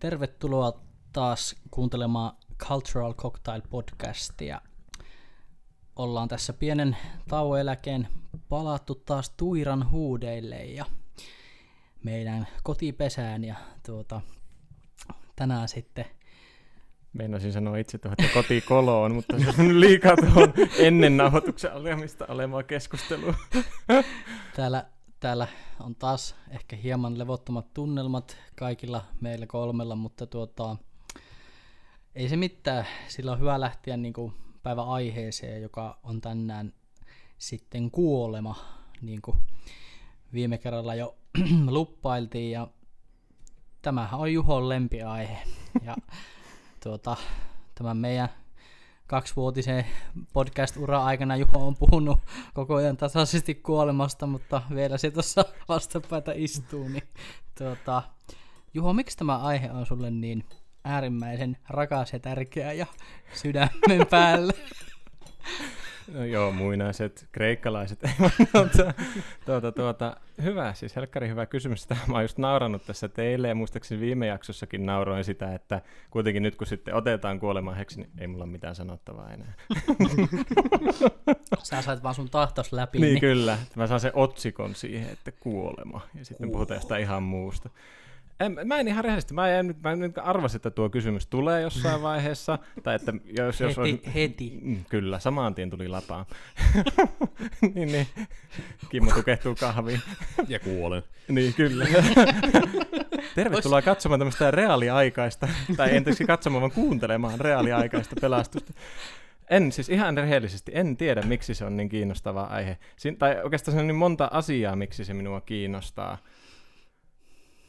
Tervetuloa taas kuuntelemaan Cultural Cocktail podcastia. Ollaan tässä pienen tauon eläkeen palattu taas Tuiran huudeille ja meidän kotipesään ja tuota, tänään sitten Meinasin sanoa itse tuohon, että kotikoloon, mutta se on liikaa tuohon ennen nauhoituksen olemista olemaa keskustelua. täällä, täällä on taas ehkä hieman levottomat tunnelmat kaikilla meillä kolmella, mutta tuota, ei se mitään. Sillä on hyvä lähteä niin kuin päivän aiheeseen, joka on tänään sitten kuolema, niin kuin viime kerralla jo luppailtiin. Ja tämähän on Juhon lempiaihe. Ja tuota, tämän meidän kaksivuotisen podcast-ura aikana Juho on puhunut koko ajan tasaisesti kuolemasta, mutta vielä se tuossa vastapäätä istuu. Niin, tuota, Juho, miksi tämä aihe on sulle niin äärimmäisen rakas ja tärkeä ja sydämen päällä? No joo, muinaiset kreikkalaiset. tuota, tuota, tuota, hyvä, siis helkkari hyvä kysymys. Sitä mä oon just naurannut tässä teille ja muistaakseni viime jaksossakin nauroin sitä, että kuitenkin nyt kun sitten otetaan kuolemaan heksi, niin ei mulla ole mitään sanottavaa enää. Sä sait vaan sun tahtos läpi. Niin, niin. kyllä, mä saan sen otsikon siihen, että kuolema. Ja sitten uh. puhutaan jostain ihan muusta. En, mä en ihan rehellisesti, mä, en, mä en arvasin, että tuo kysymys tulee jossain vaiheessa, tai että jos, jos heti, olisi, heti. Mm, kyllä, samaan tien tuli lapaan. niin, niin. Kimmo tukehtuu kahviin. Ja kuolen. niin, kyllä. Tervetuloa katsomaan tämmöistä reaaliaikaista, tai entäksi katsomaan, vaan kuuntelemaan reaaliaikaista pelastusta. En siis ihan rehellisesti, en tiedä miksi se on niin kiinnostava aihe. Siin, tai oikeastaan se on niin monta asiaa, miksi se minua kiinnostaa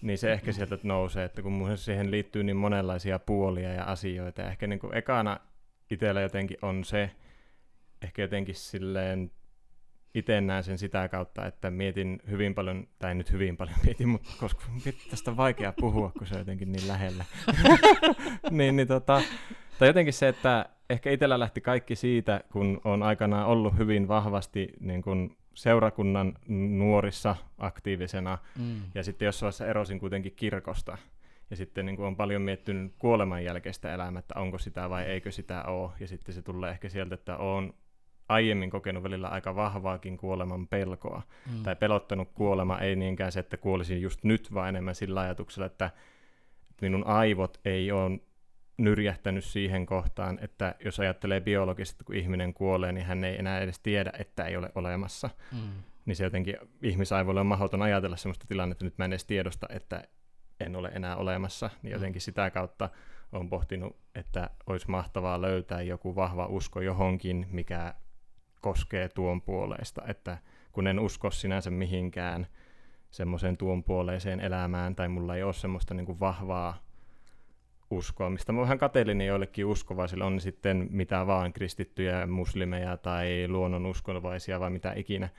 niin se ehkä sieltä nousee, että kun siihen liittyy niin monenlaisia puolia ja asioita, ja ehkä niin kuin ekana itsellä jotenkin on se, ehkä jotenkin silleen itse näen sen sitä kautta, että mietin hyvin paljon, tai nyt hyvin paljon mietin, mutta koska tästä on vaikea puhua, kun se on jotenkin niin lähellä. niin, niin tota, tai jotenkin se, että ehkä itsellä lähti kaikki siitä, kun on aikanaan ollut hyvin vahvasti niin kuin seurakunnan nuorissa aktiivisena, mm. ja sitten jossain vaiheessa erosin kuitenkin kirkosta. Ja sitten niin kuin on paljon miettinyt kuoleman jälkeistä elämää, että onko sitä vai eikö sitä ole. Ja sitten se tulee ehkä sieltä, että olen aiemmin kokenut välillä aika vahvaakin kuoleman pelkoa. Mm. Tai pelottanut kuolema ei niinkään se, että kuolisin just nyt, vaan enemmän sillä ajatuksella, että minun aivot ei ole nyrjähtänyt siihen kohtaan, että jos ajattelee biologisesti, kun ihminen kuolee, niin hän ei enää edes tiedä, että ei ole olemassa. Mm. Niin se jotenkin ihmisaivoille on mahdoton ajatella sellaista tilannetta, että nyt mä en edes tiedosta, että en ole enää olemassa. Niin mm. jotenkin sitä kautta on pohtinut, että olisi mahtavaa löytää joku vahva usko johonkin, mikä koskee tuon puoleista. Että kun en usko sinänsä mihinkään semmoiseen tuon puoleiseen elämään, tai mulla ei ole semmoista niin kuin vahvaa uskoa, mistä mä vähän kateellinen joillekin uskovaisille, on sitten mitä vaan kristittyjä, muslimeja tai luonnon uskovaisia vai mitä ikinä.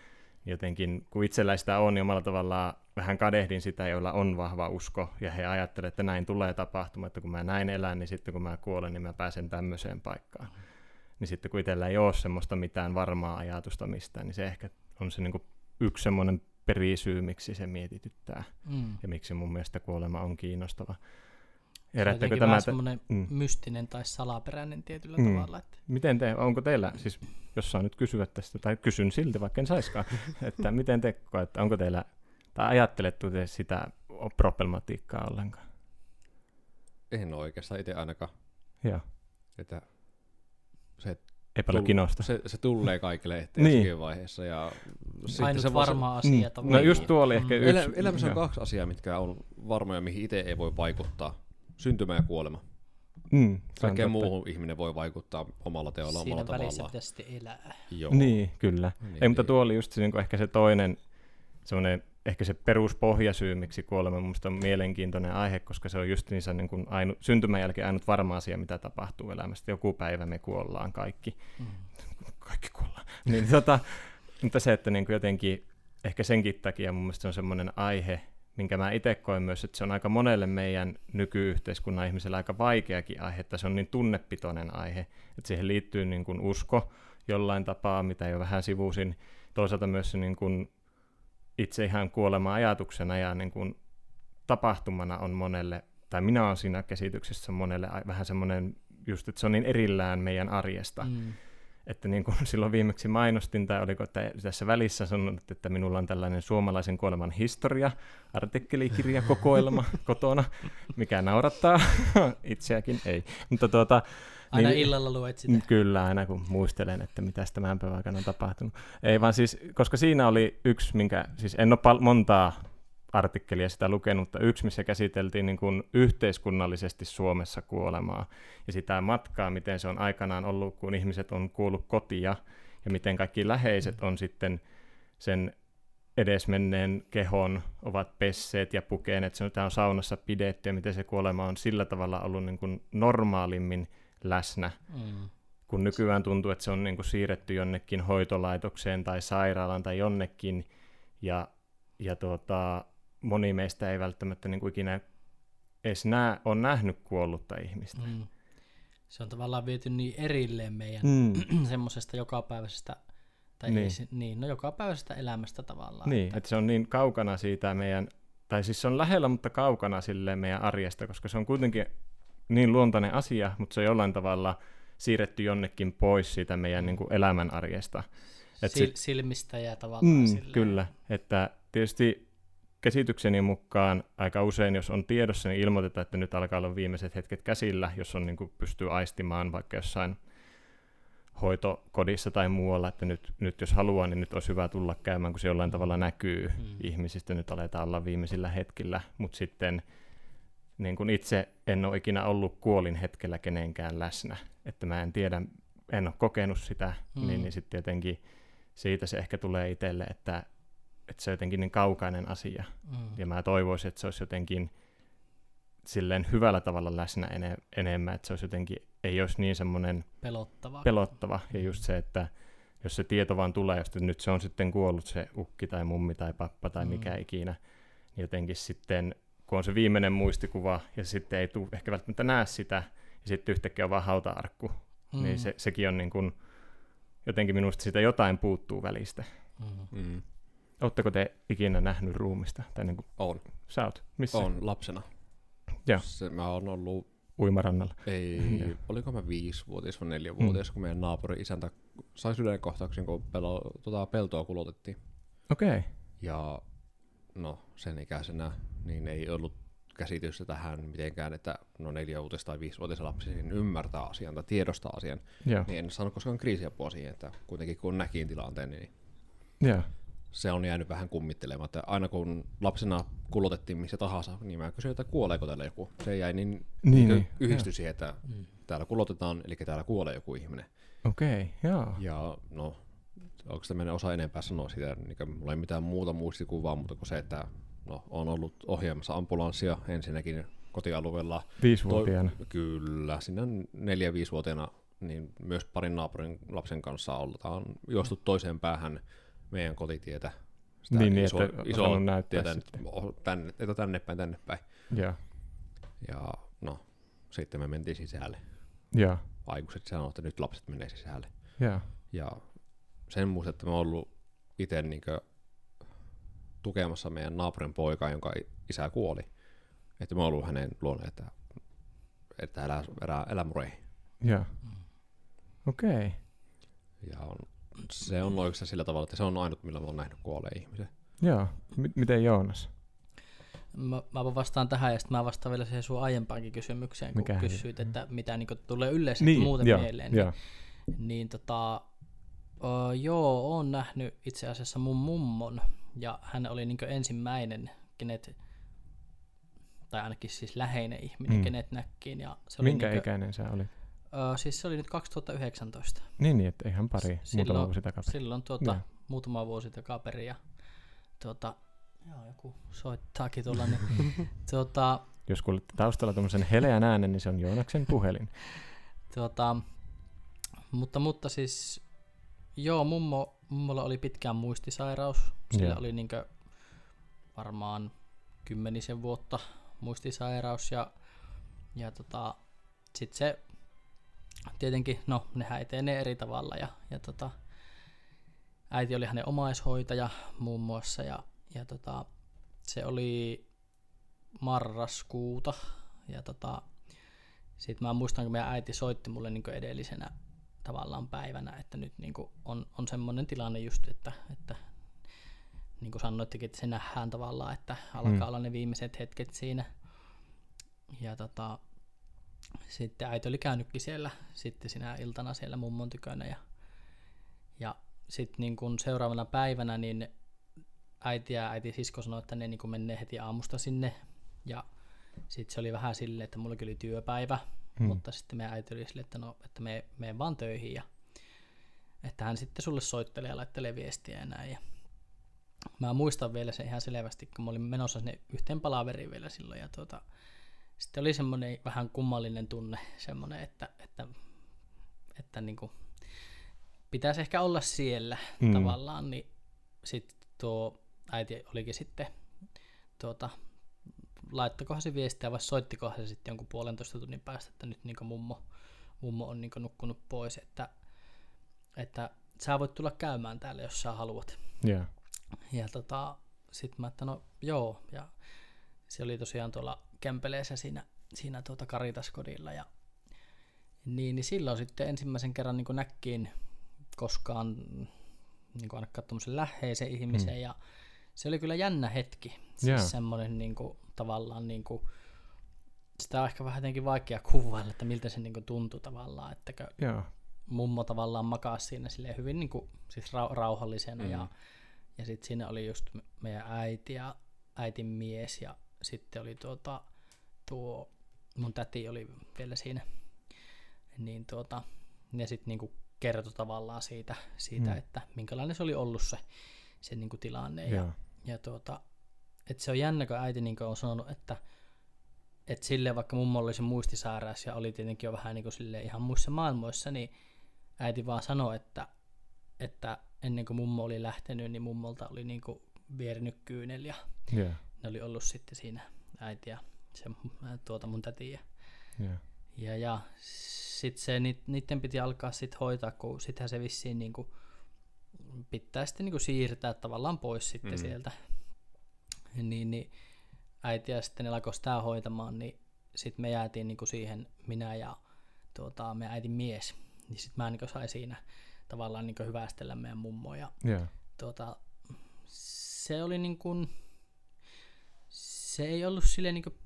Jotenkin, kun itsellä sitä on, niin omalla tavallaan vähän kadehdin sitä, joilla on vahva usko, ja he ajattelevat, että näin tulee tapahtumaan, että kun mä näin elän, niin sitten kun mä kuolen, niin mä pääsen tämmöiseen paikkaan. Niin sitten kun itsellä ei ole semmoista mitään varmaa ajatusta mistään, niin se ehkä on se niin kuin yksi semmoinen perisyy, miksi se mietityttää, mm. ja miksi mun mielestä kuolema on kiinnostava. Herättääkö tämä... Vähän semmoinen mm. mystinen tai salaperäinen tietyllä mm. tavalla. Että... Miten te, onko teillä, siis jos saa nyt kysyä tästä, tai kysyn silti, vaikka en saiskaan, että miten te koette, onko teillä, tai ajattelettu te sitä problematiikkaa ollenkaan? En oikeastaan itse ainakaan. Joo. Että se, Ei paljon kinosta. Se, se tulee kaikille eteen niin. vaiheessa. Ja Ainut se varma asia. Mm. No just tuo oli ehkä mm. yksi. elämässä on kaksi asiaa, mitkä on varmoja, mihin itse ei voi vaikuttaa syntymä ja kuolema. Mm, Kaikkeen muuhun ihminen voi vaikuttaa omalla teolla, Siinä omalla tavallaan. Siinä välissä pitäisi elää. Joo. Niin, kyllä. Niin, Ei, mutta tuo oli just se, niin ehkä se toinen, semmoinen, ehkä se peruspohjasyy, miksi kuolema minusta on mielenkiintoinen aihe, koska se on just niissä niin kuin ainu, syntymän jälkeen ainut varma asia, mitä tapahtuu elämästä. Joku päivä me kuollaan kaikki. Mm. Kaikki kuollaan. niin, tota, mutta se, että niin kuin jotenkin, ehkä senkin takia mun mielestä se on semmoinen aihe, minkä mä itse koen myös, että se on aika monelle meidän nykyyhteiskunnan ihmiselle aika vaikeakin aihe, että se on niin tunnepitoinen aihe, että siihen liittyy niin kuin usko jollain tapaa, mitä jo vähän sivusin, toisaalta myös se niin kuin itse ihan kuolema ajatuksena ja niin kuin tapahtumana on monelle tai minä olen siinä käsityksessä monelle vähän semmoinen just, että se on niin erillään meidän arjesta. Mm. Että niin kuin silloin viimeksi mainostin, tai oliko tä- tässä välissä sanonut, että minulla on tällainen suomalaisen kuoleman historia, artikkelikirjakokoelma kotona, mikä naurattaa itseäkin, ei. Mutta tuota, Aina niin- illalla luet sitä. Kyllä, aina kun muistelen, että mitä tämän päivän aikana on tapahtunut. Ei vaan siis, koska siinä oli yksi, minkä, siis en ole pal- montaa artikkelia sitä lukenut, mutta yksi, missä käsiteltiin niin kuin yhteiskunnallisesti Suomessa kuolemaa ja sitä matkaa, miten se on aikanaan ollut, kun ihmiset on kuollut kotia ja miten kaikki läheiset on sitten sen edesmenneen kehon ovat pesseet ja pukeneet, se on, tämä on saunassa pidetty ja miten se kuolema on sillä tavalla ollut niin kuin normaalimmin läsnä Mm. kun nykyään tuntuu, että se on niin kuin siirretty jonnekin hoitolaitokseen tai sairaalaan tai jonnekin, ja, ja tuota, moni meistä ei välttämättä niin kuin ikinä edes nää, on nähnyt kuollutta ihmistä. Mm. Se on tavallaan viety niin erilleen meidän Mm. semmoisesta jokapäiväisestä, tai Niin. Ei, niin, no jokapäiväisestä elämästä tavallaan. Niin, että, että se on niin kaukana siitä meidän, tai siis se on lähellä, mutta kaukana sille meidän arjesta, koska se on kuitenkin niin luontainen asia, mutta se on jollain tavalla siirretty jonnekin pois siitä meidän niin kuin elämän arjesta. Et sil, sit- silmistä ja tavallaan Mm, silleen. kyllä, että tietysti käsitykseni mukaan aika usein, jos on tiedossa, niin ilmoitetaan, että nyt alkaa olla viimeiset hetket käsillä, jos on niin kuin pystyy aistimaan vaikka jossain hoitokodissa tai muualla, että nyt, nyt jos haluaa, niin nyt olisi hyvä tulla käymään, kun se jollain tavalla näkyy Mm. ihmisistä, nyt aletaan olla viimeisillä hetkillä, mutta sitten niin kuin itse en ole ikinä ollut kuolin hetkellä kenenkään läsnä, että mä en tiedä, en ole kokenut sitä, Mm. niin, niin sitten jotenkin siitä se ehkä tulee itselle, että, että se on jotenkin niin kaukainen asia, Mm. ja mä toivoisin, että se olisi jotenkin silleen hyvällä tavalla läsnä ene, enemmän, että se olisi jotenkin, ei olisi niin semmoinen Pelottavaa. pelottava, ja just se, että jos se tieto vaan tulee, että nyt se on sitten kuollut se ukki tai mummi tai pappa tai Mm. mikä ikinä, niin jotenkin sitten, kun on se viimeinen muistikuva, ja sitten ei tule ehkä välttämättä näe sitä, ja sitten yhtäkkiä on vaan hauta-arkku, mm. niin se, sekin on niin kuin, jotenkin minusta sitä jotain puuttuu välistä. Mm. Mm. Oletteko te ikinä nähnyt ruumista? Tai niin kuin, On, sä oot? Missä? on lapsena. Joo. Se, mä oon ollut, Uimarannalla. ei, Joo. oliko mä viisivuotias vai neljävuotias, kun meidän naapuri isäntä sai sydänkohtauksen, kun pelo, tota, peltoa kulutettiin. Okei. Okay. Ja no, sen ikäisenä niin ei ollut käsitystä tähän mitenkään, että no neljävuotias tai viisivuotias lapsi niin ymmärtää asian tai tiedostaa asian. Joo. Niin en saanut koskaan kriisiapua siihen, että kuitenkin kun näkin tilanteen, niin Joo. Se on jäänyt vähän kummittelemaan. Että aina kun lapsena kulutettiin missä tahansa, niin mä kysyin, että kuoleeko täällä joku. Se jäi niin, Niin, niin, niin. yhdistyi siihen, että Mm. täällä kulotetaan, eli täällä kuolee joku ihminen. Okei, okay. joo. Ja no, onko tämmöinen osa enempää sanoa sitä, niin kuin, mulla ei mitään muuta muistikuvaa, mutta kuin se, että no, on ollut ohjaamassa ambulanssia ensinnäkin kotialueella. Viisivuotiaana. Kyllä, siinä neljä-viisivuotiaana niin myös parin naapurin lapsen kanssa ollaan juostu toiseen päähän meidän kotitietä. Niin, niin, että osannut näyttää sitten. tänne, että tänne päin, tänne päin. Joo. Ja no, sitten me mentiin sisälle. Joo. Aikuiset sanoivat, että nyt lapset menee sisälle. Joo. Ja sen muistan, että mä oon ollut itse niin tukemassa meidän naapurin poikaa, jonka isä kuoli. Että mä oon ollut hänen luonne, että, että älä, älä, älä murei. Joo. Okei. Okay. Ja on, se on oikeastaan sillä tavalla, että se on ainut, millä mä oon nähnyt kuolleen ihmisen. Joo. M- miten Joonas? Mä, mä vastaan tähän ja sitten mä vastaan vielä siihen sun aiempaankin kysymykseen, kun se- kysyit, että mitä niin tulee yleisesti Niin, muuten joo, mieleen. joo. Niin, niin tota, uh, joo, oon nähnyt itse asiassa mun mummon ja hän oli niin ensimmäinen, kenet, tai ainakin siis läheinen ihminen, Mm. mm. kenet näkkiin. Ja se oli Minkä niin ikäinen sä olit? Uh, siis se oli nyt 2019. Niin, niin, että ihan pari, S- muutama silloin- vuosi takaperin. Silloin tuota, Joo. muutama vuosi takaperin ja tuota, joo, joku soittaakin tuolla, niin tuota, Jos kuulette taustalla tuommoisen heleän äänen, niin se on Joonaksen puhelin. Tuota, mutta, mutta siis, joo, mummo, mummolla oli pitkään muistisairaus. Sillä Joo. oli niinkö varmaan kymmenisen vuotta muistisairaus ja, ja tota, sitten se tietenkin, no nehän etenee eri tavalla ja, ja tota, äiti oli hänen omaishoitaja muun muassa ja, ja tota, se oli marraskuuta ja tota, sitten mä muistan, kun meidän äiti soitti mulle niin edellisenä tavallaan päivänä, että nyt niin on, on semmoinen tilanne just, että, että niin kuin sanoittekin, että se nähdään tavallaan, että alkaa mm. olla ne viimeiset hetket siinä. Ja tota, sitten äiti oli käynytkin siellä sitten sinä iltana siellä mummon tykönä ja, ja sitten niin kun seuraavana päivänä niin äiti ja äiti sisko sanoi, että ne niin menee heti aamusta sinne ja sitten se oli vähän silleen, että mulla oli työpäivä, hmm. mutta sitten meidän äiti oli silleen, että no, että me menen vaan töihin ja että hän sitten sulle soittelee ja laittelee viestiä ja näin. Ja mä muistan vielä se ihan selvästi, kun mä olin menossa sinne yhteen palaveriin vielä silloin ja tuota, sitten oli semmoinen vähän kummallinen tunne, semmoinen, että, että, että niin kuin pitäisi ehkä olla siellä mm. tavallaan, niin sitten tuo äiti olikin sitten tuota, laittokohan se viestiä vai soittikohan se sitten jonkun puolentoista tunnin päästä, että nyt niin mummo, mummo on niin nukkunut pois, että, että sä voit tulla käymään täällä, jos sä haluat. Yeah. Ja tota, sitten mä että no joo, ja se oli tosiaan tuolla Kempeleessä siinä, siinä tuota Karitaskodilla, ja niin, niin silloin sitten ensimmäisen kerran niin näkkiin koskaan niin kuin ainakaan tuommoisen läheisen ihmisen, mm. ja se oli kyllä jännä hetki. Siis yeah. semmoinen niin kuin, tavallaan niin kuin, sitä on ehkä vähän jotenkin vaikea kuvailla, että miltä se niin kuin tuntui tavallaan, että yeah. mummo tavallaan makaa siinä silleen hyvin niin kuin, siis ra- rauhallisena mm. ja, ja sitten siinä oli just meidän äiti ja äitin mies ja sitten oli tuota, tuo mun täti oli vielä siinä, niin tuota, ja sitten niinku kertoi tavallaan siitä, siitä mm. että minkälainen se oli ollut se, se niinku tilanne. Ja, ja, ja tuota, että se on jännä, kun äiti niin on sanonut, että et silleen vaikka mummo oli se muistisääräys ja oli tietenkin jo vähän niin kuin ihan muissa maailmoissa, niin äiti vaan sanoi, että, että ennen kuin mummo oli lähtenyt, niin mummolta oli niin kuin vierinyt kyynel ja yeah. ne oli ollut sitten siinä äiti ja se, tuota mun täti. Ja, yeah. ja, ja sitten se, niiden piti alkaa sitten hoitaa, kun sittenhän se vissiin niin kuin pitää sitten niin kuin siirtää tavallaan pois sitten mm. sieltä niin, niin äiti ja sitten ne alkoi sitä hoitamaan, niin sitten me jäätiin niin kuin siihen, minä ja tuota, meidän äitin mies. Niin sitten mä niin sain siinä tavallaan niin hyvästellä meidän mummoa. Ja, yeah. tuota, se oli niin kuin, se ei ollut silleen niin kuin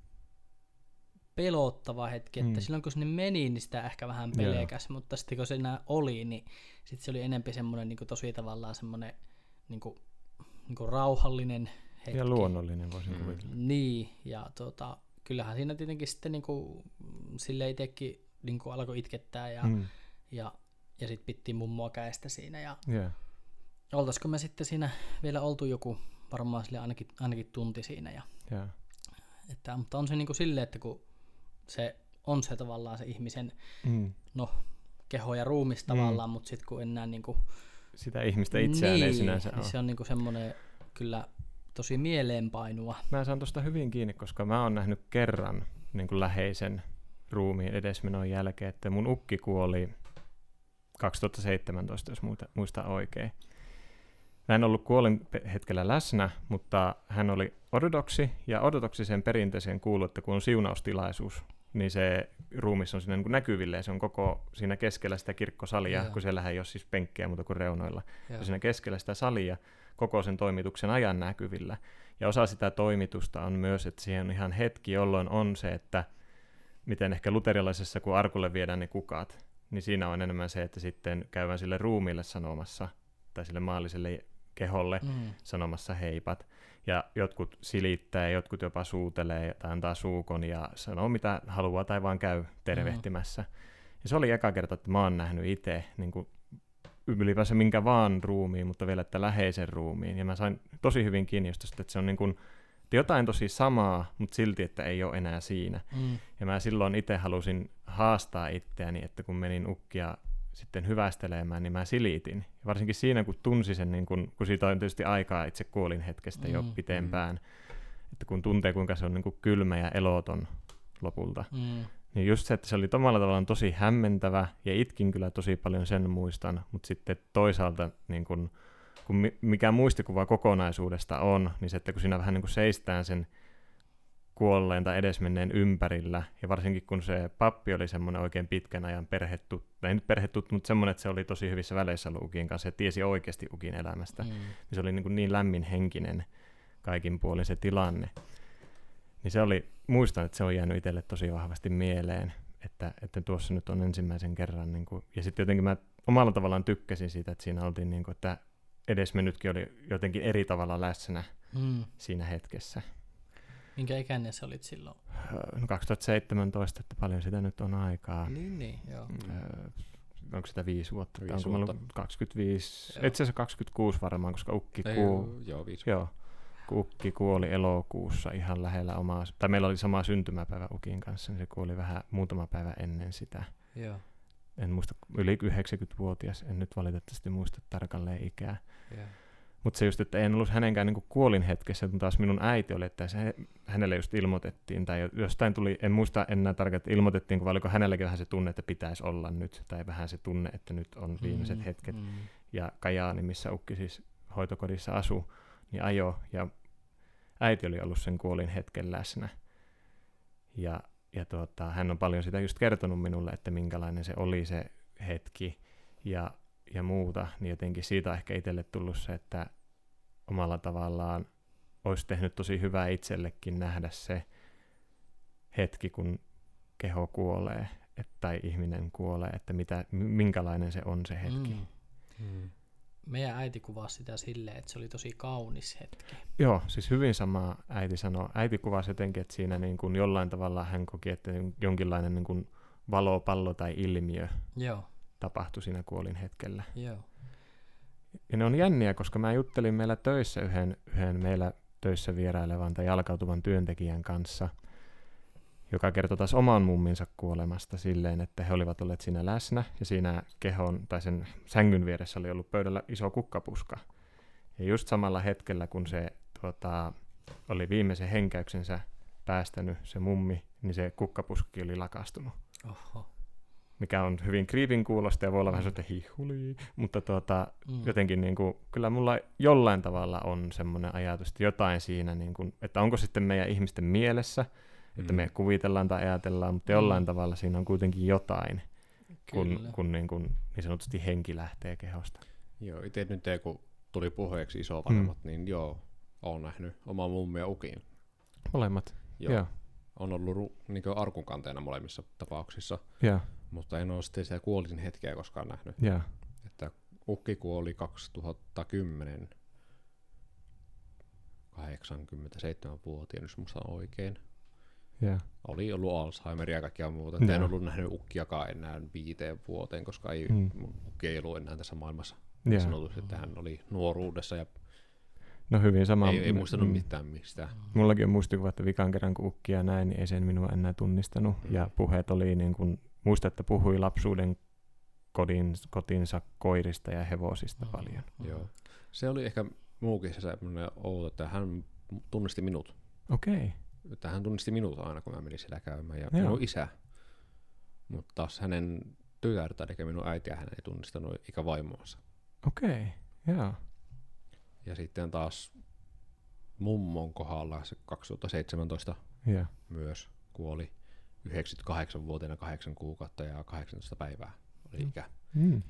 pelottava hetki, että mm. silloin kun sinne meni, niin sitä ehkä vähän pelekäs, yeah. mutta sitten kun se enää oli, niin sitten se oli enempi semmoinen niin tosi tavallaan semmoinen niin kuin, niin kuin rauhallinen hetki. Ja luonnollinen voisin mm. kuvitella. Niin, ja tota, kyllähän siinä tietenkin sitten niin kuin, sille itsekin niin kuin alkoi itkettää ja, mm. ja, ja sitten pittiin mummoa käestä siinä. Ja yeah. oltaisiko me sitten siinä vielä oltu joku varmaan sille ainakin, ainakin tunti siinä. Ja, yeah. että, mutta on se niin kuin silleen, että kun se on se tavallaan se ihmisen mm. no, keho ja ruumis tavallaan, mm. mutta sitten kun enää niin kuin, sitä ihmistä itseään niin, ei sinänsä niin ole. se on niin kuin semmoinen kyllä tosi mieleenpainua. Mä saan tuosta hyvin kiinni, koska mä oon nähnyt kerran niin kuin läheisen ruumiin edesmenon jälkeen, että mun ukki kuoli 2017, jos muista, muista oikein. Mä en ollut kuolin hetkellä läsnä, mutta hän oli ortodoksi, ja ortodoksisen perinteeseen kuuluu, että kun on siunaustilaisuus, niin se ruumis on siinä niin näkyville, ja se on koko siinä keskellä sitä kirkkosalia, yeah. kun siellähän ei ole siis penkkejä muuta kuin reunoilla. Yeah. Ja siinä keskellä sitä salia koko sen toimituksen ajan näkyvillä. Ja osa sitä toimitusta on myös, että siihen on ihan hetki, jolloin on se, että miten ehkä luterilaisessa, kun arkulle viedään ne kukat, niin siinä on enemmän se, että sitten käydään sille ruumille sanomassa, tai sille maalliselle keholle mm. sanomassa heipat. Ja jotkut silittää jotkut jopa suutelee tai antaa suukon ja sanoo mitä haluaa tai vaan käy tervehtimässä. Mm. Ja se oli eka kerta, että mä oon nähnyt itse niin ylipäänsä minkä vaan ruumiin, mutta vielä että läheisen ruumiin. Ja mä sain tosi hyvin kiinni just että se on niin kuin, jotain tosi samaa, mutta silti, että ei ole enää siinä. Mm. Ja mä silloin itse halusin haastaa itseäni, että kun menin ukkia sitten hyvästelemään, niin mä silitin. Ja varsinkin siinä, kun tunsi sen, niin kun, kun siitä on tietysti aikaa itse kuolin hetkestä jo mm. pitempään, mm. että kun tuntee, kuinka se on niin kuin kylmä ja eloton lopulta, mm. Niin just se, että se oli tomalla tavalla tosi hämmentävä, ja itkin kyllä tosi paljon sen muistan, mutta sitten toisaalta niin kun, kun mikä muistikuva kokonaisuudesta on, niin se, että kun siinä vähän niin kuin seistään sen kuolleen tai edesmenneen ympärillä. Ja varsinkin kun se pappi oli semmoinen oikein pitkän ajan perhetuttu, ei nyt perhetuttu, mutta semmoinen, että se oli tosi hyvissä väleissä ollut Ukin kanssa ja tiesi oikeasti Ukin elämästä. Mm. Niin se oli niin, kuin niin lämmin henkinen kaikin puolin se tilanne. Niin se oli, muistan, että se on jäänyt itselle tosi vahvasti mieleen, että, että tuossa nyt on ensimmäisen kerran. Niin kuin, ja sitten jotenkin mä omalla tavallaan tykkäsin siitä, että siinä oltiin, niin kuin, että edesmennytkin oli jotenkin eri tavalla läsnä Mm. siinä hetkessä. Minkä ikäinen sä olit silloin? Öö, No 2017, että paljon sitä nyt on aikaa. Niin, niin, joo. Öö, onko sitä viisi vuotta? Viisi Onko vuotta. 25, Joo. itse asiassa 26 varmaan, koska Ukki Ei, kuuli. joo, viisi. Joo, Ukki kuoli elokuussa ihan lähellä omaa, tai meillä oli sama syntymäpäivä Ukin kanssa, niin se kuoli vähän muutama päivä ennen sitä. Joo, En muista, yli 90-vuotias, en nyt valitettavasti muista tarkalleen ikää. joo. Mutta se just, että en ollut hänenkään niin kuolin hetkessä, mutta taas minun äiti oli, että se, hänelle just ilmoitettiin, tai jo- jostain tuli, en muista enää tarkkaan, että ilmoitettiin, vai oliko hänelläkin vähän se tunne, että pitäisi olla nyt, tai vähän se tunne, että nyt on viimeiset Mm, hetket. Mm. Ja Kajaani, missä Ukki siis hoitokodissa asui, niin ajo, ja äiti oli ollut sen kuolin hetken läsnä. Ja, ja tuota, hän on paljon sitä just kertonut minulle, että minkälainen se oli se hetki ja, ja muuta, niin jotenkin siitä on ehkä itselle tullut se, että omalla tavallaan olisi tehnyt tosi hyvää itsellekin nähdä se hetki, kun keho kuolee et, tai ihminen kuolee, että mitä, minkälainen se on se hetki. Mm. Mm. Meidän äiti kuvasi sitä silleen, että se oli tosi kaunis hetki. Joo, siis hyvin sama äiti sanoi. Äiti kuvasi jotenkin, että siinä niin kuin jollain tavalla hän koki, että jonkinlainen niin kuin valopallo tai ilmiö Joo, tapahtui siinä kuolin hetkellä. joo. Ja ne on jänniä, koska mä juttelin meillä töissä yhden, yhden meillä töissä vierailevan tai jalkautuvan työntekijän kanssa, joka kertoi taas oman mumminsa kuolemasta silleen, että he olivat olleet siinä läsnä ja siinä kehon tai sen sängyn vieressä oli ollut pöydällä iso kukkapuska. Ja just samalla hetkellä, kun se tuota, oli viimeisen henkäyksensä päästänyt se mummi, niin se kukkapuski oli lakastunut Oho. Mikä on hyvin kriipin kuulosta ja voi olla vähän sellainen hihuli, mutta tuota, Mm. jotenkin niin kuin, kyllä mulla jollain tavalla on semmoinen ajatus, että jotain siinä, niin kuin, että onko sitten meidän ihmisten mielessä, että Mm. me kuvitellaan tai ajatellaan, mutta jollain Mm. tavalla siinä on kuitenkin jotain, kun, Kyllä. kun niin, kuin, niin sanotusti henki lähtee kehosta. Joo, itse nyt ei, kun tuli puheeksi isovanhemmat, mm. niin joo, olen nähnyt oma mummi ja ukin. Molemmat, Joo. joo, On ollut ru- niin arkunkanteena molemmissa tapauksissa, joo, mutta en ole sitten sitä kuolin hetkeä koskaan nähnyt. joo, Että ukki kuoli 2010 87-vuotiaana, jos musta oikein. joo, Oli ollut Alzheimeria ja kaikkia muuta. Joo. En ollut nähnyt ukkiakaan enää viiteen vuoteen, koska ei, Mm. mun ukki ei ollut enää tässä maailmassa. joo. Sanotusti, että hän oli nuoruudessa ja No hyvin sama. ei, ei muistanut mm. mitään mistään. Mullakin on muistikuva, että vikan kerran kun ukkia näin, niin ei sen minua enää tunnistanut. Mm. Ja puheet oli niin kuin, muista, että puhui lapsuuden kodin, kotinsa koirista ja hevosista Mm. paljon. Joo. Se oli ehkä muukin se semmoinen outo, että hän tunnisti minut. Okei, okay. Että hän tunnisti minut aina, kun mä menin siellä käymään. Ja Joo. minun isä. Mutta taas hänen tytärtä, eli minun äitiä, hän ei tunnistanut eikä vaimoansa. okei, okay. joo. Ja sitten taas mummon kohdalla se 2017 Joo, myös kuoli 98-vuotiaana 8 kuukautta ja 18 päivää oli Mm. ikä. mm.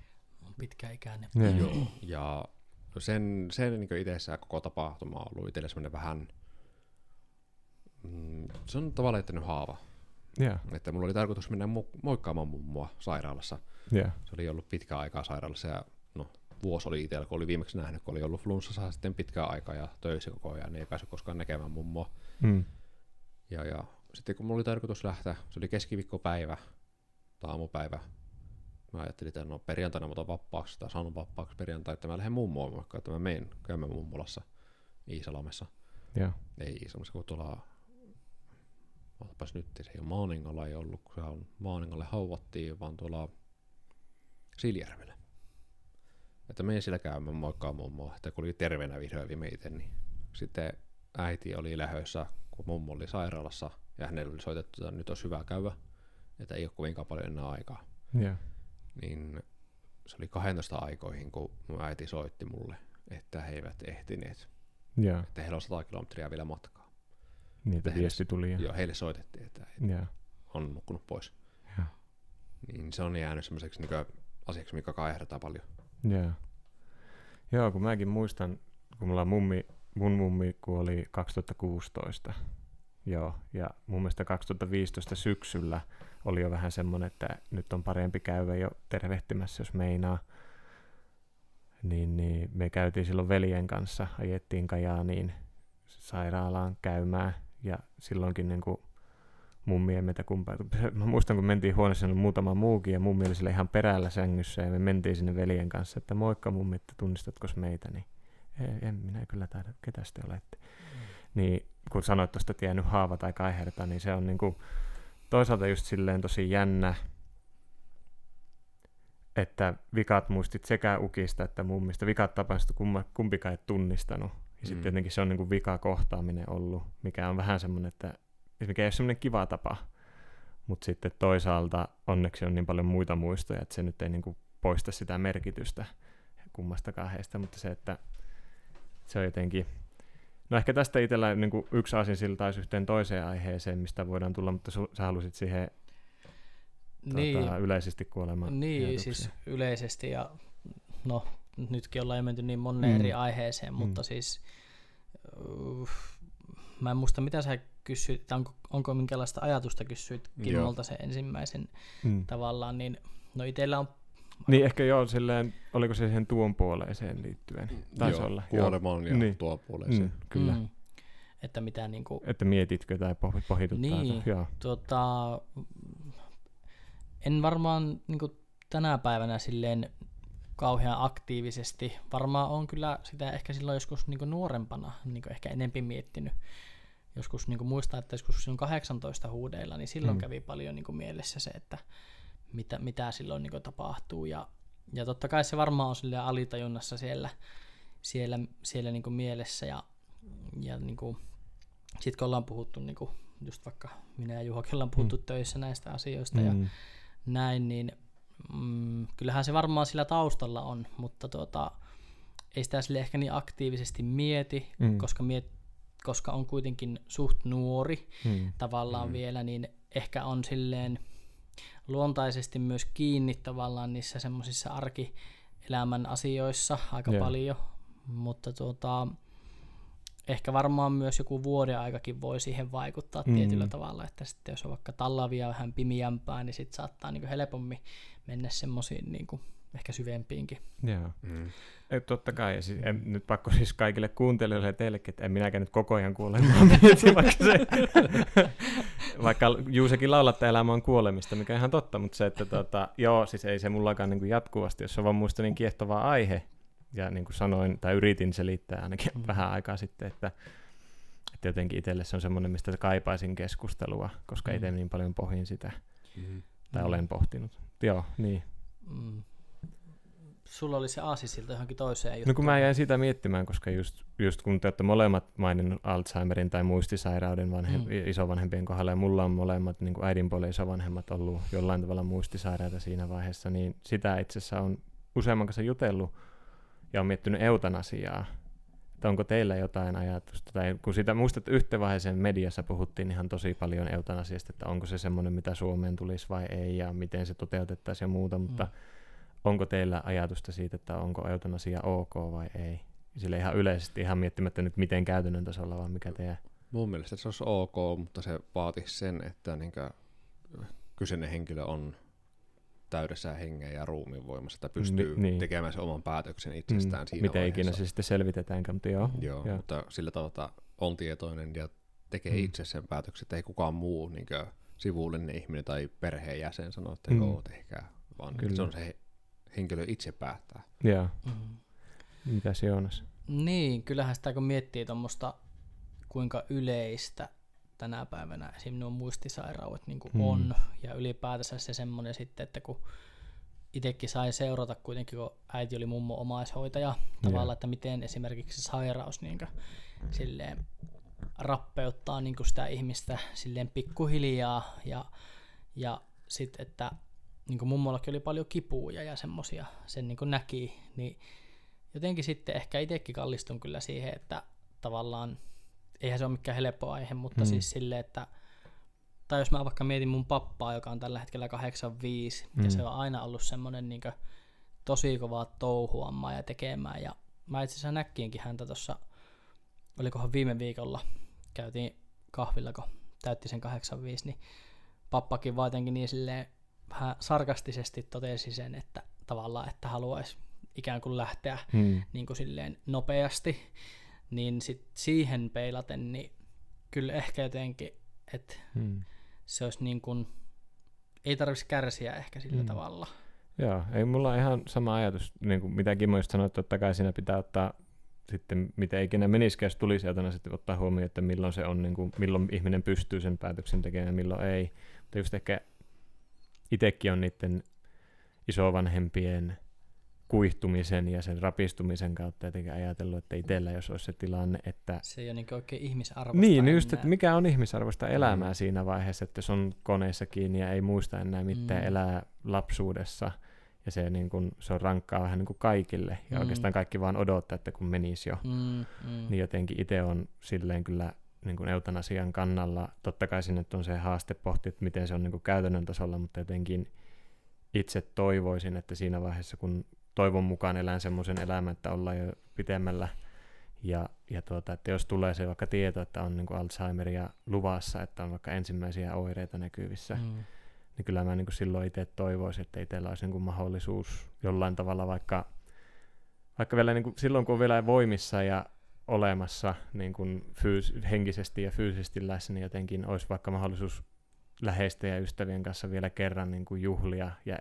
On pitkäikäinen. joo. Ja sen, sen niin itsessään koko tapahtuma on ollut itselle semmoinen vähän, mm, se on tavallaan jättänyt haava. joo, Että mulla oli tarkoitus mennä mo- moikkaamaan mummoa sairaalassa. joo, Se oli ollut pitkää aikaa sairaalassa ja no, vuosi oli itsellä, kun oli viimeksi nähnyt, kun oli ollut flunssassa sitten pitkää aikaa ja töissä koko ajan, niin ei päässyt koskaan näkemään mummoa. mm. Ja, ja sitten kun mulla oli tarkoitus lähteä, se oli keskiviikkopäivä tai aamupäivä, mä ajattelin, että no perjantaina mä otan vapaaksi tai sanon vapaaksi perjantai, että mä lähden mummoon vaikka, että mä menen käymään mummolassa Iisalmessa. joo, Ei Iisalmessa, kun tuolla, otapas nyt, se ei ole Maaningalla ei ollut, kun se on Maaningalle hauvattiin, vaan tuolla Siljärvellä. Että menin siellä käymään moikkaa mummoa, että kun oli terveenä vihdoin viime itse, niin sitten äiti oli lähössä, kun mummo oli sairaalassa, ja hänelle oli soitettu, että nyt olisi hyvä käydä, että ei ole kovinkaan paljon enää aikaa. joo, Niin se oli 12 aikoihin, kun mun äiti soitti mulle, että he eivät ehtineet, joo, että heillä on 100 kilometriä vielä matkaa. Niitä Tehdessä. viesti tuli. Ja, Joo, heille soitettiin, että he ja, on nukkunut pois. Joo. Niin se on jäänyt semmoiseksi niin asiaksi, mikä kaihertaa paljon. ja. Joo, kun mäkin muistan, kun mulla mummi, mun mummi kuoli 2016. Joo, ja mun mielestä 2015 syksyllä oli jo vähän semmoinen, että nyt on parempi käydä jo tervehtimässä, jos meinaa. Niin, niin me käytiin silloin veljen kanssa, ajettiin Kajaaniin sairaalaan käymään, ja silloinkin niin kuin mummi ei meitä kumpaa. Mä muistan, kun mentiin huoneeseen, oli muutama muukin, ja mummi oli ihan perällä sängyssä, ja me mentiin sinne veljen kanssa, että moikka mummi, että tunnistatko meitä, niin "Ei, en minä kyllä taida, ketä te olette. Niin kun sanoit tuosta, jäänyt haava tai kaiherta, niin se on niinku toisaalta just silleen tosi jännä, että vikat muistit sekä ukista että mummista. Vikat tapaiset, kumma, kumpikaan ei tunnistanut. Ja Mm. sitten jotenkin se on niinku vika kohtaaminen ollut, mikä on vähän semmoinen, että mikä ei ole semmoinen kiva tapa. Mutta sitten toisaalta onneksi on niin paljon muita muistoja, että se nyt ei niinku poista sitä merkitystä kummastakaan heistä, mutta se, että se on jotenkin... No ehkä tästä itsellä niin kuin yksi asia taisi yhteen toiseen aiheeseen, mistä voidaan tulla, mutta su, sä halusit siihen Niin, tuota, yleisesti kuolemaan. niin siis yleisesti ja no nytkin ollaan menty niin moneen Mm. eri aiheeseen, mutta Mm. siis uh, mä en muista mitä sä kysyit, onko, onko minkälaista ajatusta kysyit Kimmolta se ensimmäisen Mm. tavallaan, niin no itellä on Niin ehkä joo, silleen, oliko se siihen tuon puoleeseen liittyen? Taisi Joo, olla. Kuolemaan ja Niin. tuo puoleeseen. Mm, kyllä. Mm. Että mitä niinku, Että mietitkö tai poh- pohituttaa. Niin. tai- Joo. tota, en varmaan niinku tänä päivänä silleen kauhean aktiivisesti. Varmaan on kyllä sitä ehkä silloin joskus niinku nuorempana niinku ehkä enempi miettinyt. Joskus niinku muistaa, että joskus silloin 18 huudeilla, niin silloin Mm. kävi paljon niinku mielessä se, että mitä, mitä silloin niinku tapahtuu. Ja, ja totta kai se varmaan on silleen alitajunnassa siellä, siellä, siellä niinku mielessä. Ja, ja niinku, sitten kun ollaan puhuttu, niinku, just vaikka minä ja Juhokin ollaan puhuttu mm. töissä näistä asioista ja Mm. näin, niin mm, kyllähän se varmaan sillä taustalla on, mutta tuota, ei sitä sille ehkä niin aktiivisesti mieti, Mm. koska, miet, koska on kuitenkin suht nuori Mm. tavallaan mm. vielä, niin ehkä on silleen luontaisesti myös kiinni tavallaan niissä semmoisissa arkielämän asioissa aika yeah. paljon, mutta tuota, ehkä varmaan myös joku vuoden aikakin voi siihen vaikuttaa Mm. tietyllä tavalla, että sitten jos on vaikka tallavia vähän pimiämpää, niin sitten saattaa niinku helpommin mennä semmoisiin niinku ehkä syvempiinkin. Joo. Mm. Ei, totta kai, ja siis, en, nyt pakko siis kaikille kuuntelijoille ja teillekin, että en minäkään nyt koko ajan kuolemaan mieti, vaikka, se, vaikka Juusekin laulaa, että elämä on kuolemista, mikä on ihan totta, mutta se, että tota, joo, siis ei se mullakaan niin kuin jatkuvasti, jos se on vaan muista niin kiehtova aihe, ja niin kuin sanoin, tai yritin selittää ainakin mm. Mm. vähän aikaa sitten, että, että jotenkin itselle se on semmoinen, mistä kaipaisin keskustelua, koska Mm. itse niin paljon pohin sitä, Mm. tai Mm. olen pohtinut. Joo, niin. Mm. Sulla oli se aasisilta johonkin toiseen No juttuun. kun mä jäin sitä miettimään, koska just, just kun te olette molemmat maininnut Alzheimerin tai muistisairauden vanhem, mm. Isovanhempien kohdalla, ja mulla on molemmat niin äidin puolen isovanhemmat ollut jollain tavalla muistisairaita siinä vaiheessa, niin sitä itse asiassa on useamman kanssa jutellut ja on miettinyt eutanasiaa. Että onko teillä jotain ajatusta, tai kun sitä muistat yhteen vaiheeseen mediassa puhuttiin ihan tosi paljon eutanasiasta, että onko se semmoinen, mitä Suomeen tulisi vai ei, ja miten se toteutettaisiin ja muuta, mutta Mm. Onko teillä ajatusta siitä, että onko eutanasia ok vai ei? Sille ihan yleisesti, ihan miettimättä nyt miten käytännön tasolla, vaan mikä teidän... Mun mielestä se olisi ok, mutta se vaatisi sen, että niinkö kyseinen henkilö on täydessä hengen ja ruumiin voimassa, että pystyy Ni- niin. tekemään sen oman päätöksen itsestään Mm, siinä miten vaiheessa. ikinä se sitten selvitetäänkään, mutta joo. Joo, Joo. mutta sillä tavalla on tietoinen ja tekee Mm. itse sen päätöksen, että ei kukaan muu niin sivullinen ihminen tai perheenjäsen sano, että Mm. joo, tehkää, vaan Kyllä. se on se henkilö itse päättää. Joo. Mm. Mitäs Joonas? Niin, kyllähän sitä kun miettii tuommoista, kuinka yleistä tänä päivänä esim. nuo muistisairaudet niin Hmm. mm. on, ja ylipäätänsä se semmoinen sitten, että kun itsekin sai seurata kuitenkin, kun äiti oli mummo omaishoitaja, tavallaan, että miten esimerkiksi se sairaus niin silleen rappeuttaa niin sitä ihmistä silleen pikkuhiljaa, ja, ja sitten, että niin kuin mummollakin oli paljon kipuja ja semmosia, sen niin näki, niin jotenkin sitten ehkä itsekin kallistun kyllä siihen, että tavallaan eihän se ole mikään helppo aihe, mutta Mm. siis silleen, että tai jos mä vaikka mietin mun pappaa, joka on tällä hetkellä 85, Mm. ja se on aina ollut semmoinen niin tosi kovaa touhuamaan ja tekemään, ja mä itse asiassa näkkiinkin häntä tuossa, olikohan viime viikolla, käytiin kahvilla, kun täytti sen 85, niin pappakin vaan jotenkin niin silleen vähän sarkastisesti totesi sen, että tavallaan, että haluaisi ikään kuin lähteä Mm. niin kuin silleen nopeasti, niin sit siihen peilaten, niin kyllä ehkä jotenkin, että Mm. se olisi niin kuin, ei tarvitsisi kärsiä ehkä sillä Mm. mm. tavalla. Joo, ei mulla on ihan sama ajatus, niin kuin mitä Kimmo just sanoi, että totta kai siinä pitää ottaa sitten, mitä ikinä menisikään, jos tulisi sieltä, sitten ottaa huomioon, että milloin se on, niin kuin, milloin ihminen pystyy sen päätöksen tekemään ja milloin ei. Mutta just ehkä itsekin on niiden isovanhempien kuihtumisen ja sen rapistumisen kautta jotenkin ajatellut, että itsellä jos olisi se tilanne, että Se ei ole niin oikein ihmisarvosta niin, just, enää. että mikä on ihmisarvoista elämää Mm. siinä vaiheessa, että jos on koneessa kiinni ja ei muista enää mitään, Mm. elää lapsuudessa ja se, niin kun, se on rankkaa vähän niin kuin kaikille ja Mm. oikeastaan kaikki vaan odottaa, että kun menisi jo, Mm, mm. niin jotenkin itse on silleen kyllä niin kuin eutanasian kannalla. Totta kai sinne on se haaste pohti, että miten se on niin kuin käytännön tasolla, mutta jotenkin itse toivoisin, että siinä vaiheessa, kun toivon mukaan elän semmoisen elämän, että ollaan jo pitemmällä, ja, ja tuota, että jos tulee se vaikka tieto, että on niin kuin Alzheimeria luvassa, että on vaikka ensimmäisiä oireita näkyvissä. Mm. niin kyllä mä niin kuin silloin itse toivoisin, että itsellä olisi niin kuin mahdollisuus jollain tavalla vaikka, vaikka vielä niin kuin silloin, kun on vielä voimissa ja olemassa niin kuin fyys- henkisesti ja fyysisesti läsnä, niin jotenkin olisi vaikka mahdollisuus läheisten ja ystävien kanssa vielä kerran niin kuin juhlia ja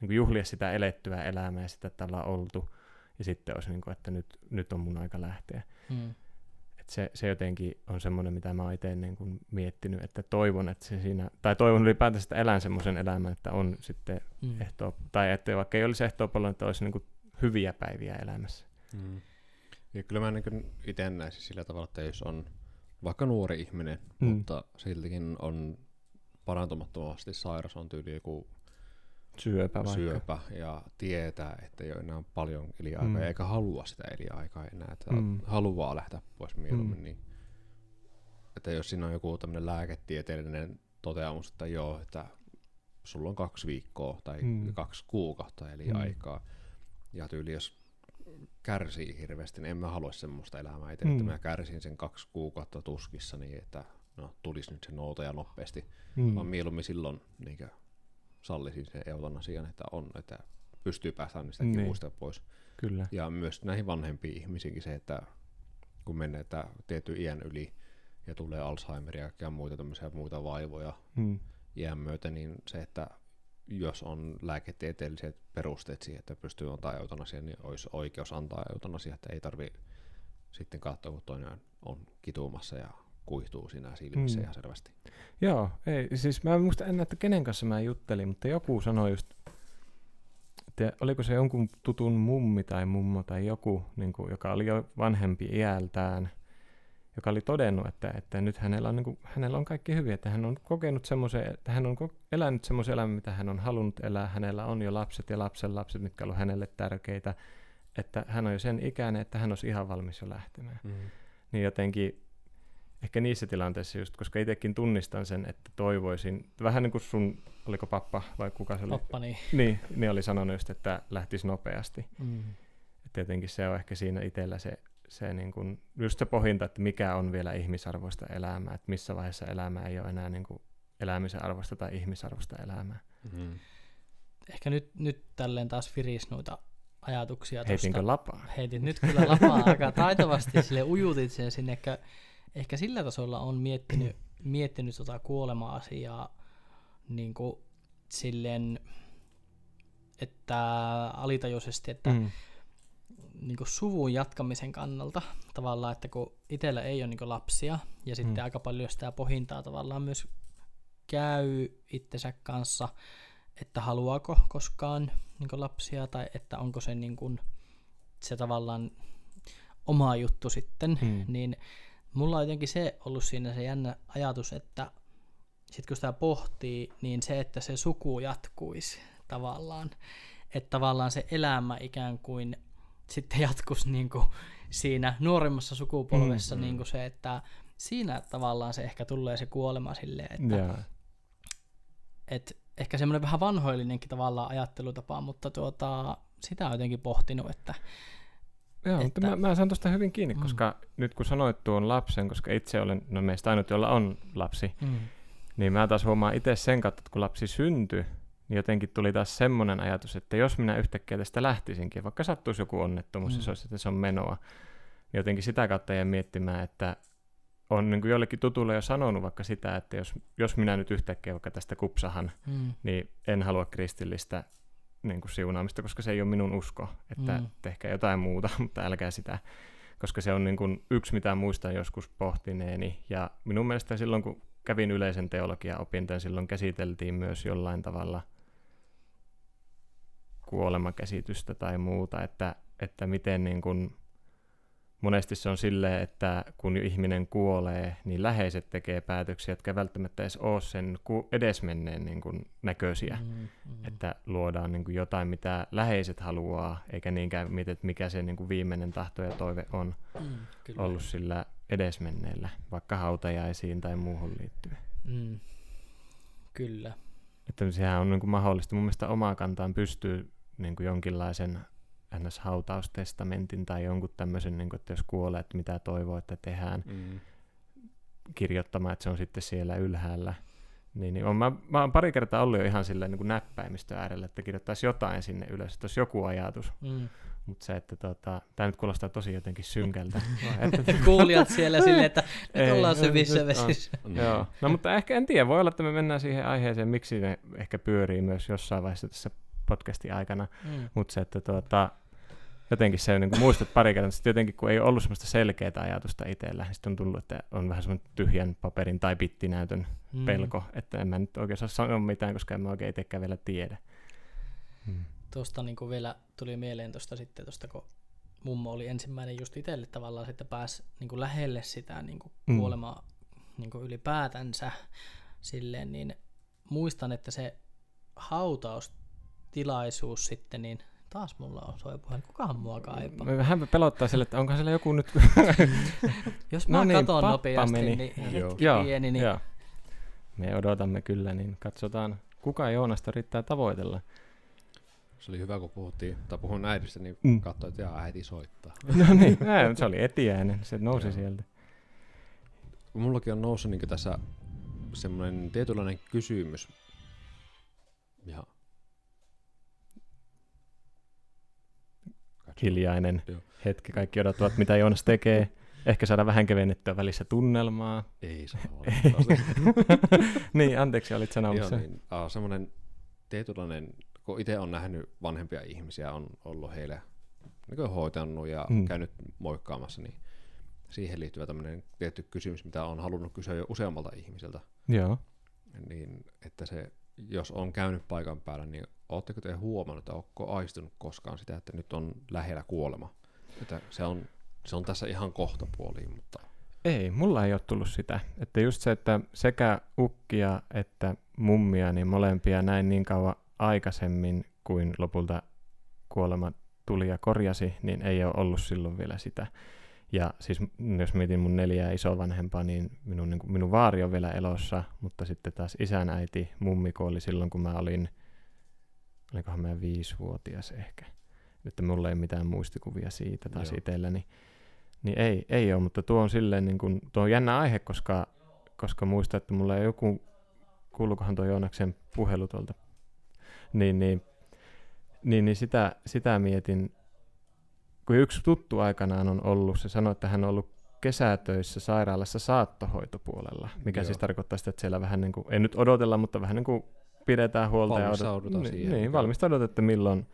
niin kuin juhlia sitä elettyä elämää ja sitä, että ollaan oltu. Ja sitten olisi, niin kuin, että nyt, nyt on mun aika lähteä. Mm. Et se, se jotenkin on semmoinen, mitä mä oon itse niin kuin miettinyt, että toivon, että se siinä, tai toivon ylipäätään, että elän semmoisen elämän, että on sitten Mm. ehtoo, tai että vaikka ei olisi ehtoopallo, että olisi niin kuin hyviä päiviä elämässä. Mm. Ja kyllä mä niin itse näisin sillä tavalla, että jos on vaikka nuori ihminen, Mm. mutta siltikin on parantumattomasti sairas, on tyyli joku Syöpä vaikka. syöpä ja tietää, että ei ole enää paljon eliaikaa Mm. eikä halua sitä eliaikaa enää, että Mm. haluaa lähteä pois mieluummin, Mm. niin että jos siinä on joku tämmöinen lääketieteellinen toteamus, että joo, että sulla on kaksi viikkoa tai Mm. kaksi kuukautta eliaikaa, mm. ja tyyli jos kärsii hirveästi, niin en mä halua semmoista elämää itse, mm. Että mä kärsin sen kaksi kuukautta tuskissa niin, että no, tulisi nyt se noutaja nopeasti, Mm. vaan mieluummin silloin niin sallisin sen eutanasian, että on, että pystyy päästään niistä Niin. kivuista pois. Kyllä. Ja myös näihin vanhempiin ihmisiinkin se, että kun menee että tietyn iän yli ja tulee Alzheimeria ja muita tämmöisiä muita vaivoja Mm. iän myötä, niin se, että jos on lääketieteelliset perusteet siihen, että pystyy antaa eutanasia, niin olisi oikeus antaa eutanasia, että ei tarvi sitten katsoa, kun toinen on kitumassa ja kuihtuu siinä silmissä mm. ihan selvästi. Joo, ei, siis mä en muista enää, että kenen kanssa mä juttelin, mutta joku sanoi just, että oliko se jonkun tutun mummi tai mummo tai joku, niin kuin, joka oli jo vanhempi iältään, joka oli todennut, että, että nyt hänellä on, niin kuin, hänellä on kaikki hyvin, että hän on kokenut semmoisen, että hän on elänyt semmoisen elämän, mitä hän on halunnut elää, hänellä on jo lapset ja lapsen lapset, mitkä on hänelle tärkeitä, että hän on jo sen ikäinen, että hän olisi ihan valmis jo lähtemään Mm. niin jotenkin ehkä niissä tilanteissa just, koska itsekin tunnistan sen, että toivoisin, vähän niin kuin sun, oliko pappa vai kuka se oli? Pappa, niin. Niin, niin oli sanonut just, että lähtisi nopeasti. Mm. Että jotenkin se on ehkä siinä itsellä se, se niin kuin, just se pohinta, että mikä on vielä ihmisarvoista elämää, että missä vaiheessa elämä ei ole enää niin kuin elämisen arvosta tai ihmisarvosta elämää. Mm. Ehkä nyt, nyt tälleen taas firis noita ajatuksia Heitinkö tosta. lapaa? Heitit nyt kyllä lapaa aika taitavasti sille ujutit sen sinne. Ehkä, ehkä sillä tasolla on miettinyt, miettinyt tota kuolema-asiaa niin kuin silleen, että alitajuisesti, että mm. Niin kuin suvun jatkamisen kannalta tavallaan, että kun itsellä ei ole niin kuin lapsia ja sitten Mm. aika paljon sitä pohintaa tavallaan myös käy itsensä kanssa, että haluaako koskaan niin kuin lapsia tai että onko se niin kuin, se tavallaan oma juttu sitten, Mm. niin mulla on jotenkin se ollut siinä se jännä ajatus, että sit kun sitä pohtii, niin se, että se suku jatkuisi tavallaan, että tavallaan se elämä ikään kuin sitten jatkuisi niin kuin siinä nuorimmassa sukupolvessa Mm, mm, mm. niin kuin se, että siinä tavallaan se ehkä tulee se kuolema silleen, että Jaa. et ehkä semmoinen vähän vanhoillinenkin tavallaan ajattelutapa, mutta tuota, sitä on jotenkin pohtinut, että Joo, mutta Että- mä, mä saan tuosta hyvin kiinni, Mm. koska nyt kun sanoit tuon lapsen, koska itse olen, no meistä ainut, jolla on lapsi, mm, niin mä taas huomaan itse sen kautta, että kun lapsi syntyi, niin jotenkin tuli taas semmoinen ajatus, että jos minä yhtäkkiä tästä lähtisinkin, vaikka sattuisi joku onnettomuus mm. ja se olisi, että se on menoa, niin jotenkin sitä kautta jäin miettimään, että on niin kuin jollekin tutulle jo sanonut vaikka sitä, että jos, jos minä nyt yhtäkkiä vaikka tästä kupsahan, mm, niin en halua kristillistä niin kuin siunaamista, koska se ei ole minun usko, että. Mm. tehkää jotain muuta, mutta älkää sitä, koska se on niin kuin yksi, mitä muistan joskus pohtineeni, ja minun mielestä silloin, kun kävin yleisen teologian opintojen, silloin käsiteltiin myös jollain tavalla kuolemakäsitystä tai muuta, että, että miten niin kuin, monesti se on silleen, että kun ihminen kuolee, niin läheiset tekee päätöksiä, jotka välttämättä edes ole sen edesmenneen niin kuin näköisiä. mm, mm, Että luodaan niin kuin jotain, mitä läheiset haluaa, eikä niinkään mitä, mikä se niin kuin viimeinen tahto ja toive on mm, kyllä. ollut sillä edesmenneellä, vaikka hautajaisiin tai muuhun liittyen. Mm, kyllä. Että sehän on niin kuin mahdollista. Mun mielestä omaa kantaan pystyy niin kuin jonkinlaisen NS-hautaustestamentin tai jonkun tämmöisen, niin kuin, että jos kuolee, että mitä toivoo, että tehdään, Mm. kirjoittamaan, että se on sitten siellä ylhäällä. Niin, niin on, mä, mä oon pari kertaa ollut jo ihan silleen niin näppäimistön äärellä, että kirjoittaisi jotain sinne ylös, että olisi joku ajatus. Mm. Mutta se, että tota, tämä nyt kuulostaa tosi jotenkin synkältä. että, Kuulijat siellä silleen, että nyt Ei, ollaan syvissä on. vesissä. Mm. Joo. No mutta ehkä en tiedä, voi olla, että me mennään siihen aiheeseen, miksi ne ehkä pyörii myös jossain vaiheessa tässä podcastin aikana. Mm. Mutta se, että tuota, jotenkin se niin kuin muistat pari kertaa, sitten jotenkin kun ei ollut semmoista selkeää ajatusta itsellä, niin sitten on tullut, että on vähän semmoinen tyhjän paperin tai bittinäytön Mm. pelko, että en mä nyt oikein saa sanoa mitään, koska en mä oikein itsekään vielä tiedä. Mm. Tuosta niin vielä tuli mieleen tuosta sitten, tosta, kun mummo oli ensimmäinen just itselle tavallaan, sitten pääsi niin kuin lähelle sitä niin kuin Mm. kuolemaa niin kuin ylipäätänsä silleen, niin muistan, että se hautaustilaisuus sitten, niin taas mulla on soi puhelin, kukahan mua kaipaa. Mä Vähän pelottaa sille, että onkohan siellä joku nyt... Jos No mä niin, katon pappa nopeasti, meni. niin Joo. hetki Joo, pieni, niin Joo. Me odotamme kyllä, niin katsotaan, kuka Joonasta riittää tavoitella. Se oli hyvä, kun puhuttiin, tai puhun äidistä, niin Mm. mm. katsoin, että jaa, äiti soittaa. No niin, näin, se oli etiäinen, se nousi Joo. sieltä. Mullakin on noussut niin tässä semmoinen tietynlainen kysymys. Ja Hiljainen Joo. hetki, kaikki odottavat, mitä Joonas tekee. Ehkä saada vähän kevennettyä välissä tunnelmaa. Ei saa olla. niin, anteeksi, olit Joo, sanomassa. niin, uh, semmoinen tietynlainen, kun itse on nähnyt vanhempia ihmisiä, on ollut heille niin hoitanut ja mm. käynyt moikkaamassa, niin siihen liittyvä tämmöinen tietty kysymys, mitä on halunnut kysyä jo useammalta ihmiseltä, Joo. niin että se, jos on käynyt paikan päällä, niin oletteko te huomannut, että onko aistunut koskaan sitä, että nyt on lähellä kuolema? Että se on, se on tässä ihan kohtapuoliin, mutta Ei, mulla ei ole tullut sitä. Että just se, että sekä ukkia että mummia, niin molempia näin niin kauan aikaisemmin kuin lopulta kuolema tuli ja korjasi, niin ei ole ollut silloin vielä sitä. Ja siis jos mietin mun neljää isovanhempaa, niin minun, niin kuin, minun vaari on vielä elossa, mutta sitten taas isän äiti, mummi kuoli silloin, kun mä olin, olikohan mä viisivuotias ehkä. Että mulla ei mitään muistikuvia siitä Joo. itselläni. Niin ei, ei ole, mutta tuo on silleen, niin kuin, tuo on jännä aihe, koska, koska muistan, että mulla ei joku, kuuluukohan tuo Joonaksen puhelu tuolta, niin, niin, niin, niin sitä, sitä mietin, kun yksi tuttu aikanaan on ollut, se sanoi, että hän on ollut kesätöissä sairaalassa saattohoitopuolella, mikä Joo. siis tarkoittaa sitä, että siellä vähän niin kuin, ei nyt odotella, mutta vähän niin kuin pidetään huolta ja niin, siihen, Niin, valmistaudutaan, että milloin,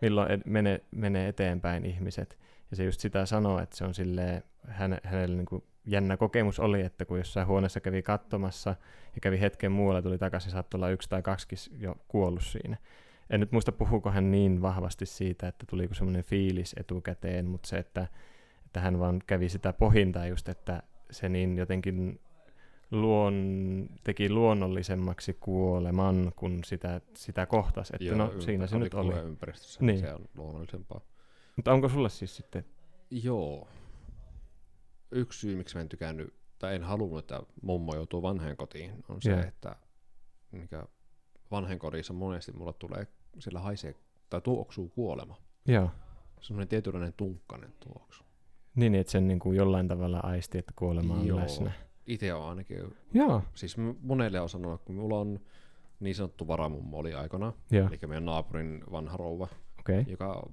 milloin ed- menee, menee eteenpäin ihmiset. Ja se just sitä sanoo, että se on silleen, hän, hänellä niin kuin jännä kokemus oli, että kun jossain huoneessa kävi katsomassa ja kävi hetken muualla, tuli takaisin, saattoi olla yksi tai kaksi jo kuollut siinä. En nyt muista, puhuuko hän niin vahvasti siitä, että tuliko semmoinen fiilis etukäteen, mutta se, että, että hän vaan kävi sitä pohintaa just, että se niin jotenkin luon, teki luonnollisemmaksi kuoleman, kun sitä, sitä kohtasi. Että no, siinä se nyt oli. ympäristössä, Niin. niin. se on luonnollisempaa. Mutta onko sulle siis sitten... Joo. Yksi syy, miksi mä en tykännyt, tai en halunnut, että mummo joutuu vanhainkotiin, on se, Joo. että mikä vanhainkodissa monesti mulla tulee, sillä haisee, tai tuoksuu kuolema. Joo. Semmoinen tietynlainen tunkkainen tuoksu. Niin, että sen niin kuin jollain tavalla aisti, että kuolema on Joo. läsnä. Itse on ainakin, Joo. siis monelle on sanonut, kun mulla on niin sanottu varamummo oli aikana, Joo. eli meidän naapurin vanha rouva. Okay. joka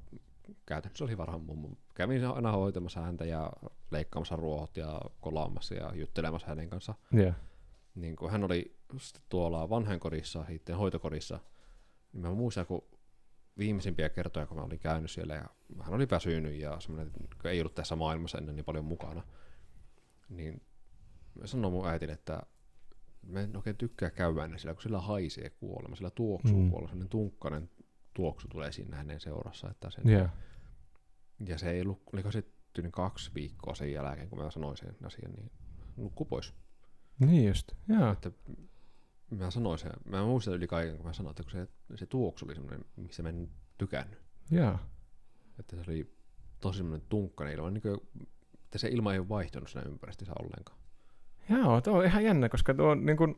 käytännössä oli varhan mummo. Kävin aina hoitamassa häntä ja leikkaamassa ruohot ja kolaamassa ja juttelemassa hänen kanssa. Joo. Niin kun hän oli tuolla vanhainkodissa, sitten hoitokodissa, niin mä muistan, kun viimeisimpiä kertoja, kun mä olin käynyt siellä ja hän oli väsynyt ja semmoinen, kun ei ollut tässä maailmassa ennen niin paljon mukana, niin mä sanoin mun äitille, että mä en oikein tykkää käydä ennen sillä, kun sillä haisee kuolema, sillä tuoksuu Mm. kuolema, semmoinen tunkkainen tuoksu tulee siinä hänen seurassa, että sen, Joo. ja se ei ollut, oliko se tyyli kaksi viikkoa sen jälkeen, kun mä sanoin sen asian, niin nukku pois. Niin just. Joo. Että mä sanoin sen, mä muistan yli kaiken, kun mä sanoin, että kun se, se tuoksu oli semmoinen, missä mä en tykännyt. Joo. Että se oli tosi semmoinen tunkkainen ilma, niin kuin, että se ilma ei ole vaihtunut siinä ympäristössä ollenkaan. Joo, tuo on ihan jännä, koska tuo on niin kuin,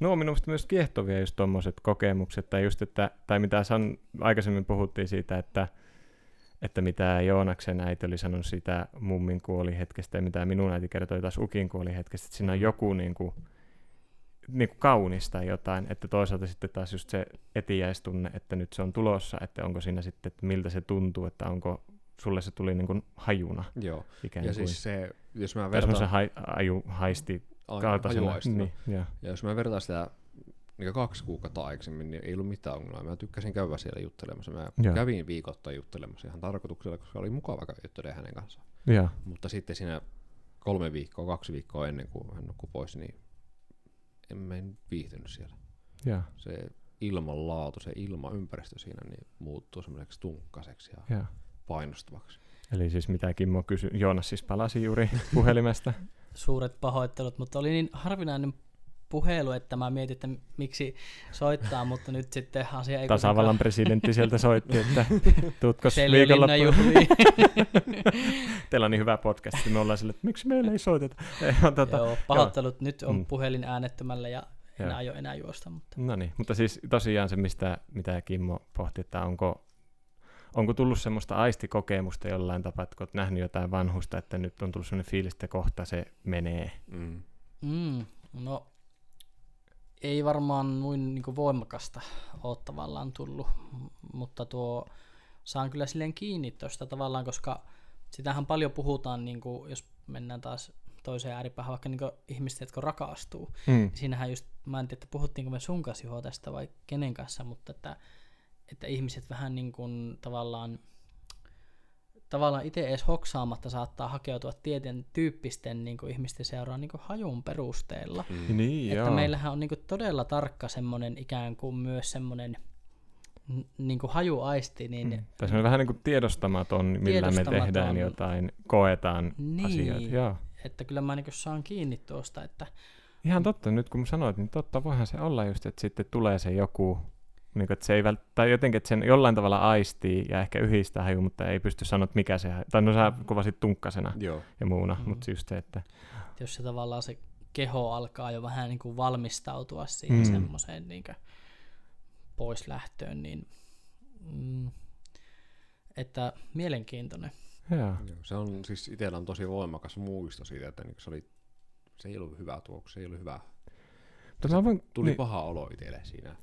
nuo on mielestä myös kiehtovia just tuommoiset kokemukset, tai just, että, tai mitä san, aikaisemmin puhuttiin siitä, että, että mitä Joonaksen äiti oli sanonut siitä mummin kuolihetkestä, ja mitä minun äiti kertoi taas Ukin kuolihetkestä, että siinä on joku niin kuin, niin kuin kaunis tai jotain, että toisaalta sitten taas just se etiäistunne, että nyt se on tulossa, että onko siinä sitten, että miltä se tuntuu, että onko sulle se tuli niin kuin hajuna Joo, ikään ja kuin. siis se, jos mä tai vertaan, hai, aju, haisti kaltaisena. Niin, joo. ja jos mä vertaan sitä niin kaksi kuukautta aikaisemmin, niin ei ollut mitään ongelmaa. Mä tykkäsin käydä siellä juttelemassa. Mä Joo. kävin viikoittain juttelemassa ihan tarkoituksella, koska oli mukava käydä juttelemaan hänen kanssaan. Joo. Mutta sitten siinä kolme viikkoa, kaksi viikkoa ennen kuin hän nukkui pois, niin en mä en viihtynyt siellä. Joo. Se ilmanlaatu, se ilmaympäristö siinä niin muuttuu semmoiseksi tunkkaseksi ja Joo. Painostavaksi. Eli siis mitä Kimmo kysyi, Joonas siis palasi juuri puhelimesta. Suuret pahoittelut, mutta oli niin harvinainen puhelu, että mä mietin, että miksi soittaa, mutta nyt sitten asia ei Tasavallan presidentti sieltä soitti, että tuutko Seljölinna viikonloppuun. Teillä on niin hyvä podcast, että me ollaan sille, että miksi meillä ei soiteta. Tota, Joo, pahoittelut. Nyt on Mm. puhelin äänettömällä ja en Joo. aio enää juosta. Mutta No niin, mutta siis tosiaan se, mistä, mitä Kimmo pohti, että onko, onko tullut semmoista aistikokemusta jollain tapaa, että kun olet nähnyt jotain vanhusta, että nyt on tullut semmoinen fiilis, että kohta se menee. Mm. mm, no ei varmaan noin niin voimakasta ole tavallaan tullut, mutta tuo saan kyllä silleen kiinni tuosta tavallaan, koska sitähän paljon puhutaan, niin kuin, jos mennään taas toiseen ääripäähän, vaikka niin ihmiset, jotka rakastuu. Mm. Siinähän just, mä en tiedä, että puhuttiinko me sun kanssa Juho tästä vai kenen kanssa, mutta että, että ihmiset vähän niin kuin tavallaan tavallaan itse edes hoksaamatta saattaa hakeutua tietyn tyyppisten niin kuin ihmisten seuraan niin kuin hajun perusteella. Mm. Niin, Että joo. meillähän on niin kuin todella tarkka semmoinen ikään kuin myös semmoinen niin kuin hajuaisti, niin Mm. Tässä on vähän niin kuin tiedostamaton, millä me Tiedostamaton. tehdään jotain, koetaan Niin. asioita. Joo. että kyllä mä niin kuin saan kiinni tuosta, että Ihan totta, nyt kun sanoit, niin totta voihan se olla just, että sitten tulee se joku, niin kuin, että se ei vält- tai jotenkin, että sen jollain tavalla aistii ja ehkä yhdistää haju, mutta ei pysty sanoa, että mikä se, tai no sä kuvasit tunkkasena Joo. ja muuna, Mm. mm. mutta just se, että että jos se tavallaan se keho alkaa jo vähän niin kuin valmistautua siihen Mm. mm. semmoiseen niin poislähtöön, niin mm, että mielenkiintoinen. joo. Se on siis itsellä on tosi voimakas muisto siitä, että niin se, oli, se ei ollut hyvä tuoksu, se ei ollut hyvä. Mutta mä voin, Tuli niin. paha olo itselle siinä.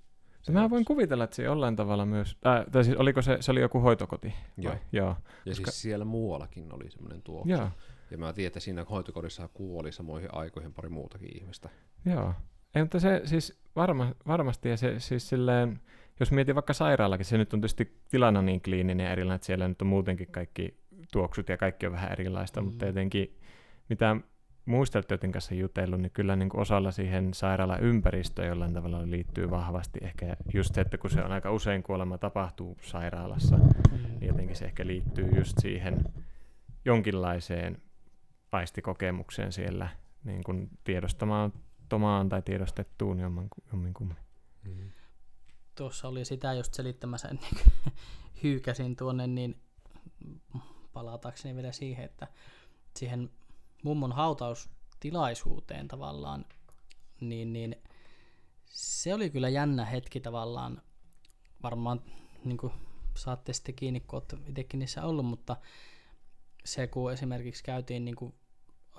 Mutta mä voin kuvitella, että se jollain tavalla myös, äh, tai siis oliko se, se oli joku hoitokoti? Joo. Vai? Joo. Ja koska- siis siellä muuallakin oli semmoinen tuoksu. Joo. Ja mä tiedän, että siinä hoitokodissa kuoli samoihin aikoihin pari muutakin ihmistä. Joo. Ei, mutta se siis varma, varmasti, ja se siis silleen, jos mietin vaikka sairaalakin, se nyt on tietysti tilana niin kliininen ja erilainen, että siellä nyt on muutenkin kaikki tuoksut ja kaikki on vähän erilaista, mm. mutta jotenkin muisteltiin kanssa jutellut, niin kyllä niin kuin osalla siihen sairaalan ympäristöön jollain tavalla liittyy vahvasti. Ehkä just se, että kun se on aika usein kuolema tapahtuu sairaalassa, niin jotenkin se ehkä liittyy just siihen jonkinlaiseen aistikokemukseen siellä niin kuin tiedostamaan tomaan tai tiedostettuun jomminkummin. Tuossa oli sitä just selittämässä ennen kuin hyykäsin tuonne, niin palatakseni vielä siihen, että siihen mummon hautaustilaisuuteen tavallaan, niin, niin se oli kyllä jännä hetki tavallaan, varmaan niin kuin saatte sitten kiinni, kun olette itsekin niissä ollut, mutta se kun esimerkiksi käytiin niin kuin,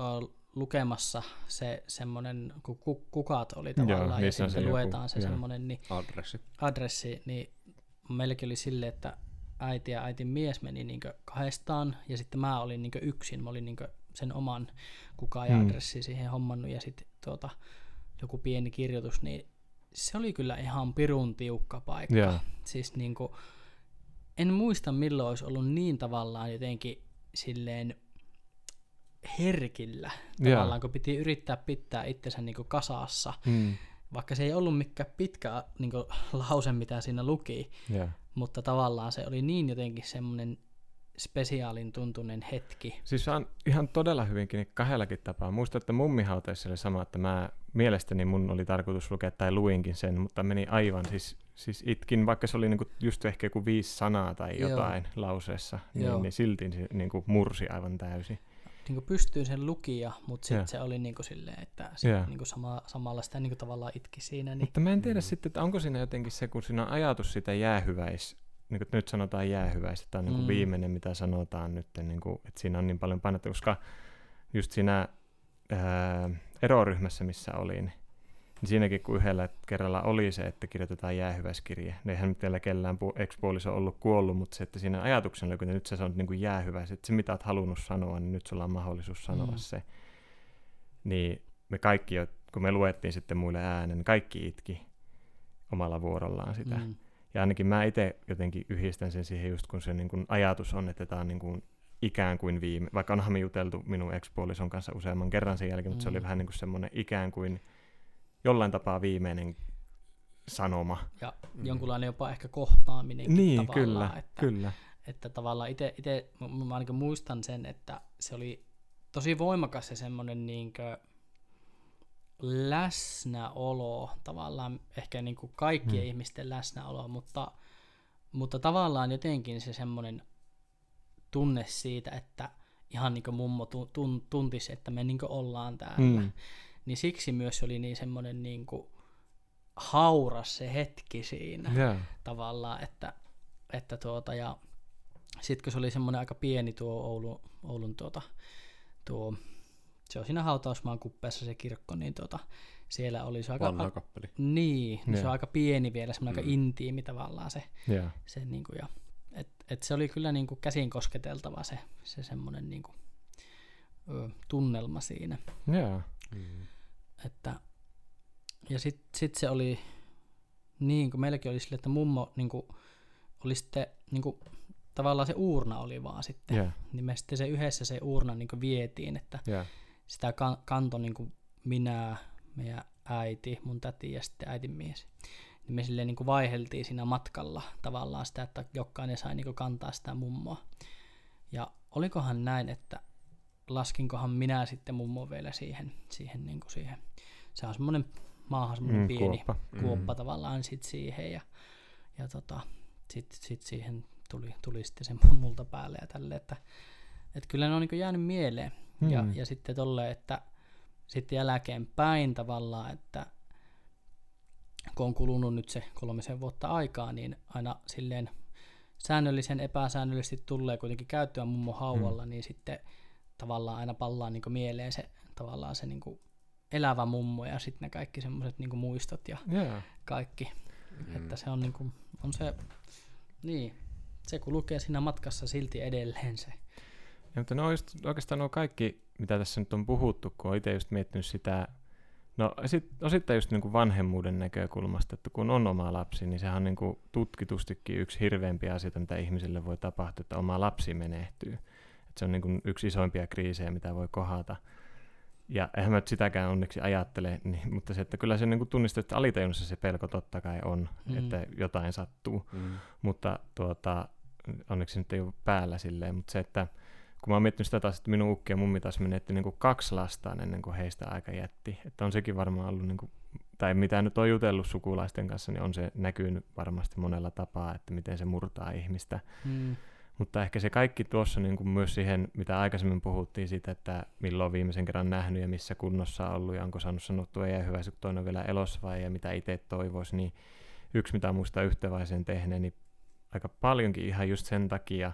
uh, lukemassa se semmoinen, kun kukat oli tavallaan, Joo, ja sitten se luetaan joku, se semmoinen niin, adressi. adressi, niin meilläkin oli silleen, että äiti ja äitin mies meni niin kahdestaan, ja sitten mä olin niin yksin, mä olin niin sen oman kukaan ja hmm. adressi siihen hommannut, ja sitten tuota, joku pieni kirjoitus, niin se oli kyllä ihan pirun tiukka paikka. Yeah. Siis niin kuin, en muista milloin olisi ollut niin tavallaan jotenkin silleen herkillä, tavallaan yeah. kun piti yrittää pitää itsensä niin kuin kasassa, mm. vaikka se ei ollut mikään pitkä niin kuin, lause, mitä siinä luki, yeah. mutta tavallaan se oli niin jotenkin semmoinen spesiaalin tuntunen hetki. Siis on ihan todella hyvinkin kahdellakin tapaa. Muistan, että mummihauteessa oli sama, että mä mielestäni mun oli tarkoitus lukea tai luinkin sen, mutta meni aivan, siis, siis itkin, vaikka se oli niinku just ehkä joku viisi sanaa tai jotain Joo. lauseessa, niin, niin silti se niinku mursi aivan täysin niin pystyy sen lukija, mutta sitten se oli niin kuin silleen, että sit yeah. niin kuin sama, samalla sitä niin kuin tavallaan itki siinä. Niin... Mutta mä en tiedä mm. sitten, että onko siinä jotenkin se, kun siinä on ajatus sitä jäähyväis, niin kuin nyt sanotaan jäähyväis, että on niin kuin mm. viimeinen, mitä sanotaan nyt, niin kuin, että siinä on niin paljon painetta, koska just siinä ää, eroryhmässä, missä olin, niin niin siinäkin kun yhdellä kerralla oli se, että kirjoitetaan jäähyväiskirje, niin eihän nyt vielä kellään ekspuoliso ollut kuollut, mutta se, että siinä ajatuksena oli, kun nyt sä sanot niin kuin jäähyväis, että se mitä oot halunnut sanoa, niin nyt sulla on mahdollisuus sanoa mm. se. Niin me kaikki, kun me luettiin sitten muille äänen, niin kaikki itki omalla vuorollaan sitä. Mm. Ja ainakin mä itse jotenkin yhdistän sen siihen just kun se niin kuin ajatus on, että tämä on niin kuin ikään kuin viime, vaikka onhan me juteltu minun ekspuolison kanssa useamman kerran sen jälkeen, mm. mutta se oli mm. vähän niin kuin semmoinen ikään kuin jollain tapaa viimeinen sanoma. Ja mm. jonkunlainen jopa ehkä kohtaaminen. Niin, kyllä, että, kyllä. Että tavallaan itse, mä ainakin muistan sen, että se oli tosi voimakas se semmoinen niinkö läsnäolo, tavallaan ehkä niin kuin kaikkien hmm. ihmisten läsnäolo, mutta, mutta tavallaan jotenkin se semmoinen tunne siitä, että ihan niin kuin mummo tuntisi, että me niin kuin ollaan täällä. Hmm niin siksi myös oli niin semmoinen niin kuin hauras se hetki siinä yeah. tavallaan, että, että tuota, ja sitten kun se oli semmoinen aika pieni tuo Oulun, Oulun tuota, tuo, se on siinä hautausmaan kuppeessa se kirkko, niin tuota, siellä oli se aika... Vanha kappeli. Niin, niin yeah. se on aika pieni vielä, semmoinen mm. aika intiimi tavallaan se, yeah. se niin kuin, ja, et, et se oli kyllä niin kuin käsin kosketeltava se, se semmoinen niin kuin, ö, tunnelma siinä. Yeah. Mm. Että, ja sitten sit se oli niin, kuin meilläkin oli sille, että mummo niin kuin, oli sitten niin kuin, tavallaan se uurna oli vaan sitten. Yeah. Niin me sitten se yhdessä se uurna niin kuin vietiin, että yeah. Sitä kan, kanto niin kuin minä, meidän äiti, mun täti ja sitten äitin mies. Niin me silleen niin kuin vaiheltiin siinä matkalla tavallaan sitä, että jokainen sai niin kuin kantaa sitä mummoa. Ja olikohan näin, että laskinkohan minä sitten mummo vielä siihen, siihen, niin kuin siihen. se on semmoinen maahan semmoinen mm, pieni kuoppa, kuoppa mm. tavallaan sit siihen ja, ja tota, sitten sit siihen tuli, tuli sitten sen multa päälle ja tälle, että, että kyllä ne on niin jäänyt mieleen mm. ja, ja sitten tolle, että sitten jälkeenpäin tavallaan, että kun on kulunut nyt se kolmisen vuotta aikaa, niin aina silleen säännöllisen epäsäännöllisesti tulee kuitenkin käyttöä mummo hauvalla, mm. niin sitten tavallaan aina palaa niin mieleen se tavallaan se niin elävä mummo ja sitten ne kaikki semmoiset niin muistot ja yeah. kaikki. Mm. Että se on, niin kuin, on se, niin, se kun lukee siinä matkassa silti edelleen se. Ja, mutta ne on just, oikeastaan nuo kaikki, mitä tässä nyt on puhuttu, kun on itse just miettinyt sitä, no sit, osittain just niin kuin vanhemmuuden näkökulmasta, että kun on oma lapsi, niin sehän on niin kuin tutkitustikin yksi hirveämpiä asioita, mitä ihmisille voi tapahtua, että oma lapsi menehtyy se on niin kuin yksi isoimpia kriisejä, mitä voi kohata. Ja eihän mä nyt sitäkään onneksi ajattele, niin, mutta se, että kyllä se niin tunnistaa, että alitajunnassa se pelko totta kai on, mm. että jotain sattuu. Mm. Mutta tuota, onneksi nyt ei ole päällä silleen, mutta se, että kun mä oon miettinyt sitä taas, että minun ukki ja mummi taas menetti niin kuin kaksi lastaan ennen kuin heistä aika jätti. Että on sekin varmaan ollut, niin kuin, tai mitä nyt on jutellut sukulaisten kanssa, niin on se näkynyt varmasti monella tapaa, että miten se murtaa ihmistä. Mm. Mutta ehkä se kaikki tuossa niin kuin myös siihen, mitä aikaisemmin puhuttiin siitä, että milloin on viimeisen kerran nähnyt ja missä kunnossa on ollut ja onko saanut sanottua ja hyvä, kun toinen on vielä elossa vai ja mitä itse toivoisi, niin yksi mitä muista yhteväisen tehneen, niin aika paljonkin ihan just sen takia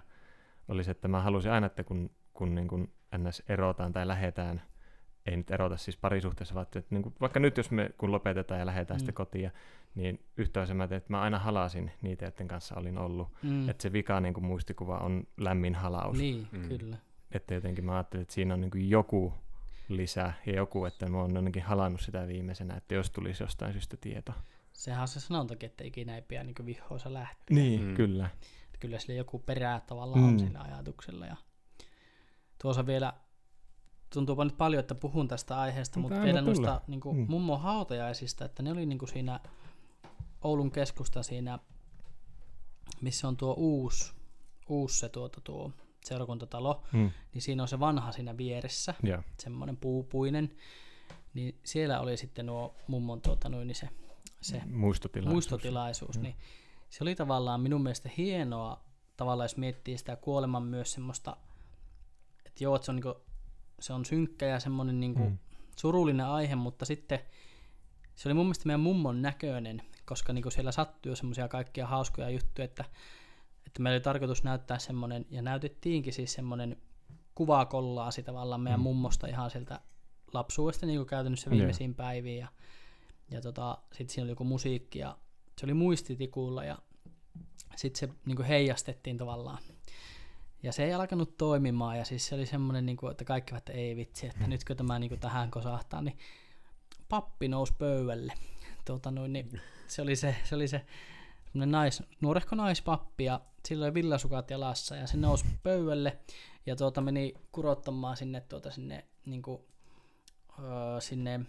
oli se, että mä halusin aina, että kun, kun niin kuin ns. erotaan tai lähetään, ei nyt erota siis parisuhteessa, vaan että niin kuin, vaikka nyt jos me kun lopetetaan ja lähdetään mm. sitten kotiin, niin yhtä mä tein, että mä aina halasin niitä, joiden kanssa olin ollut. Mm. Että se vika niin kuin muistikuva on lämmin halaus. Niin, mm. kyllä. Että jotenkin mä ajattelin, että siinä on niin kuin joku lisää ja joku, että mä oon ainakin halannut sitä viimeisenä, että jos tulisi jostain syystä tieto. Sehän on se sanontakin, että ikinä ei pidä niin vihoissa lähteä. Niin, mm. kyllä. Kyllä sillä joku perää tavallaan mm. on sillä ajatuksella. Ja tuossa vielä tuntuupa nyt paljon, että puhun tästä aiheesta, mutta vielä noista niin kuin, mm. mummon hautajaisista, että ne oli niin kuin siinä Oulun keskusta siinä, missä on tuo uusi, uusi se tuota, tuo seurakuntatalo, mm. niin siinä on se vanha siinä vieressä, yeah. semmoinen puupuinen, niin siellä oli sitten nuo mummon tuota, noin, niin se, se muistotilaisuus, muistotilaisuus mm. niin se oli tavallaan minun mielestä hienoa, tavallaan jos miettii sitä kuoleman myös semmoista, että joo, että se on, niin kuin, se on synkkä ja semmoinen niin mm. surullinen aihe, mutta sitten se oli mun mielestä meidän mummon näköinen, koska niin kuin siellä sattui jo semmoisia kaikkia hauskoja juttuja, että, että meillä oli tarkoitus näyttää semmoinen, ja näytettiinkin siis semmoinen kuvakollaasi tavallaan meidän mm. mummosta ihan sieltä lapsuudesta niin kuin käytännössä viimeisiin yeah. päiviin, ja, ja tota, sitten siinä oli joku musiikki, ja se oli muistitikulla, ja sitten se niin kuin heijastettiin tavallaan. Ja se ei alkanut toimimaan, ja siis se oli semmoinen, niin kuin, että kaikki että ei vitsi, että nytkö tämä niin kuin tähän kosahtaa, niin pappi nousi pöydälle. Tuota, noin, niin se oli se, se, oli se nais, nuorehko naispappi ja sillä oli villasukat jalassa ja se nousi pöydälle ja tuota meni kurottamaan sinne, tuota, sinne, niin kuin, öö, sinne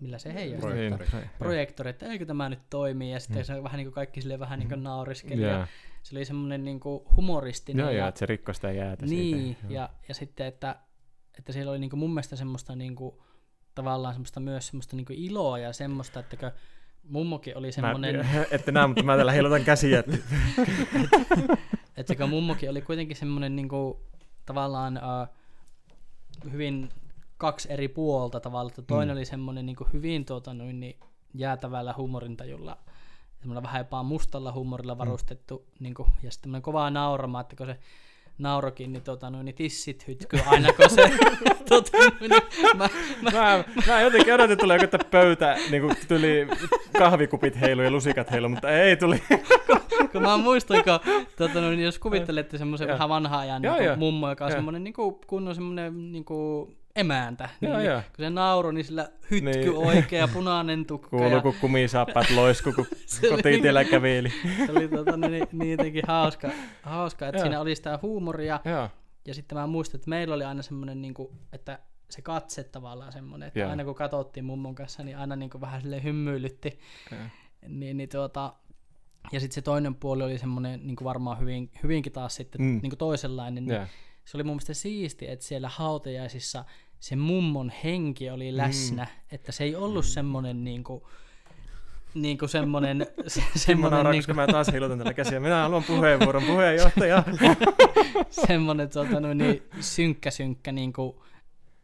millä se heijastaa. Projektori. Projektori, että eikö tämä nyt toimii, ja sitten mm. se vähän niin kuin kaikki sille vähän niin kuin nauriskeli, yeah. ja se oli semmoinen niin kuin humoristinen. Joo, ja, joo, että se rikkoi sitä jäätä Niin, siitä. ja, ja sitten, että, että siellä oli niin kuin mun mielestä semmoista niin kuin, tavallaan semmoista myös semmoista niin kuin iloa ja semmoista, että mummokin oli semmoinen... Mä, ette näe, mutta mä täällä heilutan käsiä. että, että kun mummokin oli kuitenkin semmoinen niin kuin, tavallaan uh, hyvin kaksi eri puolta tavallaan, että toinen mm. oli semmoinen niin hyvin tuota, noin, niin jäätävällä huumorintajulla, semmoinen vähän jopa mustalla huumorilla mm. varustettu, mm. niin kuin, ja sitten kovaa naurama, että kun se naurokin, niin, tota, noin, niin tissit hytkyy aina, kun se... tota, niin, mä, mä, mä, mä, jotenkin odotin, että tulee joku pöytä, niin kuin tuli kahvikupit heilu ja lusikat heilu, mutta ei tuli. kun, kun mä muistan, kun, tota, noin, jos kuvittelette semmoisen vähän vanhaa ajan niin mummo, joka on semmoinen niin kuin, kunnon semmoinen niin kuin, emäntä. Joo, niin, joo. Kun se nauro, niin sillä hytky niin. oikea, punainen tukka. Kuuluu, ja... kun kumisaappaat loisku, kun kotitiellä niin, käveli. Se oli tota, niin, niin jotenkin hauska, hauska että joo. siinä oli sitä huumoria. Joo. Ja sitten mä muistan, että meillä oli aina semmoinen, niin kuin, että se katse tavallaan semmoinen, että joo. aina kun katsottiin mummon kanssa, niin aina niin kuin vähän sille hymyilytti. Niin, niin tuota, ja sitten se toinen puoli oli semmoinen niin kuin varmaan hyvin, hyvinkin taas sitten mm. niin kuin toisenlainen. Niin se oli mun mielestä siisti, että siellä hautajaisissa se mummon henki oli mm. läsnä, mm. että se ei ollut semmoinen niin kuin, niin kuin semmoinen... Se, semmoinen niin kuin... mä taas heilutan tällä käsiä. Minä haluan puheenvuoron puheenjohtaja. semmoinen tuota, no, niin, synkkä synkkä niin kuin,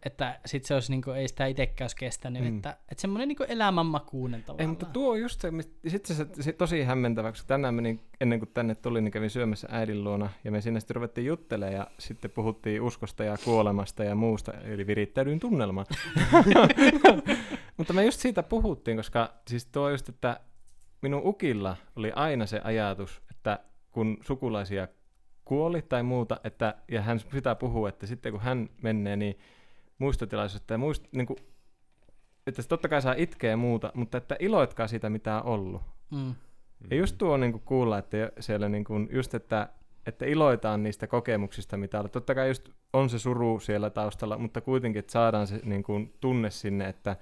että sit se olisi, niinku, ei sitä itsekään olisi kestänyt, mm. että, että semmoinen niinku elämänmakuinen tavallaan. Ei, mutta tuo on just se, sitten se, se, tosi hämmentävä, koska tänään menin, ennen kuin tänne tulin, niin kävin syömässä äidin luona, ja me sinne sitten ruvettiin juttelemaan, ja sitten puhuttiin uskosta ja kuolemasta ja muusta, eli virittäydyin tunnelmaan. mutta me just siitä puhuttiin, koska siis tuo just, että minun ukilla oli aina se ajatus, että kun sukulaisia kuoli tai muuta, että, ja hän sitä puhuu, että sitten kun hän menee, niin muistotilaisuutta ja muist, niin kuin, että totta kai saa itkeä muuta, mutta että iloitkaa siitä, mitä on ollut. Mm. Ja just tuo on niin kuin kuulla, että siellä niin kuin, just, että, että iloitaan niistä kokemuksista, mitä on. Totta kai just on se suru siellä taustalla, mutta kuitenkin, että saadaan se niin kuin, tunne sinne, että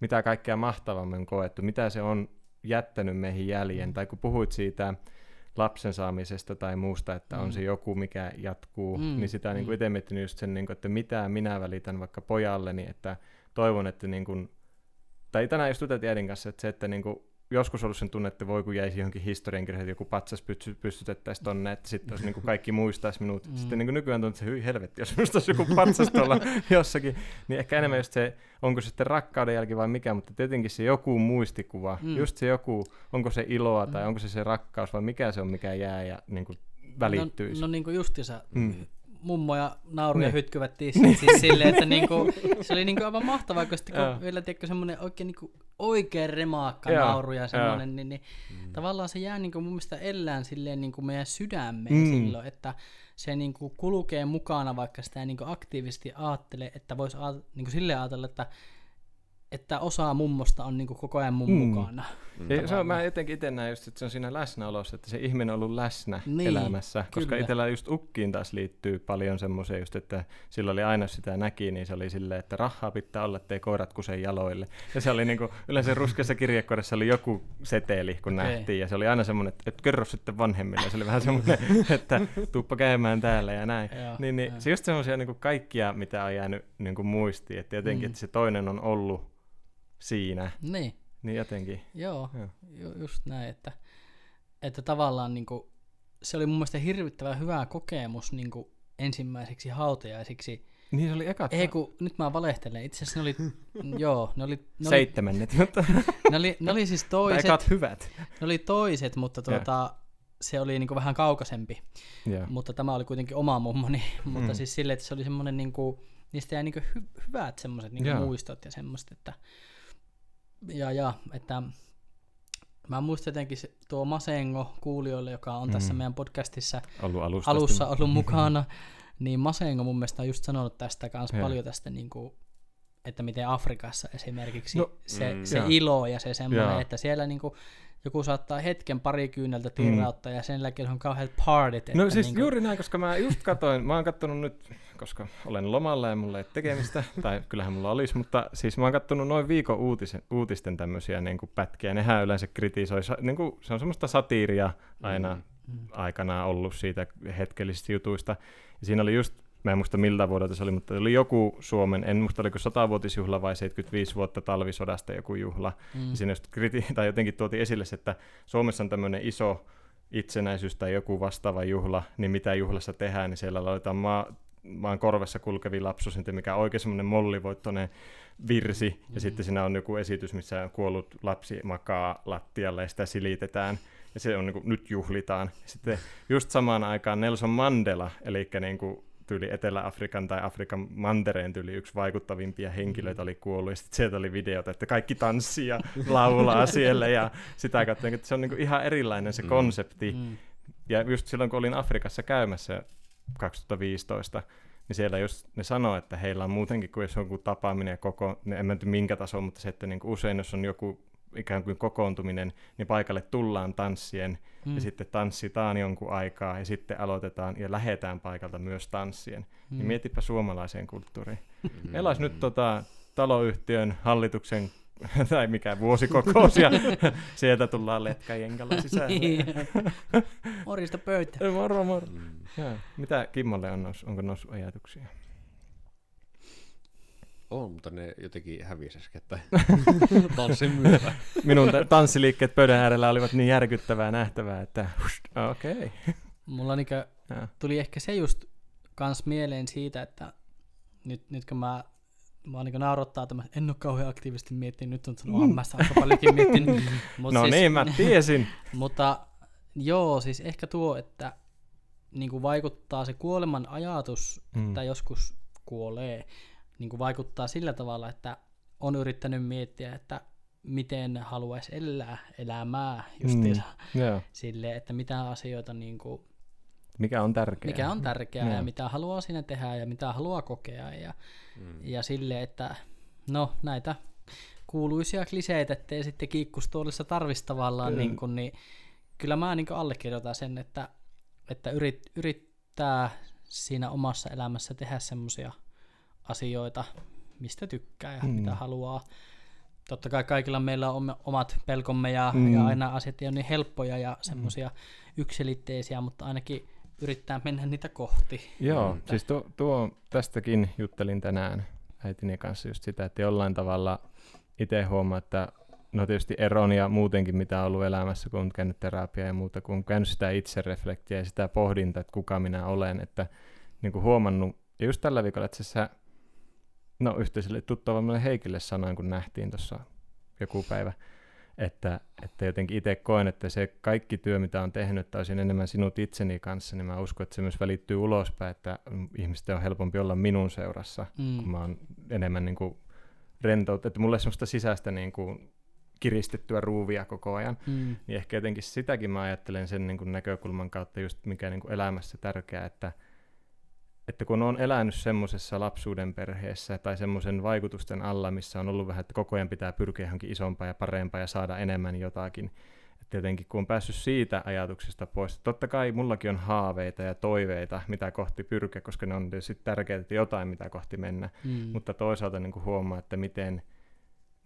mitä kaikkea mahtavammin on koettu, mitä se on jättänyt meihin jäljen. Tai kun puhuit siitä, lapsen saamisesta tai muusta, että mm. on se joku, mikä jatkuu, mm. niin sitä niin kuin mm. itse miettinyt just sen, niin kuin, että mitä minä välitän vaikka pojalleni, että toivon, että niin kuin, tai tänään just äidin kanssa, että se, että niin kuin, joskus ollut sen tunne, että voi kun jäisi johonkin historiankirjaan, että joku patsas pysty, pystytettäisiin tonne, että sitten olisi niin kuin kaikki muistaisi minut. Mm. Sitten niin kuin nykyään tuntuu, että hyi helvetti, jos minusta olisi joku patsas tuolla jossakin, niin ehkä enemmän just se, onko se sitten rakkauden jälki vai mikä, mutta tietenkin se joku muistikuva, Mm. just se joku, onko se iloa tai Mm. onko se se rakkaus vai mikä se on, mikä jää ja niin kuin välittyisi. No, no niin kuin justiinsa, Mm. Mummo ja nauru ja Niin. hytkyvät tissit siis silleen, että niinku, se oli niinku aivan mahtavaa, kun, sitten, kun vielä tiedätkö, semmoinen oikein niinku, oikein remaakka Joo, nauru ja semmoinen, niin, niin Mm. tavallaan se jää niinku mun mielestä ellään silleen niinku meidän sydämeen Mm. silloin, että se niinku kulkee mukana, vaikka sitä ei niinku aktiivisesti ajattele, että voisi aat, niinku silleen ajatella, että että osa mummosta on niinku koko ajan mun Mm. mukana. Mm. Ja se on, mä jotenkin itse näen just, että se on siinä läsnäolossa, että se ihminen on ollut läsnä Niin, niin, elämässä. Koska kyllä. itsellä just ukkiin taas liittyy paljon semmoisia just, että sillä oli aina sitä näki, niin se oli silleen, että rahaa pitää olla, ettei koirat kuse jaloille. Ja se oli niinku, yleensä ruskeassa kirjekuoressa oli joku seteli, kun Okei. nähtiin. Ja se oli aina semmoinen, että, että kerro sitten vanhemmille. Se oli vähän semmoinen, että tuuppa käymään täällä ja näin. Joo, Niin, niin joo. se just semmoisia niin kaikkia, mitä on jäänyt niin kuin muistiin. Että jotenkin, Mm. että se toinen on ollut siinä. Niin. Niin jotenkin. Joo, Joo. ju, just näin, että, että tavallaan niin kuin, se oli mun mielestä hirvittävän hyvä kokemus niin kuin ensimmäiseksi hautajaisiksi. Niin se oli ekat Ei kun, nyt mä valehtelen, itse asiassa ne oli, joo, ne oli, ne oli, seitsemännet, mutta ne oli, ne oli siis tai toiset, ekat hyvät. ne oli toiset, mutta tuota, se oli niin kuin vähän kaukaisempi, Joo. mutta tämä oli kuitenkin oma mummoni, mutta Mm. siis silleen, että se oli semmoinen niin kuin, niistä jäi niin kuin hy, hyvät semmoiset niin Joo. muistot ja semmoista, että ja, ja että mä muistan jotenkin se, tuo Masengo kuulijoille, joka on tässä Mm. meidän podcastissa Ollut alusta. alussa ollut mukana, niin Masengo mun mielestä on just sanonut tästä kanssa paljon tästä niin kuin, että miten Afrikassa esimerkiksi No, se, mm, se joo. ilo ja se semmoinen, Joo. että siellä niin kuin, joku saattaa hetken pari kyyneltä tirrauttaa ja sen jälkeen on kauheat partit. No siis niin kuin, juuri näin, koska mä just katoin, mä oon kattonut nyt, koska olen lomalla ja mulla ei tekemistä, tai kyllähän mulla olisi, mutta siis mä oon kattonut noin viikon uutisen, uutisten tämmöisiä niin kuin pätkiä, nehän yleensä kritisoi, niin kuin, se on semmoista satiiria aina Mm. Mm. aikanaan ollut siitä hetkellisistä jutuista. Ja siinä oli just, mä en muista miltä vuodelta se oli, mutta oli joku Suomen, en muista oliko 100-vuotisjuhla vai 75 vuotta talvisodasta joku juhla. mm, Ja siinä just kriti- tai jotenkin tuotiin esille se, että Suomessa on tämmöinen iso itsenäisyys tai joku vastaava juhla, niin mitä juhlassa tehdään, niin siellä laitetaan maa, maan korvessa kulkevi lapsusinti, mikä on oikein semmoinen mollivoittoinen virsi, ja Mm. sitten siinä on joku esitys, missä kuollut lapsi makaa lattialle ja sitä silitetään, ja se on niin kuin, nyt juhlitaan. Sitten just samaan aikaan Nelson Mandela, eli niin kuin tyyli Etelä-Afrikan tai Afrikan mantereen tyyli yksi vaikuttavimpia henkilöitä oli kuollut, ja sitten sieltä oli videota, että kaikki tanssii ja laulaa siellä, ja sitä kautta, että se on niin kuin ihan erilainen se Mm. konsepti. mm, Ja just silloin, kun olin Afrikassa käymässä 2015, niin siellä just ne sanoo, että heillä on muutenkin, kuin jos on joku tapaaminen ja koko, en mä tiedä minkä taso, mutta se, että niin kuin usein jos on joku ikään kuin kokoontuminen, niin paikalle tullaan tanssien mm, ja sitten tanssitaan jonkun aikaa ja sitten aloitetaan ja lähetään paikalta myös tanssien. mm. Niin mietipä suomalaiseen kulttuuriin. Mm. Meillä olisi nyt tota, taloyhtiön hallituksen tai mikä vuosikokous ja sieltä tullaan letkäjenkalla sisään. Niin. Morjesta pöytä. Ei, Moro, moro. Mm. Mitä Kimmolle on noussut? Onko noussut ajatuksia? On, mutta ne jotenkin hävisi äsken, että tanssin myötä. Minun t- tanssiliikkeet pöydän äärellä olivat niin järkyttävää nähtävää, että okei. Okay. Mulla niinkö tuli ehkä se just kans mieleen siitä, että nyt, nyt kun mä Mä niin naurattaa tämä, en ole kauhean aktiivisesti miettinyt, nyt on sanonut, mm. mä aika paljonkin miettinyt. Mut No siis, niin, mä tiesin. Mutta joo, siis ehkä tuo, että niin kuin vaikuttaa se kuoleman ajatus, Mm. että joskus kuolee, niin kuin vaikuttaa sillä tavalla, että on yrittänyt miettiä, että miten haluaisi elää elämää justiinsa mm. Joo. silleen, että mitä asioita, niin kuin, Mikä on tärkeää? mikä on tärkeää ja Joo. mitä haluaa siinä tehdä ja mitä haluaa kokea ja, Mm. ja silleen, että no näitä kuuluisia kliseitä, ettei sitten kiikkustuolissa tarvitsisi tavallaan, Kyllä. niin, kuin, niin kyllä mä niin kuin allekirjoitan sen, että, että yrit, yrittää siinä omassa elämässä tehdä semmoisia asioita, mistä tykkää ja Mm. mm. mitä haluaa. Totta kai kaikilla meillä on oma- omat pelkomme ja, Mm. mm. ja aina asiat ei ole niin helppoja ja semmoisia yksilitteisiä, mutta ainakin yrittää mennä niitä kohti. Joo, Mm. siis tuo, tuo, tästäkin juttelin tänään äitini kanssa just sitä, että jollain tavalla itse huomaa, että no tietysti eron ja muutenkin mitä on ollut elämässä, kun on käynyt terapiaa ja muuta, kun on käynyt sitä itsereflektiä ja sitä pohdinta, että kuka minä olen, että niin kuin huomannut, ja just tällä viikolla että se no yhteiselle tuttavalle Heikille sanoin, kun nähtiin tuossa joku päivä, että, että jotenkin itse koen, että se kaikki työ, mitä on tehnyt, että olisin enemmän sinut itseni kanssa, niin mä uskon, että se myös välittyy ulospäin, että ihmisten on helpompi olla minun seurassa, mm. kun mä oon enemmän niin kuin rentout, että mulla ei semmoista sisäistä niin kuin kiristettyä ruuvia koko ajan, mm. niin ehkä jotenkin sitäkin mä ajattelen sen niin kuin näkökulman kautta just mikä niin kuin elämässä tärkeää, että että kun on elänyt semmoisessa lapsuuden perheessä tai semmoisen vaikutusten alla, missä on ollut vähän, että koko ajan pitää pyrkiä johonkin isompaa ja parempaa ja saada enemmän jotakin, että jotenkin kun on päässyt siitä ajatuksesta pois, että totta kai mullakin on haaveita ja toiveita, mitä kohti pyrkiä, koska ne on tietysti tärkeää, että jotain, mitä kohti mennä, mm. mutta toisaalta niin kuin huomaa, että miten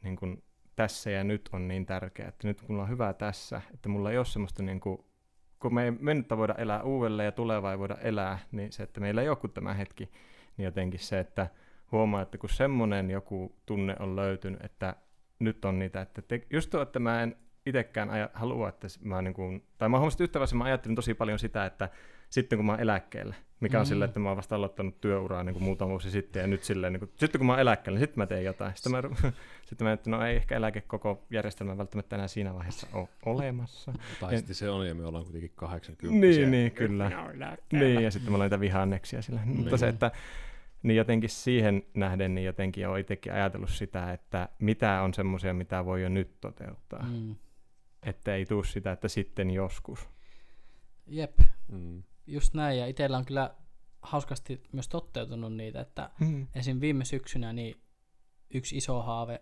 niin kuin tässä ja nyt on niin tärkeää, että nyt kun mulla on hyvä tässä, että mulla ei ole semmoista niin kuin kun me ei mennyttä voida elää uudelleen ja tulevaa ei voida elää, niin se, että meillä ei ole kuin tämä hetki, niin jotenkin se, että huomaa, että kun semmoinen joku tunne on löytynyt, että nyt on niitä, että te, just tuo, että mä en itsekään aja, halua, että mä niin kuin, tai mä huomasin, että mä ajattelin tosi paljon sitä, että sitten kun mä oon eläkkeellä, mikä on mm. silleen, että mä oon vasta aloittanut työuraa niin kuin muutama vuosi sitten, ja nyt silleen, niin kuin, sitten kun mä oon eläkkeellä, niin sitten mä teen jotain. Sitten mä, sitten mä että no ei ehkä eläke koko järjestelmä välttämättä enää siinä vaiheessa ole olemassa. Tai sitten se on, ja me ollaan kuitenkin 80 Niin, niin, kyllä. Niin, ja sitten mä olen niitä vihanneksia sillä. Niin. Mutta se, että niin jotenkin siihen nähden, niin jotenkin olen itsekin ajatellut sitä, että mitä on semmoisia, mitä voi jo nyt toteuttaa. Mm. Että ei tule sitä, että sitten joskus. Jep. Mm just näin, ja itsellä on kyllä hauskasti myös toteutunut niitä, että mm. esim. viime syksynä niin yksi iso haave,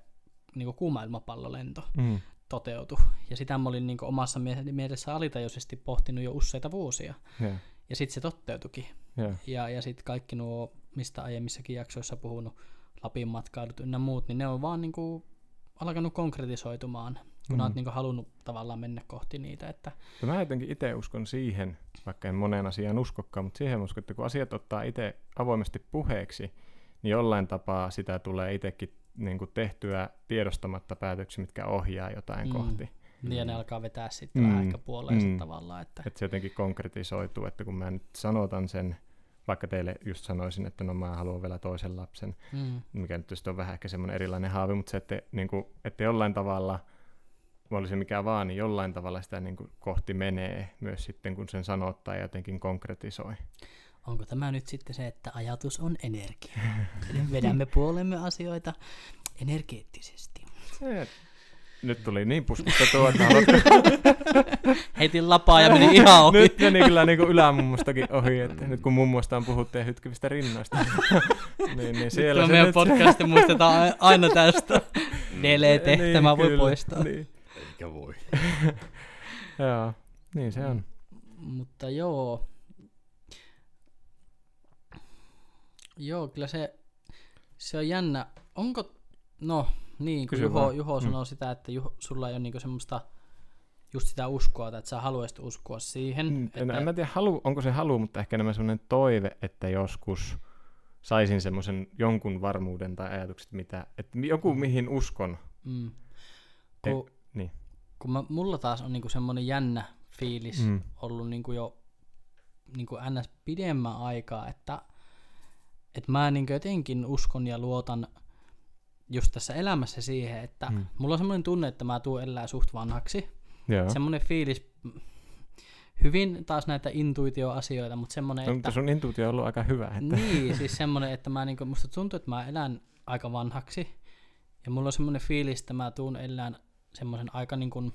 niin kuuma ilmapallolento, mm. toteutui. Ja sitä mä olin niin omassa mielessä alitajuisesti pohtinut jo useita vuosia. Yeah. Ja sitten se toteutuikin. Yeah. Ja, ja sitten kaikki nuo, mistä aiemmissakin jaksoissa puhunut, Lapin matkailut ynnä muut, niin ne on vaan niin kuin alkanut konkretisoitumaan kun mm. olet niin halunnut tavallaan mennä kohti niitä. Että... Mä jotenkin itse uskon siihen, vaikka en moneen asiaan uskokkaan, mutta siihen uskon, että kun asiat ottaa itse avoimesti puheeksi, niin jollain tapaa sitä tulee itsekin niin kuin tehtyä tiedostamatta päätöksiä, mitkä ohjaa jotain mm. kohti. Niin ja ne alkaa vetää sitten mm. vähän ehkä puoleensa mm. tavallaan. Että... että se jotenkin konkretisoituu, että kun mä nyt sanotan sen, vaikka teille just sanoisin, että no mä haluan vielä toisen lapsen, mm. mikä nyt on vähän ehkä semmoinen erilainen haave, mutta se, että, niin kuin, että jollain tavalla – oli se mikä vaan, niin jollain tavalla sitä niin kuin kohti menee myös sitten, kun sen sanottaa ja jotenkin konkretisoi. Onko tämä nyt sitten se, että ajatus on energia? Vedämme puolemme asioita energeettisesti. Se, nyt tuli niin puskusta tuo, että Heitin lapaa ja meni ihan ohi. nyt meni kyllä niin kuin ylämummostakin ohi, että nyt kun mummosta on puhuttu ja hytkivistä rinnoista. niin, niin siellä nyt se meidän nyt... podcasti muistetaan aina tästä. Delete, niin, tämä voi kyllä, poistaa. Niin. Eikä voi. joo, niin se on. Mutta joo. Joo, kyllä se, se on jännä. Onko, no niin, kun Juho, Juho mm. sanoo sitä, että Juho, sulla ei ole niinku semmoista just sitä uskoa, että sä haluaisit uskoa siihen. Mm, että... en, en mä tiedä, halu, onko se halu, mutta ehkä enemmän semmoinen toive, että joskus saisin semmoisen jonkun varmuuden tai ajatukset, mitä, että joku mm. mihin uskon. Mm. Kun, e, kun mä, mulla taas on niinku semmoinen jännä fiilis mm. ollut niinku jo niinku ns. pidemmän aikaa, että et mä niinku jotenkin uskon ja luotan just tässä elämässä siihen, että mm. mulla on semmoinen tunne, että mä tuun elää suht vanhaksi. Yeah. Semmoinen fiilis, hyvin taas näitä intuitioasioita, mutta semmoinen, no, että... sun intuitio on ollut aika hyvä. Että... Niin, siis semmoinen, että mä niinku, musta tuntuu, että mä elän aika vanhaksi. Ja mulla on semmoinen fiilis, että mä tuun elään semmoisen aika niin kuin,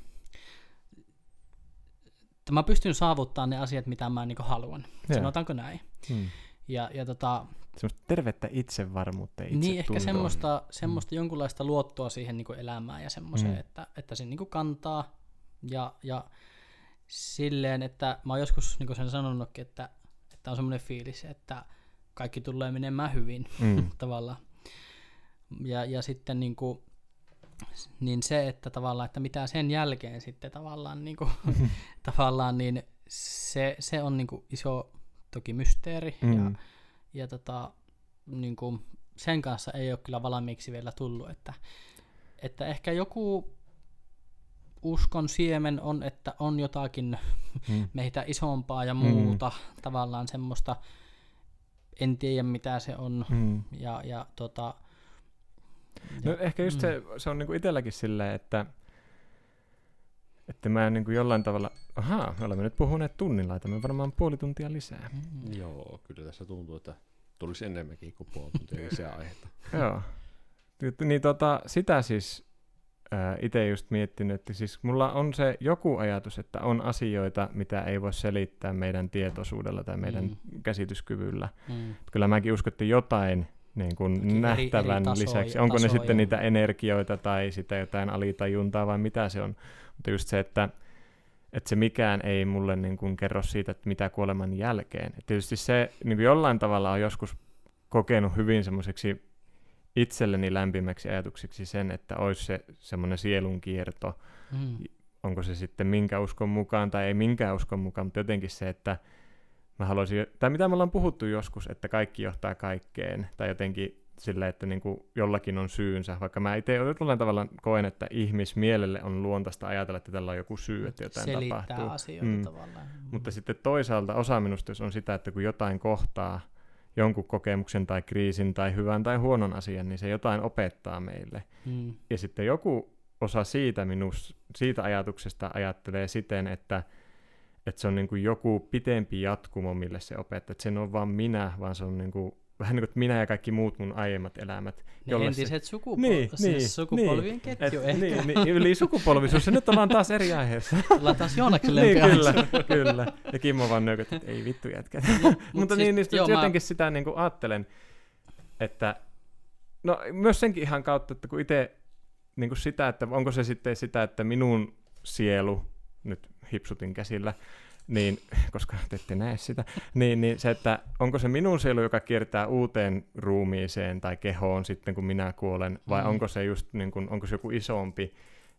että mä pystyn saavuttamaan ne asiat, mitä mä niin haluan. Yeah. Sanotaanko näin. Hmm. Ja, ja tota, semmoista tervettä itsevarmuutta itse Niin, ehkä semmoista, hmm. semmoista mm. jonkunlaista luottoa siihen niin elämään ja semmoiseen, mm. että, että se niin kantaa. Ja, ja silleen, että mä oon joskus niin sen sanonutkin, että, että on semmoinen fiilis, että kaikki tulee menemään hyvin mm. tavallaan. Ja, ja sitten niin kuin, niin se, että tavallaan, että mitä sen jälkeen sitten tavallaan, niin kuin, tavallaan niin se, se on niin kuin iso toki mysteeri mm. ja, ja tota, niin kuin sen kanssa ei ole kyllä valmiiksi vielä tullut, että, että ehkä joku uskon siemen on, että on jotakin Mm. meitä isompaa ja Mm. muuta, tavallaan semmoista, en tiedä mitä se on, Mm. ja, ja tota, No ja- ehkä just se, se on niinku itselläkin silleen, että, että mä niinku jollain tavalla, ahaa, me olemme nyt puhuneet tunnin laitamme varmaan puoli tuntia lisää. Mm. Joo, kyllä tässä tuntuu, että tulisi enemmänkin kuin puoli tuntia lisää aihetta. Joo. Ni- Niin tota, sitä siis itse just miettinyt, että siis mulla on se joku ajatus, että on asioita, mitä ei voi selittää meidän tietoisuudella tai meidän Mm. käsityskyvyllä. Mm. Kyllä mäkin uskon, että jotain niin kuin eri- nähtävän eri tasoja- lisäksi. Onko ne tasoja. sitten niitä energioita tai sitä jotain alitajuntaa vai mitä se on. Mutta just se, että, että se mikään ei mulle niin kuin kerro siitä, että mitä kuoleman jälkeen. Et tietysti se niin kuin jollain tavalla on joskus kokenut hyvin semmoiseksi itselleni lämpimäksi ajatuksiksi sen, että olisi se semmoinen sielunkierto, Mm. onko se sitten minkä uskon mukaan tai ei minkään uskon mukaan, mutta jotenkin se, että mä haluaisin, tai mitä me ollaan puhuttu joskus, että kaikki johtaa kaikkeen, tai jotenkin sillä, että niin kuin jollakin on syynsä, vaikka mä itse jollain tavalla koen, että ihmismielelle on luontaista ajatella, että tällä on joku syy, että jotain Selittää tapahtuu. asioita Mm. tavallaan. Mutta sitten toisaalta osa minusta jos on sitä, että kun jotain kohtaa, jonkun kokemuksen tai kriisin tai hyvän tai huonon asian, niin se jotain opettaa meille. Mm. Ja sitten joku osa siitä, minus, siitä ajatuksesta ajattelee siten, että, että se on niin kuin joku pitempi jatkumo, mille se opettaa. Että se ole vaan minä, vaan se on niin kuin, vähän niin kuin että minä ja kaikki muut mun aiemmat elämät. Ne entiset sukupol- Niin, se niin, sukupolvien niin. ketju Et, ehkä. niin, niin, yli sukupolvisuus. Ja nyt ollaan taas eri aiheessa. Ollaan taas Joonakselle niin, kyllä, kyllä. Ja Kimmo vaan nököt, että ei vittu jätkä. Mutta niin, niin joo, jotenkin sitä niin kuin ajattelen, että no myös senkin ihan kautta, että kun itse niin kuin sitä, että onko se sitten sitä, että minun sielu, nyt hipsutin käsillä, niin, koska te ette näe sitä, niin, niin se, että onko se minun sielu, joka kiertää uuteen ruumiiseen tai kehoon sitten, kun minä kuolen, vai Mm. onko se just, niin kuin, onko se joku isompi,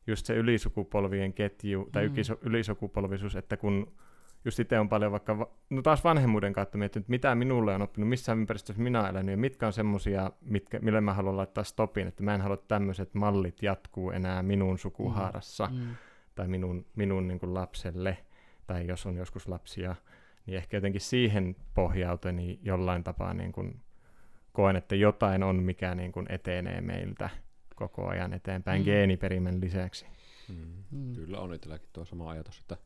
just se ylisukupolvien ketju, tai Mm. ylisukupolvisuus, että kun just itse on paljon vaikka, va- no taas vanhemmuuden kautta miettinyt, mitä minulle on oppinut, missä ympäristössä minä olen elänyt, ja mitkä on semmoisia, mitkä, mille mä haluan laittaa stopin, että mä en halua, tämmöiset mallit jatkuu enää minun sukuhaarassa, mm. Mm. Tai minun, minun niin kuin lapselle, tai jos on joskus lapsia, niin ehkä jotenkin siihen pohjautuen niin jollain tapaa niin kuin koen, että jotain on, mikä niin kuin etenee meiltä koko ajan eteenpäin Mm. geeniperimän lisäksi. Mm. Mm. Kyllä on itselläkin tuo sama ajatus, että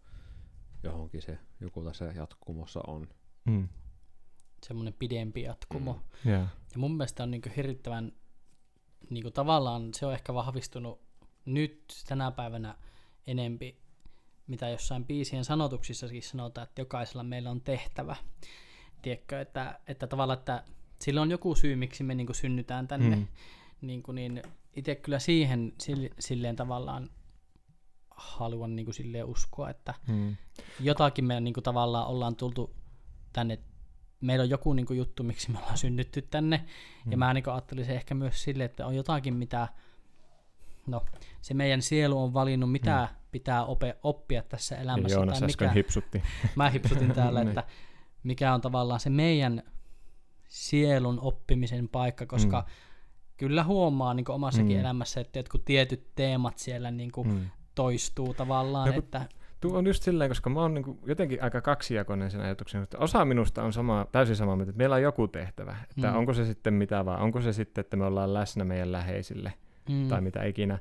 johonkin se joku tässä jatkumossa on. Mm. Semmoinen pidempi jatkumo. Mm. Yeah. Ja mun mielestä on niinku hirvittävän, niinku tavallaan se on ehkä vahvistunut nyt tänä päivänä enempi, mitä jossain biisien sanotuksissakin sanotaan, että jokaisella meillä on tehtävä. Tiedätkö, että, että tavallaan, että sillä on joku syy, miksi me niinku synnytään tänne. Mm. Niin, kuin niin itse kyllä siihen sille- silleen tavallaan haluan niinku silleen uskoa, että Mm. jotakin me niinku tavallaan ollaan tultu tänne, meillä on joku niinku juttu, miksi me ollaan synnytty tänne, mm. ja Mm. mä niinku ajattelin se ehkä myös sille, että on jotakin, mitä no, se meidän sielu on valinnut, mitä mm. Pitää ope, oppia tässä elämässä, Joonas tai mikä, hipsutti. mä hipsutin täällä, Niin. että mikä on tavallaan se meidän sielun oppimisen paikka, koska Mm. kyllä huomaa niin omassakin Mm. elämässä, että jotkut tietyt teemat siellä niin kuin Mm. toistuu tavallaan, No kun- että Tuo on just silleen, koska mä oon niinku jotenkin aika kaksijakoinen sen ajatuksen, että osa minusta on sama, täysin sama mieltä, että meillä on joku tehtävä. Että Mm. onko se sitten mitä vaan, onko se sitten, että me ollaan läsnä meidän läheisille mm, tai mitä ikinä.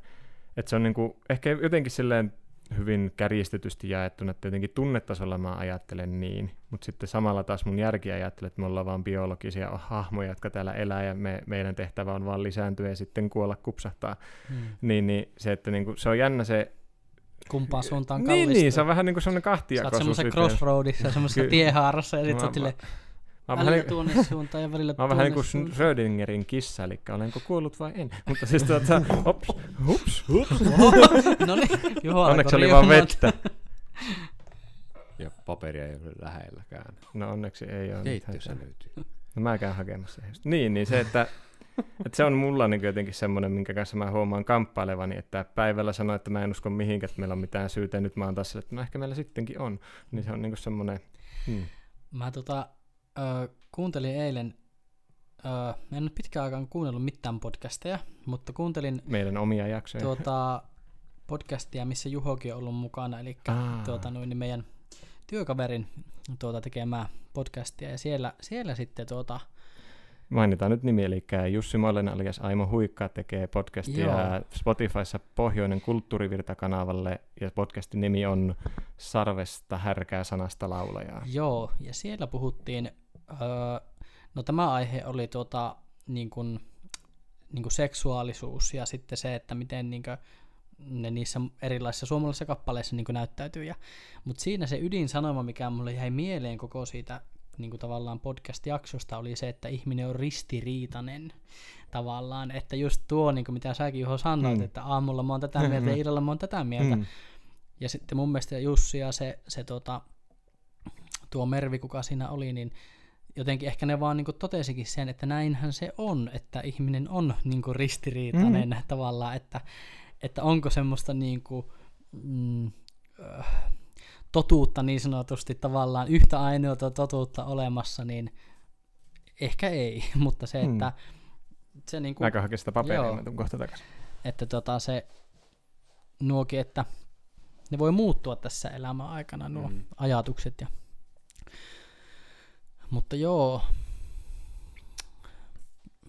Että se on niinku, ehkä jotenkin silleen hyvin kärjistetysti jaettuna, että jotenkin tunnetasolla mä ajattelen niin, mutta sitten samalla taas mun järki ajattelee, että me ollaan vaan biologisia hahmoja, jotka täällä elää ja me, meidän tehtävä on vaan lisääntyä ja sitten kuolla kupsahtaa. mm, Niin, niin se, että niinku, se on jännä se kumpaan suuntaan niin, kallistuu. niin, se on vähän niin kuin semmoinen Sä oot itse. crossroadissa, semmoisessa tiehaarassa ja sit Mä- sä oot Mä välillä niin, tuonne suuntaan ja välillä mä oon vähän niin kuin. Schrödingerin kissa, eli olenko kuollut vai en. Mutta siis tuota, hops, hups, hups. no niin, Juho Onneksi oli vaan vettä. Ja paperia ei ole lähelläkään. No onneksi ei ole. Keittiössä mitään. löytyy. No mä käyn hakemassa. Niin, niin se, että, että se on mulla niin jotenkin semmoinen, minkä kanssa mä huomaan kamppailevani, että päivällä sanoin, että mä en usko mihinkään, että meillä on mitään syytä, ja nyt mä oon taas sille, että no ehkä meillä sittenkin on. Niin se on niin kuin semmoinen, hmm. Mä tota, kuuntelin eilen, ö, en nyt pitkään aikaan kuunnellut mitään podcasteja, mutta kuuntelin meidän omia jaksoja. tuota, podcastia, missä Juhokin on ollut mukana, eli Aa. tuota, noin, niin meidän työkaverin tuota, tekemää podcastia, ja siellä, siellä sitten tuota, Mainitaan nyt nimi, eli Jussi Mollinen alias Aimo Huikka tekee podcastia Joo. Spotifyssa Pohjoinen kulttuurivirta-kanavalle, ja podcastin nimi on Sarvesta härkää sanasta laulajaa. Joo, ja siellä puhuttiin, öö, no tämä aihe oli tuota, niin kuin, niin kuin seksuaalisuus ja sitten se, että miten niin kuin, ne niissä erilaisissa suomalaisissa kappaleissa niin näyttäytyy. Ja, mutta siinä se ydinsanoma, mikä mulle jäi mieleen koko siitä niin kuin tavallaan podcast-jaksosta, oli se, että ihminen on ristiriitainen tavallaan. Että just tuo, niin kuin mitä säkin Juho sanoit, Mm. että aamulla mä oon tätä mieltä ja illalla mä oon tätä mieltä. Mm. Ja sitten mun mielestä Jussi ja se, se tota, tuo Mervi, kuka siinä oli, niin jotenkin ehkä ne vaan niin totesikin sen, että näinhän se on, että ihminen on niin ristiriitainen mm. tavallaan, että, että onko semmoista niin kuin, mm, äh, totuutta niin sanotusti tavallaan yhtä ainoata totuutta olemassa, niin ehkä ei, mutta se, Mm. että se niin kuin, hakea sitä paperia, Joo. mä kohta takaisin. että tota se nuokin, että ne voi muuttua tässä elämän aikana nuo mm. Mm. ajatukset. Ja... Mutta joo,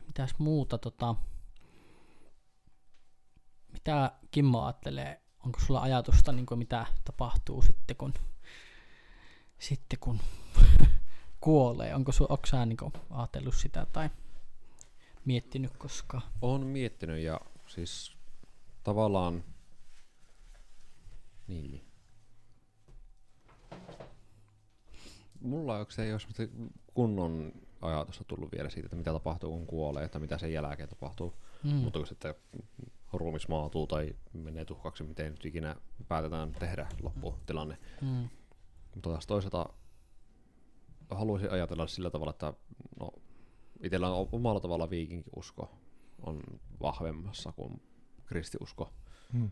mitäs muuta tota, mitä Kimmo ajattelee, onko sulla ajatusta, niin kuin mitä tapahtuu sitten kun, sitten kun kuolee, onko su, onko sä niin kuin, ajatellut sitä tai miettinyt koskaan? Olen miettinyt ja siis tavallaan niin. Mulla ei se ei ole semmoista kunnon ajatusta tullut vielä siitä, että mitä tapahtuu kun kuolee, että mitä sen jälkeen tapahtuu. Mm. Mutta kun sitten ruumis maatuu tai menee tuhkaksi, miten nyt ikinä päätetään tehdä lopputilanne. Mm. Mutta taas toisaalta haluaisin ajatella sillä tavalla, että no, itsellä on omalla tavalla viikinkiusko on vahvemmassa kuin kristiusko. Mm.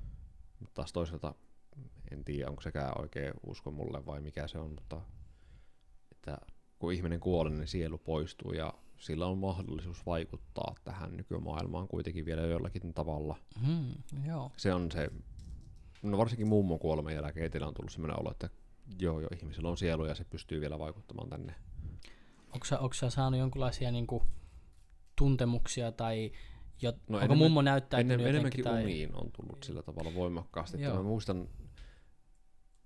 Mutta taas toisaalta en tiedä, onko sekään oikea usko mulle vai mikä se on, mutta että kun ihminen kuolee, niin sielu poistuu ja sillä on mahdollisuus vaikuttaa tähän nykymaailmaan kuitenkin vielä jollakin tavalla. Mm, joo. Se on se, no varsinkin mummon kuoleman jälkeen itsellä on tullut sellainen olo, että joo, joo, ihmisellä on sielu ja se pystyy vielä vaikuttamaan tänne. Onko sä, onko sä saanut jonkinlaisia niinku, tuntemuksia tai jo, no onko enemmän- mummo näyttäytynyt Ennen, jotenkin? enemmänkin Tai... uniin on tullut sillä tavalla voimakkaasti. Että mä muistan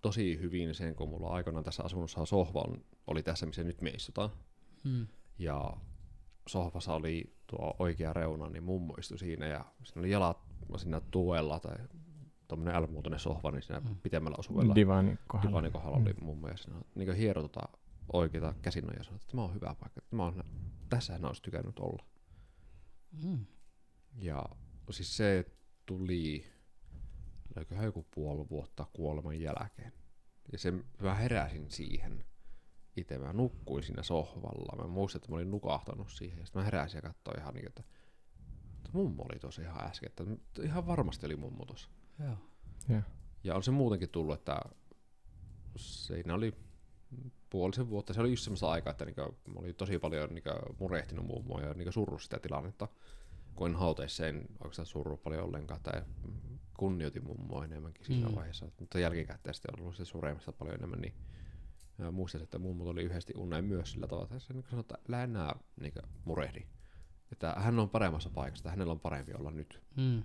tosi hyvin sen, kun mulla aikanaan tässä asunnossa sohva on, oli tässä, missä nyt me istutaan. Mm. Ja sohvassa oli tuo oikea reuna, niin mummo istui siinä ja siinä oli jalat siinä tuella tai tuommoinen L-muotoinen sohva, niin siinä Mm. mm. pitemmällä osuvella Divanin kohdalla. divanin kohdalla oli mummo ja siinä niin hiero tota oikeita käsinnoja ja sanoi, että tämä on hyvä paikka, että tämä on, tässä hän olisi tykännyt olla. Mm. Ja siis se tuli, olikohan joku puoli vuotta kuoleman jälkeen. Ja se, mä heräsin siihen itse. Mä nukkuin siinä sohvalla. Mä muistan, että mä olin nukahtanut siihen. Ja sitten mä heräsin ja katsoin ihan niin, että, että mummo oli tosi ihan äsken. Että ihan varmasti oli mummo tossa. Joo. Joo. Ja on se muutenkin tullut, että siinä oli puolisen vuotta. Se oli just semmoista aikaa, että niinku, mä olin tosi paljon niinku, murehtinut mummoa ja niinku, surru sitä tilannetta. Kun en hauteissa en oikeastaan surru paljon ollenkaan tai kunnioitin mummoa enemmänkin siinä Mm. vaiheessa. Mutta jälkikäteen sitten ollut se suremista paljon enemmän, niin mä muistan, että mummo oli yhdesti unneen myös sillä tavalla, että se niin sanoi, että älä enää niin murehdi. Että hän on paremmassa paikassa, että hänellä on parempi olla nyt. Mm.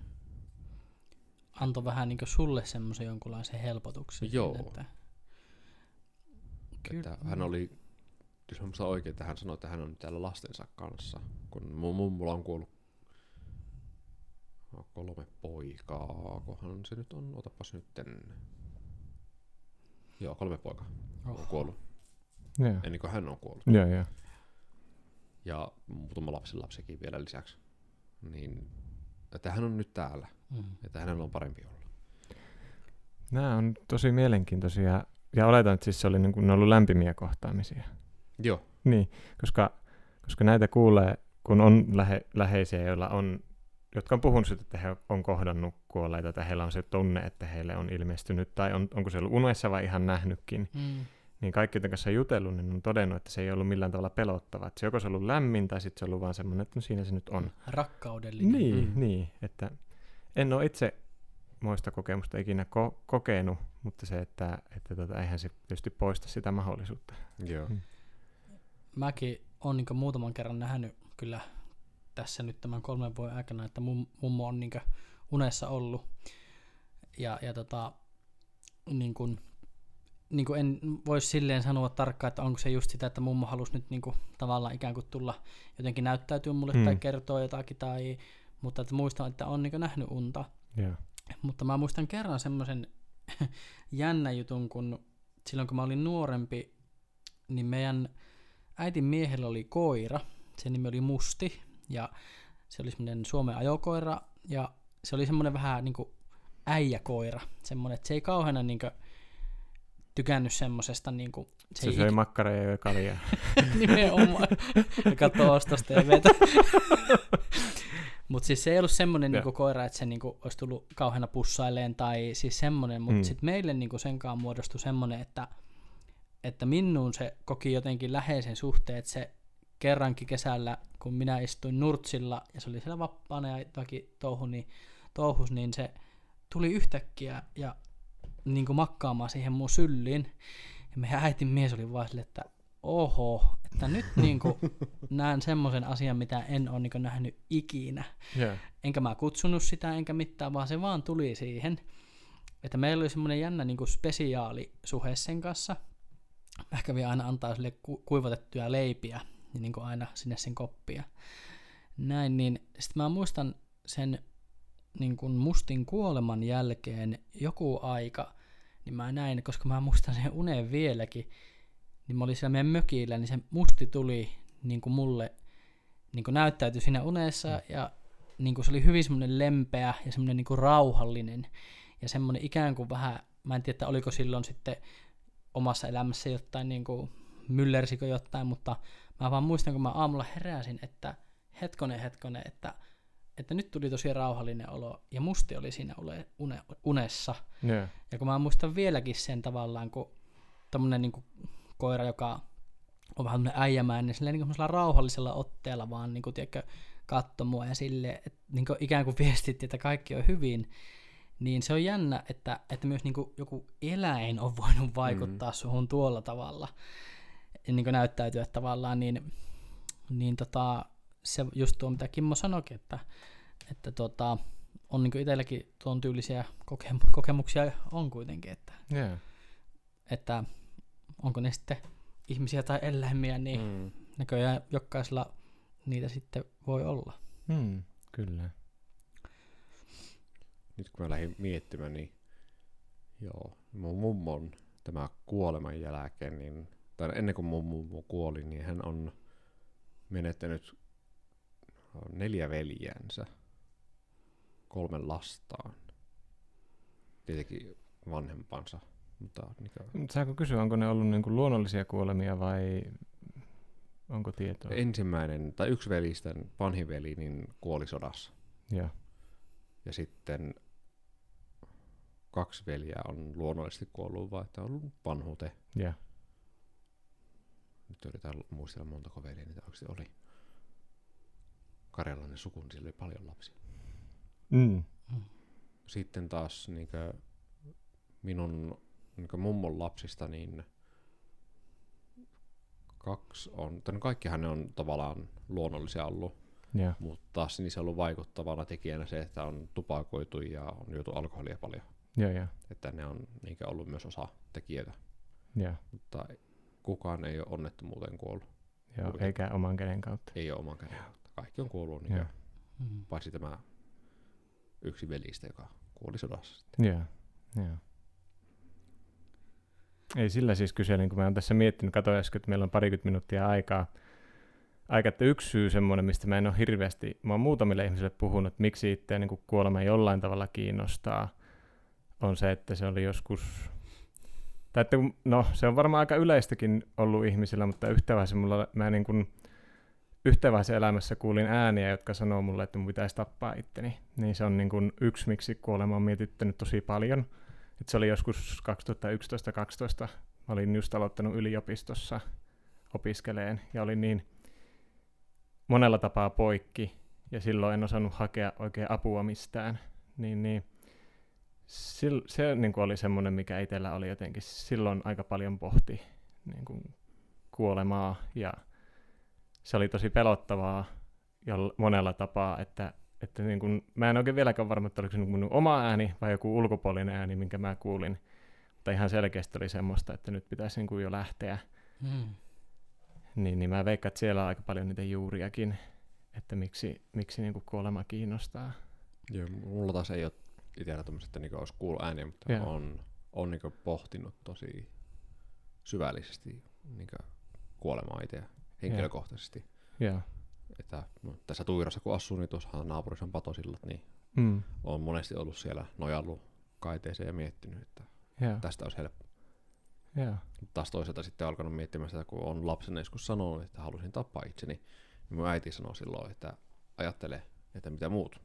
Antoi vähän niin sulle semmoisen jonkunlaisen helpotuksen. Joo. Siinä, että... Kyllä. Että hän oli, jos mä muistan oikein, että hän sanoi, että hän on täällä lastensa kanssa, kun mun mummulla on kuollut kolme poikaa, kohan se nyt on, otapas nytten, joo, kolme poikaa on Oho. kuollut, Joo. ennen kuin hän on kuollut. Joo, joo. Ja muutama lapsen lapsikin vielä lisäksi. Niin, että hän on nyt täällä, Mm. että hänellä on parempi olla. Nämä on tosi mielenkiintoisia. Ja oletan, että siis se oli niin kuin, ne on ollut lämpimiä kohtaamisia. Joo, Niin, koska, koska näitä kuulee, kun on lähe, läheisiä, joilla on, jotka on puhunut siitä, että he on kohdannut kuolleita, tai heillä on se tunne, että heille on ilmestynyt, tai on, onko se ollut unessa vai ihan nähnytkin, Mm. niin kaikki, joiden kanssa on jutellut, niin on todennut, että se ei ollut millään tavalla pelottava. Että se joko se ollut lämmin, tai sitten se ollut vaan semmoinen, että no siinä se nyt on. Rakkaudellinen. Niin, Mm. niin, että en ole itse moista kokemusta ikinä ko- kokenut, mutta se, että, että tota, eihän se tietysti poista sitä mahdollisuutta. Joo. Mm. Mäkin olen niin muutaman kerran nähnyt kyllä tässä nyt tämän kolmen vuoden aikana, että mum, mummo on niin unessa ollut. Ja, ja tota, niin kuin, niin kuin en voisi silleen sanoa tarkkaan, että onko se just sitä, että mummo halusi nyt niin kuin, tavallaan ikään kuin tulla jotenkin näyttäytyä mulle Mm. tai kertoa jotakin, tai, mutta että muistan, että on niin nähnyt unta. Joo. Mutta mä muistan kerran semmoisen jännä jutun, kun silloin kun mä olin nuorempi, niin meidän äitin miehellä oli koira. Sen nimi oli Musti ja se oli semmoinen Suomen ajokoira ja se oli semmoinen vähän niin kuin äijäkoira. Semmoinen, että se ei kauheana niin kuin, tykännyt semmosesta niin kuin, Se, se söi makkaraa ja joi kaljaa. Nimenomaan. Ja katsoo ostosta TVtä. Mutta siis se ei ollut semmoinen niinku koira, että se niinku olisi tullut kauheana pussailleen tai siis semmoinen, mutta Mm. sitten meille niinku senkaan muodostui semmoinen, että, että minuun se koki jotenkin läheisen suhteen, että se kerrankin kesällä, kun minä istuin nurtsilla ja se oli siellä vappaana ja jotakin touhu, niin, touhus, niin se tuli yhtäkkiä ja niin kuin makkaamaan siihen mun sylliin. Ja meidän äitin mies oli vaan silleen, että oho, että nyt niin kuin näen semmoisen asian, mitä en ole niin nähnyt ikinä. Joo. Enkä mä kutsunut sitä enkä mitään, vaan se vaan tuli siihen. Että meillä oli semmoinen jännä niin kuin spesiaali suhe sen kanssa. Mä kävin aina antaa sille ku- kuivatettuja leipiä, niin, niin kuin aina sinne sen koppia. Näin, niin sitten mä muistan sen niin kuin mustin kuoleman jälkeen joku aika, niin mä näin, koska mä muistan sen unen vieläkin, niin mä olin siellä meidän mökillä, niin se musti tuli niin kuin mulle, niin kuin näyttäytyi siinä unessa, ja niin kuin se oli hyvin semmoinen lempeä ja semmoinen niin kuin rauhallinen, ja semmoinen ikään kuin vähän, mä en tiedä, että oliko silloin sitten omassa elämässä jotain, niin kuin myllersikö jotain, mutta mä vaan muistan, kun mä aamulla heräsin, että hetkonen, hetkonen, että, että nyt tuli tosi rauhallinen olo, ja musti oli siinä ule- une, unessa, Joo. ja kun mä muistan vieläkin sen tavallaan, kun tommonen niinku koira, joka on vähän tämmönen äijämäinen, niin silleen semmoisella rauhallisella otteella vaan niinku, tiedätkö, katto mua ja silleen, että niinku ikään kuin viestitti, että kaikki on hyvin, niin se on jännä, että, että myös niinku joku eläin on voinut vaikuttaa mm. suhun tuolla tavalla ja niinku näyttäytyä tavallaan, niin, niin tota, se just tuo, mitä Kimmo sanoikin, että, että tota, on niinku itselläkin tuon tyylisiä kokem- kokemuksia on kuitenkin, että, Joo. että onko ne sitten ihmisiä tai eläimiä, niin mm. Mm. näköjään jokaisella niitä sitten voi olla. Hmm. Kyllä. Nyt kun mä lähdin miettimään, niin joo, mun mummon tämä kuoleman jälkeen, niin, tai ennen kuin mun mummo kuoli, niin hän on menettänyt neljä veljäänsä, kolmen lastaan. Tietenkin vanhempansa, mutta mikä, Mut Saako kysyä, onko ne ollut niinku luonnollisia kuolemia vai onko tietoa? ensimmäinen, tai yksi velistä, vanhin veli, niin kuoli sodassa. Joo. Ja sitten kaksi veljeä on luonnollisesti kuollut, vaan että on ollut vanhuuteen. Nyt yritän muistella montako veljeä niitä oikeasti oli. Karjalainen suku, niin siellä oli paljon lapsia. Mm. Sitten taas niinkö minun niinkö mummon lapsista, niin kaksi on, tai no kaikkihan ne on tavallaan luonnollisia ollut, Joo. mutta taas niissä on ollut vaikuttavana tekijänä se, että on tupakoitu ja on juotu alkoholia paljon. Joo, joo. Että ne on niinkö ollut myös osa tekijöitä, Joo. mutta kukaan ei ole onnettomuuteen kuollut. joo. Kuitenkin. Eikä oman käden kautta. Ei ole oman käden kautta. Kaikki on kuollut, niin Joo. Mm. paitsi tämä yksi velistä, joka kuoli sodassa. sitten. Joo. Joo. Ei sillä siis kyselin, kun mä oon tässä miettinyt, katsoin äsken, että meillä on parikymmentä minuuttia aikaa. Aika, että yksi syy semmoinen, mistä mä en ole hirveästi, mä oon muutamille ihmisille puhunut, että miksi itseä niin kuolema jollain tavalla kiinnostaa, on se, että se oli joskus, tai että no se on varmaan aika yleistäkin ollut ihmisillä, mutta yhtä vaiheessa mulla, mä niin kuin, yhtä vaiheessa elämässä kuulin ääniä, jotka sanoo mulle, että mun pitäisi tappaa itteni. Niin se on niin kuin yksi, miksi kuolema on mietittänyt tosi paljon. Et se oli joskus 2011-2012. Mä olin just aloittanut yliopistossa opiskeleen ja olin niin monella tapaa poikki ja silloin en osannut hakea oikein apua mistään. Niin, niin sil, se niin kuin oli semmoinen, mikä itsellä oli jotenkin silloin aika paljon pohti niin kuin kuolemaa ja se oli tosi pelottavaa ja monella tapaa, että, että niin kuin, mä en oikein vieläkään varma, että oliko se mun oma ääni vai joku ulkopuolinen ääni, minkä mä kuulin, mutta ihan selkeästi oli semmoista, että nyt pitäisi niin kuin jo lähteä. Mm. Niin, niin mä veikkaan, että siellä on aika paljon niitä juuriakin, että miksi, miksi niin kuin kuolema kiinnostaa. Joo, mulla taas ei ole itsellä että niinku olisi kuullut ääniä, mutta Joo. on, on niinku pohtinut tosi syvällisesti niinku kuolemaa itse henkilökohtaisesti. Joo. Että no, tässä Tuirossa kun asuu, niin tuossahan naapurissa on patosillat, niin Mm. on monesti ollut siellä nojallut kaiteeseen ja miettinyt, että Joo. tästä olisi helppo. Mutta taas toisaalta sitten alkanut miettimään sitä, kun on lapsena joskus sanonut, että halusin tappaa itseni, niin mun äiti sanoi silloin, että ajattele, että mitä muut,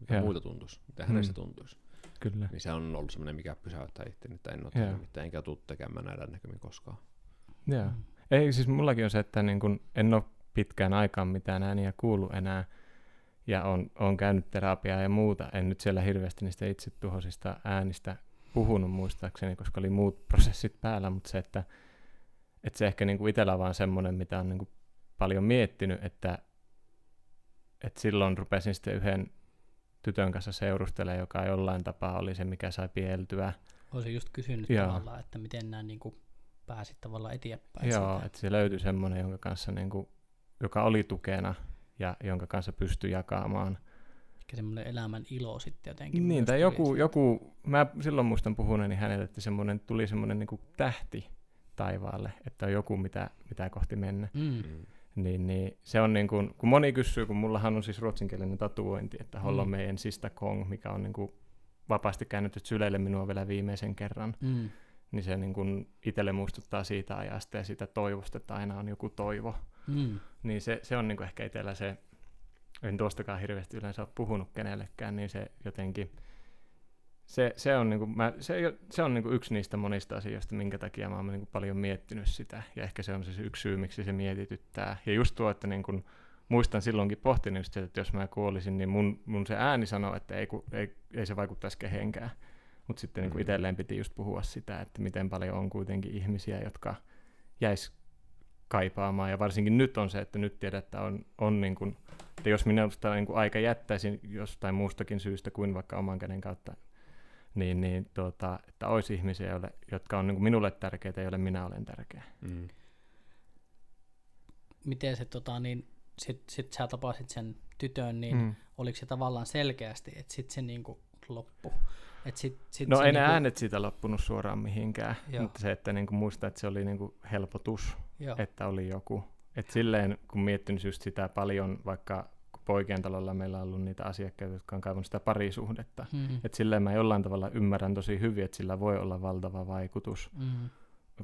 mitä Joo. muita tuntuisi, mitä hänestä Mm. tuntuisi. Kyllä. Niin se on ollut semmoinen, mikä pysäyttää itse, että en ole Joo. tehnyt mitään, enkä tule tekemään näillä näkymin koskaan. Joo. Mm. Ei, siis mullakin on se, että niin kun en ole pitkään aikaan mitään ääniä kuullut enää. Ja on, on käynyt terapiaa ja muuta. En nyt siellä hirveästi niistä itsetuhoisista äänistä puhunut muistaakseni, koska oli muut prosessit päällä, mutta se, että, että se ehkä niin kuin itsellä on vaan semmoinen, mitä on niin kuin paljon miettinyt, että, että silloin rupesin sitten yhden tytön kanssa seurustelemaan, joka jollain tapaa oli se, mikä sai pieltyä. Olisin just kysynyt Joo. tavallaan, että miten nämä niin pääsit tavallaan eteenpäin. Joo, siitä. että se löytyi semmoinen, jonka kanssa niin kuin, joka oli tukena ja jonka kanssa pystyi jakamaan. Ehkä semmoinen elämän ilo sitten jotenkin. Niin, tai joku, joku, mä silloin muistan puhuneeni hänelle, että semmoinen, tuli semmoinen niin tähti taivaalle, että on joku, mitä, mitä kohti mennä. Mm. Niin, niin se on niin kuin, kun moni kysyy, kun mullahan on siis ruotsinkielinen tatuointi, että Hollo Mm. meidän sista Kong, mikä on niin kuin vapaasti käännytty syleille minua vielä viimeisen kerran, Mm. niin se niin kuin itselle muistuttaa siitä ajasta ja siitä toivosta, että aina on joku toivo. Mm. Niin se, se on niinku ehkä itsellä se, en tuostakaan hirveästi yleensä ole puhunut kenellekään, niin se jotenkin, se, se on, niinku, mä, se, se on niinku yksi niistä monista asioista, minkä takia mä oon niinku paljon miettinyt sitä, ja ehkä se on se yksi syy, miksi se mietityttää. Ja just tuo, että niinku, muistan silloinkin pohtinut sitä, että jos mä kuolisin, niin mun, mun se ääni sanoo, että ei, ku, ei, ei se vaikuttaisi kehenkään. Mutta sitten niinku Mm. itselleen piti just puhua sitä, että miten paljon on kuitenkin ihmisiä, jotka jäis kaipaamaan. Ja varsinkin nyt on se, että nyt tiedät, että on, on niin kuin, että jos minusta niin kuin aika jättäisin jostain muustakin syystä kuin vaikka oman käden kautta, niin, niin tuota, että olisi ihmisiä, joille, jotka on niin kuin minulle tärkeitä, joille minä olen tärkeä. Mm. Miten se tota niin, sit, sit sä tapasit sen tytön, niin mm. oliko se tavallaan selkeästi, että sit se niinku loppu? Et sit, sit No se ei ne niinku, äänet siitä loppunut suoraan mihinkään, Joo. mutta se, että niin kuin muistaa, että se oli niin kuin helpotus, Joo. että oli joku. Et silleen, kun miettinyt just sitä paljon, vaikka poikien talolla meillä on ollut niitä asiakkaita, jotka on kaivannut sitä parisuhdetta, Mm. että silleen mä jollain tavalla ymmärrän tosi hyvin, että sillä voi olla valtava vaikutus. Mm.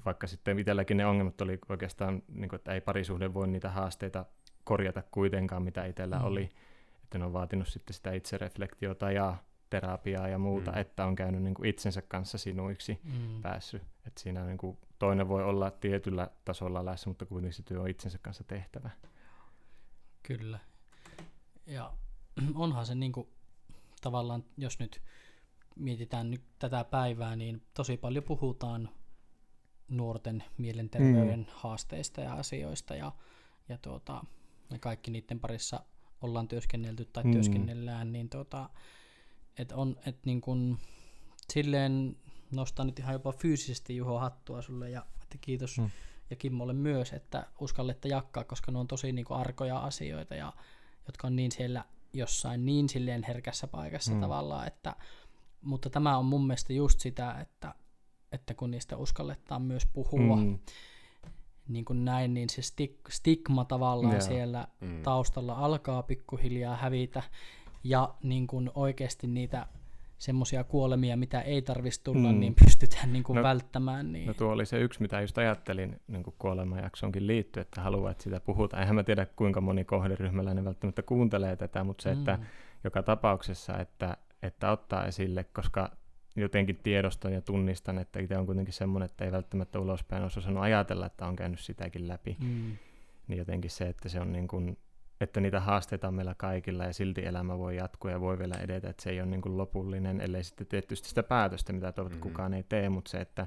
Vaikka sitten itselläkin ne ongelmat oli oikeastaan, niin kuin, että ei parisuhde voi niitä haasteita korjata kuitenkaan, mitä itsellä Mm. oli. Että ne on vaatinut sitten sitä itsereflektiota ja terapiaa ja muuta, Mm. mm. että on käynyt niin kuin itsensä kanssa sinuiksi Mm. päässyt. Että siinä niin kuin, toinen voi olla tietyllä tasolla läsnä, mutta kuitenkin se työ on itsensä kanssa tehtävä. Kyllä. Ja onhan se niinku, tavallaan, jos nyt mietitään nyt tätä päivää, niin tosi paljon puhutaan nuorten mielenterveyden mm. haasteista ja asioista ja, ja tuota, me kaikki niiden parissa ollaan työskennelty tai Mm. työskennellään, niin tuota, et on, et niin kun, silleen nostaa nyt ihan jopa fyysisesti Juho hattua sulle ja että kiitos Mm. ja Kimmolle myös, että uskallette jakaa, koska ne on tosi niin kuin arkoja asioita ja jotka on niin siellä jossain niin silleen herkässä paikassa Mm. tavallaan, että mutta tämä on mun mielestä just sitä, että, että kun niistä uskalletaan myös puhua, mm. Niin kuin näin, niin se stig, stigma tavallaan Joo. siellä Mm. taustalla alkaa pikkuhiljaa hävitä ja niin kuin oikeasti niitä semmoisia kuolemia, mitä ei tarvitsisi tulla, Mm. niin pystytään niin kuin No- välttämään. Niin. No tuo oli se yksi, mitä just ajattelin niin kuin kuolemajaksoonkin liittyen, että haluaa, että sitä puhutaan. Eihän mä tiedä, kuinka moni kohderyhmäläinen välttämättä kuuntelee tätä, mutta se, että Mm. joka tapauksessa, että, että ottaa esille, koska jotenkin tiedostan ja tunnistan, että itse on kuitenkin semmoinen, että ei välttämättä ulospäin olisi osannut ajatella, että on käynyt sitäkin läpi. Mm. Niin jotenkin se, että se on niin kuin, että niitä haasteita on meillä kaikilla ja silti elämä voi jatkua ja voi vielä edetä, että se ei ole niin kuin lopullinen, ellei sitten tietysti sitä päätöstä, mitä toivot, mm-hmm. kukaan ei tee, mutta se, että,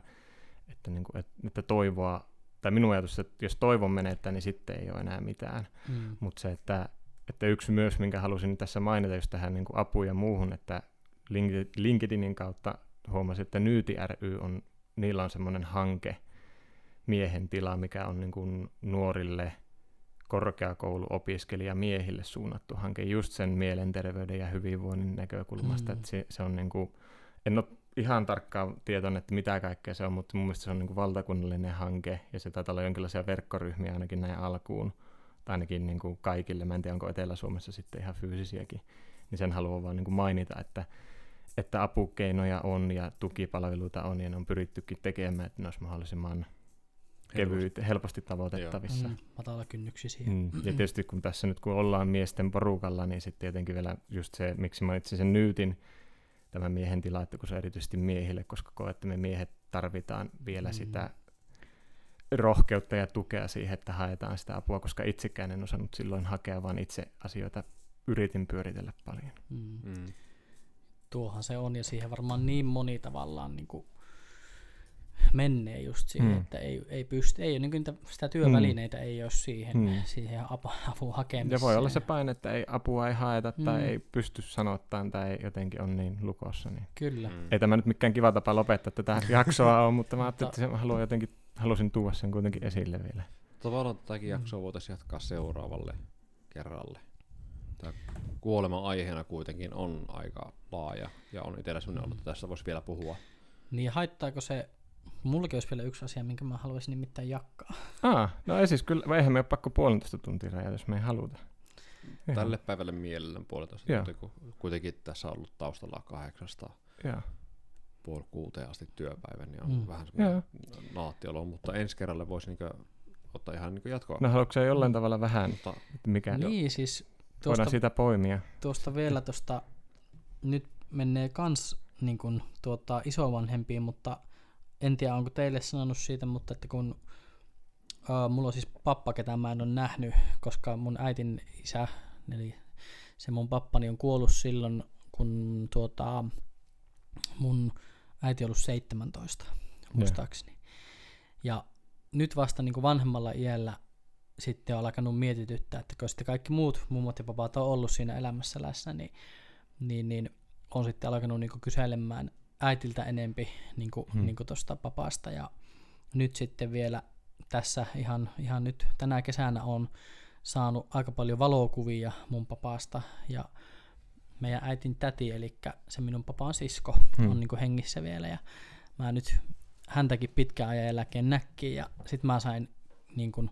että, niin kuin, että toivoa, tai minun ajatus, että jos toivon menettää, niin sitten ei ole enää mitään, mm. mutta se, että, että yksi myös, minkä halusin tässä mainita just tähän niin kuin apuun ja muuhun, että LinkedInin kautta huomasin, että Nyyti ry on, niillä on semmoinen hanke, miehen tila, mikä on niin kuin nuorille korkeakouluopiskelija miehille suunnattu hanke just sen mielenterveyden ja hyvinvoinnin näkökulmasta. Mm. Että se, se on niin kuin, en ole ihan tarkkaan tietoinen, että mitä kaikkea se on, mutta mun mielestä se on niin kuin valtakunnallinen hanke ja se taitaa olla jonkinlaisia verkkoryhmiä ainakin näin alkuun, tai ainakin niin kuin kaikille. Mä en tiedä, onko Etelä-Suomessa sitten ihan fyysisiäkin, niin sen haluan vaan niin kuin mainita, että, että apukeinoja on ja tukipalveluita on ja ne on pyrittykin tekemään, että ne olisi mahdollisimman kevyitä, helposti tavoitettavissa. Mm, matala kynnyksisiä. Mm. Ja tietysti kun tässä nyt kun ollaan miesten porukalla, niin sitten tietenkin vielä just se, miksi mainitsin sen nyytin, tämä miehen tila, että kun se on erityisesti miehille, koska koet, että me miehet tarvitaan vielä mm. sitä rohkeutta ja tukea siihen, että haetaan sitä apua, koska itsekään en osannut silloin hakea, vaan itse asioita yritin pyöritellä paljon. Mm. Mm. Tuohan se on, ja siihen varmaan niin moni tavallaan niin kuin menee just siihen, mm. että ei, ei pysty, ei niin niitä, sitä työvälineitä mm. ei ole siihen, mm. siihen apu, avun hakemiseen. Ja voi olla se paine, että ei, apua ei haeta mm. tai ei pysty sanottaan tai jotenkin on niin lukossa. Niin. Kyllä. Mm. Ei tämä nyt mikään kiva tapa lopettaa tätä jaksoa ole, mutta mä ajattelin, että se haluan jotenkin, halusin tuoda sen kuitenkin esille vielä. Tavallaan tätäkin jaksoa voitaisiin jatkaa seuraavalle kerralle. Tämä kuolema aiheena kuitenkin on aika laaja ja on itsellä sellainen mm. että tästä voisi vielä puhua. Niin haittaako se Mullakin olisi vielä yksi asia, minkä mä haluaisin nimittäin jakaa. Ah, no ei siis kyllä, eihän me ole pakko puolentoista tuntia rajata, jos me ei haluta. Ihan. Tälle päivälle mielellään puolentoista tuntia, kun kuitenkin tässä on ollut taustalla kahdeksasta ja. puoli kuuteen asti työpäivä, niin on mm. vähän semmoinen naattiolo, mutta ensi kerralle voisi niinku ottaa ihan niinku jatkoa. No haluatko se jollain tavalla vähän, mutta, mikä niin, siis tuosta, voidaan siitä poimia? Tuosta vielä tuosta, nyt menee kans niin kuin, tuota, isovanhempiin, mutta en tiedä onko teille sanonut siitä, mutta että kun uh, mulla on siis pappa, ketä mä en ole nähnyt, koska mun äitin isä, eli se mun pappani on kuollut silloin, kun tuota, mun äiti on ollut 17, muistaakseni. Yeah. Ja nyt vasta niin kuin vanhemmalla iällä sitten on alkanut mietityttää, että kun sitten kaikki muut mummot ja papat on ollut siinä elämässä läsnä, niin, niin, niin on sitten alkanut niin kyselemään äitiltä enempi niin kuin, hmm. niin kuin tuosta papaasta ja nyt sitten vielä tässä ihan, ihan nyt tänä kesänä on saanut aika paljon valokuvia mun papaasta ja meidän äitin täti, eli se minun papaan sisko, hmm. on niin kuin hengissä vielä ja mä nyt häntäkin pitkään ajan eläkeen näkkiin ja sit mä sain niin kuin,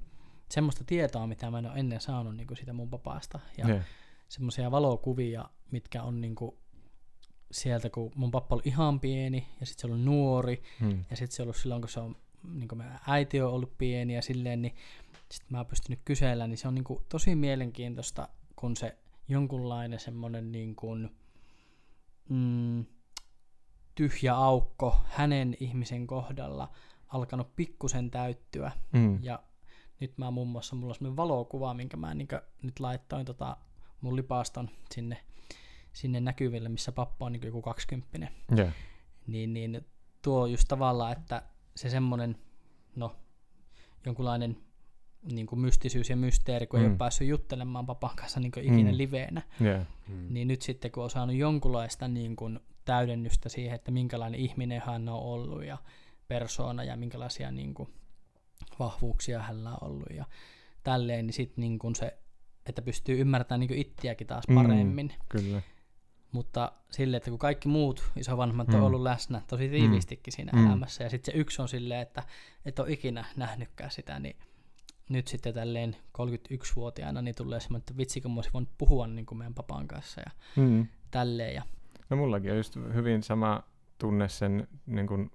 semmoista tietoa, mitä mä en ole ennen saanut niin kuin siitä mun papaasta ja yeah. semmoisia valokuvia, mitkä on niin kuin, sieltä, kun mun pappa oli ihan pieni ja sitten se oli nuori hmm. ja sitten se ollut silloin, kun se on, niin kun meidän äiti on ollut pieni ja silleen, niin sitten mä oon pystynyt kysellä, niin se on niin kuin tosi mielenkiintoista, kun se jonkunlainen semmoinen niin kuin, mm, tyhjä aukko hänen ihmisen kohdalla alkanut pikkusen täyttyä hmm. ja nyt mä muun muassa, mulla on semmoinen valokuva, minkä mä niin nyt laittoin tota mun lipaston sinne sinne näkyville, missä pappa on niin joku 20. Yeah. Niin, niin tuo just tavallaan, että se semmoinen, no, jonkunlainen niin kuin mystisyys ja mysteeri, kun mm. ei ole päässyt juttelemaan papan kanssa niin kuin ikinä mm. liveenä, yeah. mm. niin nyt sitten kun on saanut jonkunlaista niin kuin täydennystä siihen, että minkälainen ihminen hän on ollut ja persoona ja minkälaisia niin kuin vahvuuksia hänellä on ollut ja tälleen, niin sitten niin kuin se, että pystyy ymmärtämään niin kuin itseäkin taas mm, paremmin. Mm, kyllä mutta sille, että kun kaikki muut isovanhemmat mm. on ollut läsnä tosi tiivistikin mm. siinä mm. elämässä, ja sitten se yksi on silleen, että et ole ikinä nähnytkään sitä, niin nyt sitten tälleen 31-vuotiaana niin tulee semmoinen, että vitsi, kun mä olisin voinut puhua niin kuin meidän papan kanssa ja mm. tälleen. Ja... No mullakin on just hyvin sama tunne sen niin kuin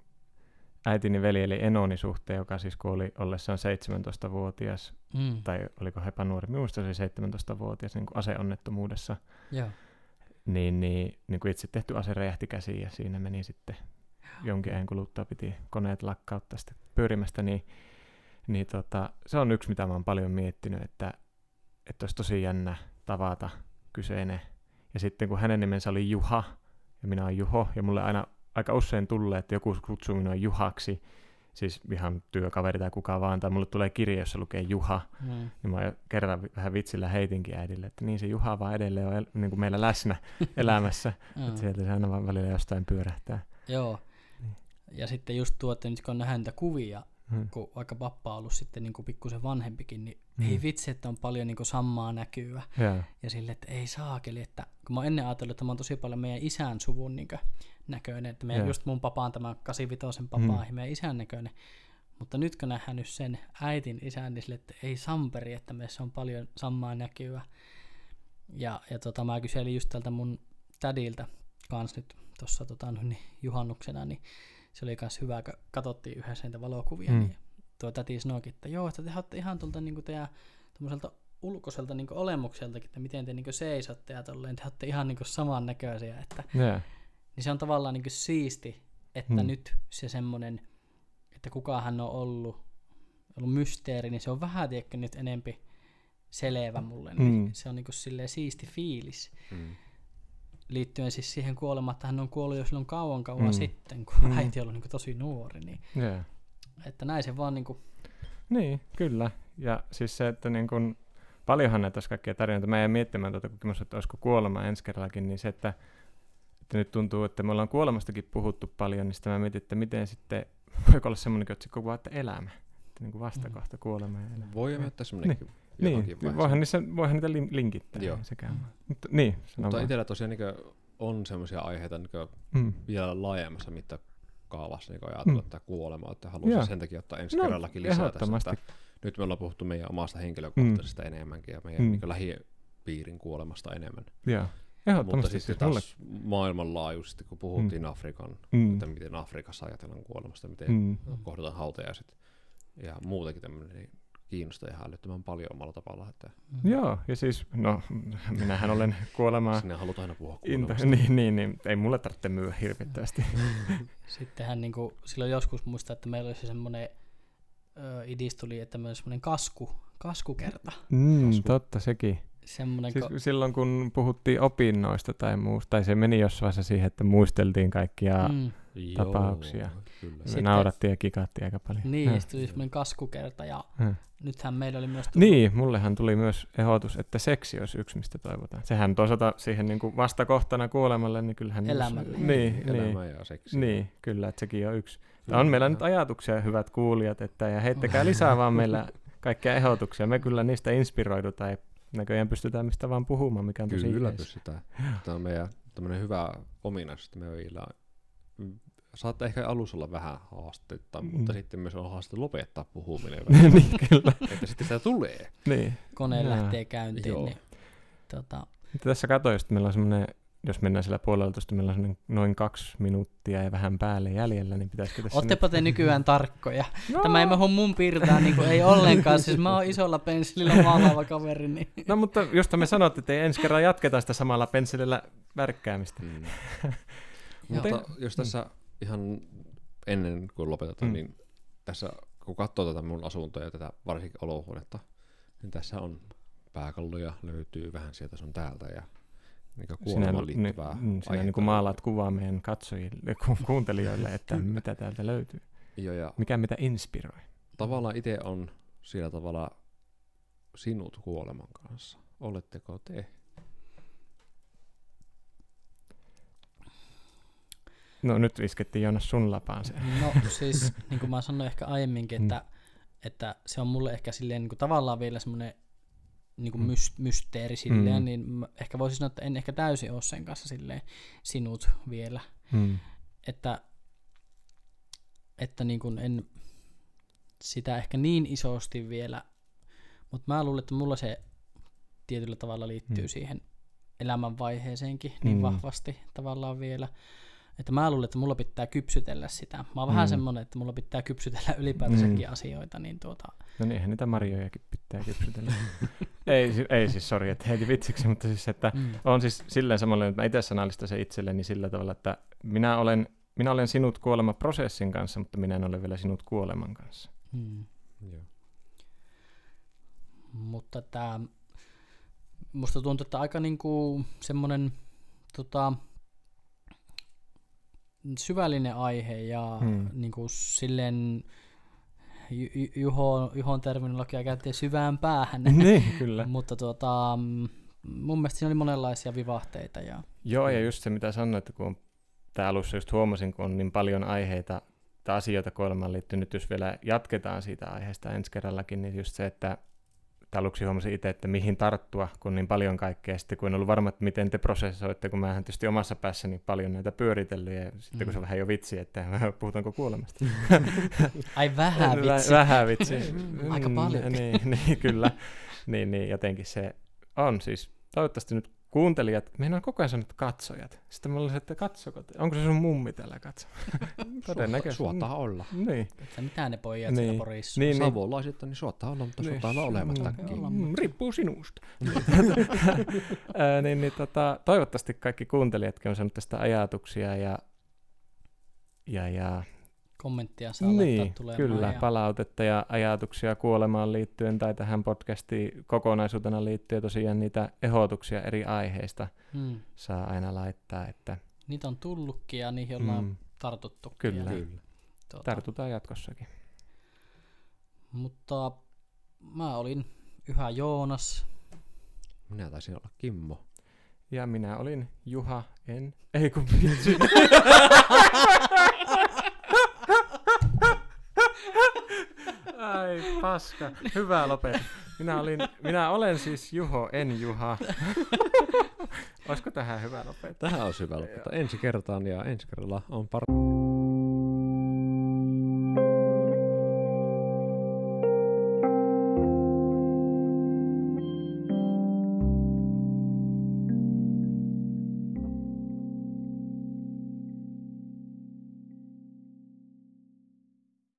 äitini veli eli Enoni suhteen, joka siis kuoli ollessaan 17-vuotias, mm. tai oliko hepa nuori, minusta se oli 17-vuotias niin kuin aseonnettomuudessa. Joo niin, niin, niin kuin itse tehty ase räjähti käsiin ja siinä meni sitten jonkin ajan kuluttua piti koneet lakkauttaa sitä pyörimästä, niin, niin tota, se on yksi, mitä mä oon paljon miettinyt, että, että olisi tosi jännä tavata kyseinen. Ja sitten kun hänen nimensä oli Juha, ja minä olen Juho, ja mulle aina aika usein tulee, että joku kutsuu minua Juhaksi, siis ihan työkaveri tai kuka vaan, tai mulle tulee kirja, jossa lukee Juha, Mm. niin mä kerran vähän vitsillä heitinkin äidille, että niin se Juha vaan edelleen on el- niin kuin meillä läsnä elämässä, Joo. että sieltä se aina vaan välillä jostain pyörähtää. Joo. Niin. Ja sitten just tuo, että nyt kun on nähnyt niitä kuvia, Hmm. kun vaikka pappa on ollut sitten niin pikkusen vanhempikin, niin Mm. ei vitsi, että on paljon niin samaa näkyä. Joo. Ja sille, että ei saakeli, että kun mä oon ennen ajatellut, että mä oon tosi paljon meidän isän suvun niin näköinen, että meidän Joo. just mun papaan tämä 85 papaa, Mm. meidän isän näköinen. Mutta nyt kun nähdään nyt sen äitin isän, niin sille, että ei samperi, että meissä on paljon samaa näkyä. Ja, ja tota, mä kyselin just tältä mun tädiltä kans nyt tuossa tota, no niin, juhannuksena, niin se oli kans hyvä, kun katsottiin yhdessä niitä valokuvia, Mm. niin tuo täti sanoikin, että joo, että te olette ihan tuolta niin teidän ulkoiselta niin olemukseltakin, että miten te niin seisotte ja tolleen, te olette ihan niin samannäköisiä, että Joo. Niin se on tavallaan niin siisti, että Mm. mm. nyt se semmonen, että kuka hän on ollut, ollut mysteeri, niin se on vähän tiedätkö nyt enempi selvä mulle, niin Mm. se on niin silleen siisti fiilis Mm. liittyen siis siihen kuolemaan, että hän on kuollut jo silloin kauan kauan Mm. sitten, kun Mm. äiti on ollut niin tosi nuori, niin Joo. että näin se vaan niin kuin, Niin, kyllä. Ja siis se, että niin kun, paljonhan näitä olisi kaikkia tarinoita. Mä jäin miettimään tuota, kysymys, että olisiko kuolema ensi kerrallakin, niin se, että, että nyt tuntuu, että me ollaan kuolemastakin puhuttu paljon, niin sitten mä mietin, että miten sitten, voiko olla semmoinen otsikko kuin että elämä. Että niin kuin vastakohta Mm. kuolema ja elämä. Voi myöntää semmoinenkin Niin, vaiheeseen. voihan, niissä, voihan niitä lin- linkittää Joo. sekä. Mm. Mutta, niin, Mutta itsellä tosiaan niin on semmoisia aiheita niin Mm. vielä laajemmassa mittakaavassa niin ajatella Mm. tätä kuolemaa, että haluaisin Joo. sen takia ottaa ensi No, kerrallakin lisää tässä. Että nyt me ollaan puhuttu meidän omasta henkilökohtaisesta mm. enemmänkin ja meidän Mm. niin lähipiirin kuolemasta enemmän. Joo, Mutta sitten Siis mulle, taas maailmanlaajuisesti, kun puhuttiin mm. Afrikan, mm, että miten Afrikassa ajatellaan kuolemasta, miten mm, kohdataan hautajaiset ja muutenkin tämmöinen, niin kiinnostaa ihan älyttömän paljon omalla tavalla, että mm. Joo, ja siis, no, minähän olen kuolemaa sinne halutaan aina puhua Into, kuolemasta. niin, niin, niin, ei mulle tarvitse myyä hirvittävästi. Sittenhän niin kuin, silloin joskus muistaa, että meillä olisi semmoinen ö, idis tuli, että meillä olisi semmoinen kasku, kaskukerta. Mm, Kasvu. totta sekin. Semmoinen, Siis ko- silloin kun puhuttiin opinnoista tai muusta, tai se meni jossain vaiheessa siihen, että muisteltiin kaikkia, mm. mm, Joo, tapauksia. Kyllä. me Sitten- naurattiin ja kikattiin aika paljon. niin, Ja. tuli semmoinen kaskukerta ja Ja. nythän meillä oli myös tullut- Niin, mullehan tuli myös ehdotus, että seksi olisi yksi, mistä toivotaan. Sehän toisaalta siihen niin kuin vastakohtana kuolemalle, niin kyllähän... Elämälle. Niin, niin, Elämä ja seksi. niin, kyllä, että sekin on yksi. On meillä nyt ajatuksia, hyvät kuulijat, että ja heittäkää lisää vaan meillä kaikkia ehdotuksia. Me kyllä niistä inspiroidutaan ja näköjään pystytään mistä vaan puhumaan, mikä on tosi Kyllä jees. pystytään. Tämä on meidän tämmöinen hyvä ominaisuus, että meillä saattaa ehkä alussa olla vähän haastetta, Mm. mutta sitten myös on haaste lopettaa puhuminen. niin, kyllä. että sitten sitä tulee. Niin. kone lähtee käyntiin, Joo. niin tota, Mutta tässä katsoin, että meillä on semmoinen, jos mennään sillä puolella tuosta, meillä on noin kaksi minuuttia ja vähän päälle jäljellä, niin pitäisikö tässä Oottepa te nykyään tarkkoja. No, Tämä ei mahu mun piirtää niin ei ollenkaan, siis mä oon isolla pensselillä maalaava kaveri, niin No mutta josta me sanottiin, että ei ensi kerran jatketa sitä samalla pensselillä värkkäämistä. Mm. Joo. mutta jos tässä ihan ennen kuin lopetetaan, Mm. niin tässä kun katsoo tätä mun asuntoa ja tätä varsinkin olohuonetta, niin tässä on pääkalloja, löytyy vähän sieltä sun täältä ja niin kuolemaan liittyvää niin, sinä niin kuin maalaat kuvaa meidän katsojille, ku, kuuntelijoille, että mitä täältä löytyy. Joo, ja Mikä mitä inspiroi. tavallaan itse on sillä tavalla sinut kuoleman kanssa. Oletteko te? No nyt iskettiin Joonas sun lapaan se. no siis niin kuin mä sanoin ehkä aiemminkin, että, että se on mulle ehkä silleen niin kuin tavallaan vielä semmoinen niin kuin Mm. mys- mysteeri silleen, Mm. niin ehkä voisin sanoa, että en ehkä täysin ole sen kanssa silleen sinut vielä. Hmm. että, että niin kuin en sitä ehkä niin isosti vielä, mutta mä luulen, että mulla se tietyllä tavalla liittyy Mm. siihen elämänvaiheeseenkin niin Mm. vahvasti tavallaan vielä. Että mä luulen, että mulla pitää kypsytellä sitä. Mä oon vähän Mm. semmonen, että mulla pitää kypsytellä ylipäätänsäkin Mm. asioita, niin tuota, No niin, eihän niitä marjojakin pitää kypsytellä. ei, ei siis, sori, että heitin vitsiksi, mutta siis, että mm. on siis silleen samalla, että mä itse sanallistan se itselleni sillä tavalla, että minä olen, minä olen sinut kuolemaprosessin kanssa, mutta minä en ole vielä sinut kuoleman kanssa. Mm. Joo. Mutta tämä, musta tuntuu, että aika niinku semmonen tota, syvällinen aihe ja Hmm. niinku silleen Ju- Ju- Juho, Juhon terminologia käytiin syvään päähän. niin, kyllä. Mutta tuota, mun mielestä siinä oli monenlaisia vivahteita. Ja, Joo, ja just se mitä sanoit, että kun tää alussa just huomasin, kun on niin paljon aiheita tai asioita kuolemaan liittynyt, jos vielä jatketaan siitä aiheesta ensi kerrallakin, niin just se, että aluksi huomasin itse, että mihin tarttua, kun niin paljon kaikkea. Sitten kun en ollut varma, että miten te prosessoitte, kun mä tietysti omassa päässäni paljon näitä pyöritellyt, ja sitten kun se on vähän jo vitsi, että puhutaanko kuolemasta. ai vähän vitsi. Vä- vähän vitsi. Mm, aika paljon. Niin, niin, kyllä. Niin, niin, jotenkin se on siis, toivottavasti nyt kuuntelijat, meillä on koko ajan sanottu katsojat. Sitten mä olisin, että katsoko, onko se sun mummi täällä katso? Todennäköisesti. Suottaa olla. Niin, Että mitä ne pojat Niin. siellä Porissa. niin, niin. Savolaisista, niin suottaa olla, mutta suottaa olla olemattakin. Mm, riippuu sinusta. Ää, niin, niin, tota, toivottavasti kaikki kuuntelijatkin on saanut tästä ajatuksia ja, ja, ja Kommenttia saa niin, laittaa tulemaan. kyllä, ja, palautetta ja ajatuksia kuolemaan liittyen tai tähän podcastiin kokonaisuutena liittyen tosiaan niitä ehdotuksia eri aiheista mm, saa aina laittaa, että niitä on tullutkin ja niihin ollaan mm, tartuttu. Kyllä. Ja, Kyllä. tuota, tartutaan jatkossakin. mutta mä olin yhä Joonas. Minä taisin olla Kimmo. Ja minä olin Juha, en, ei kun vitsi. Ai paska, hyvä lopeta. Minä, olin, minä olen siis Juho, en Juha. Olisiko tähän hyvä lopettaa? Tähän on hyvä lopettaa ensi kertaan ja ensi kerralla on par...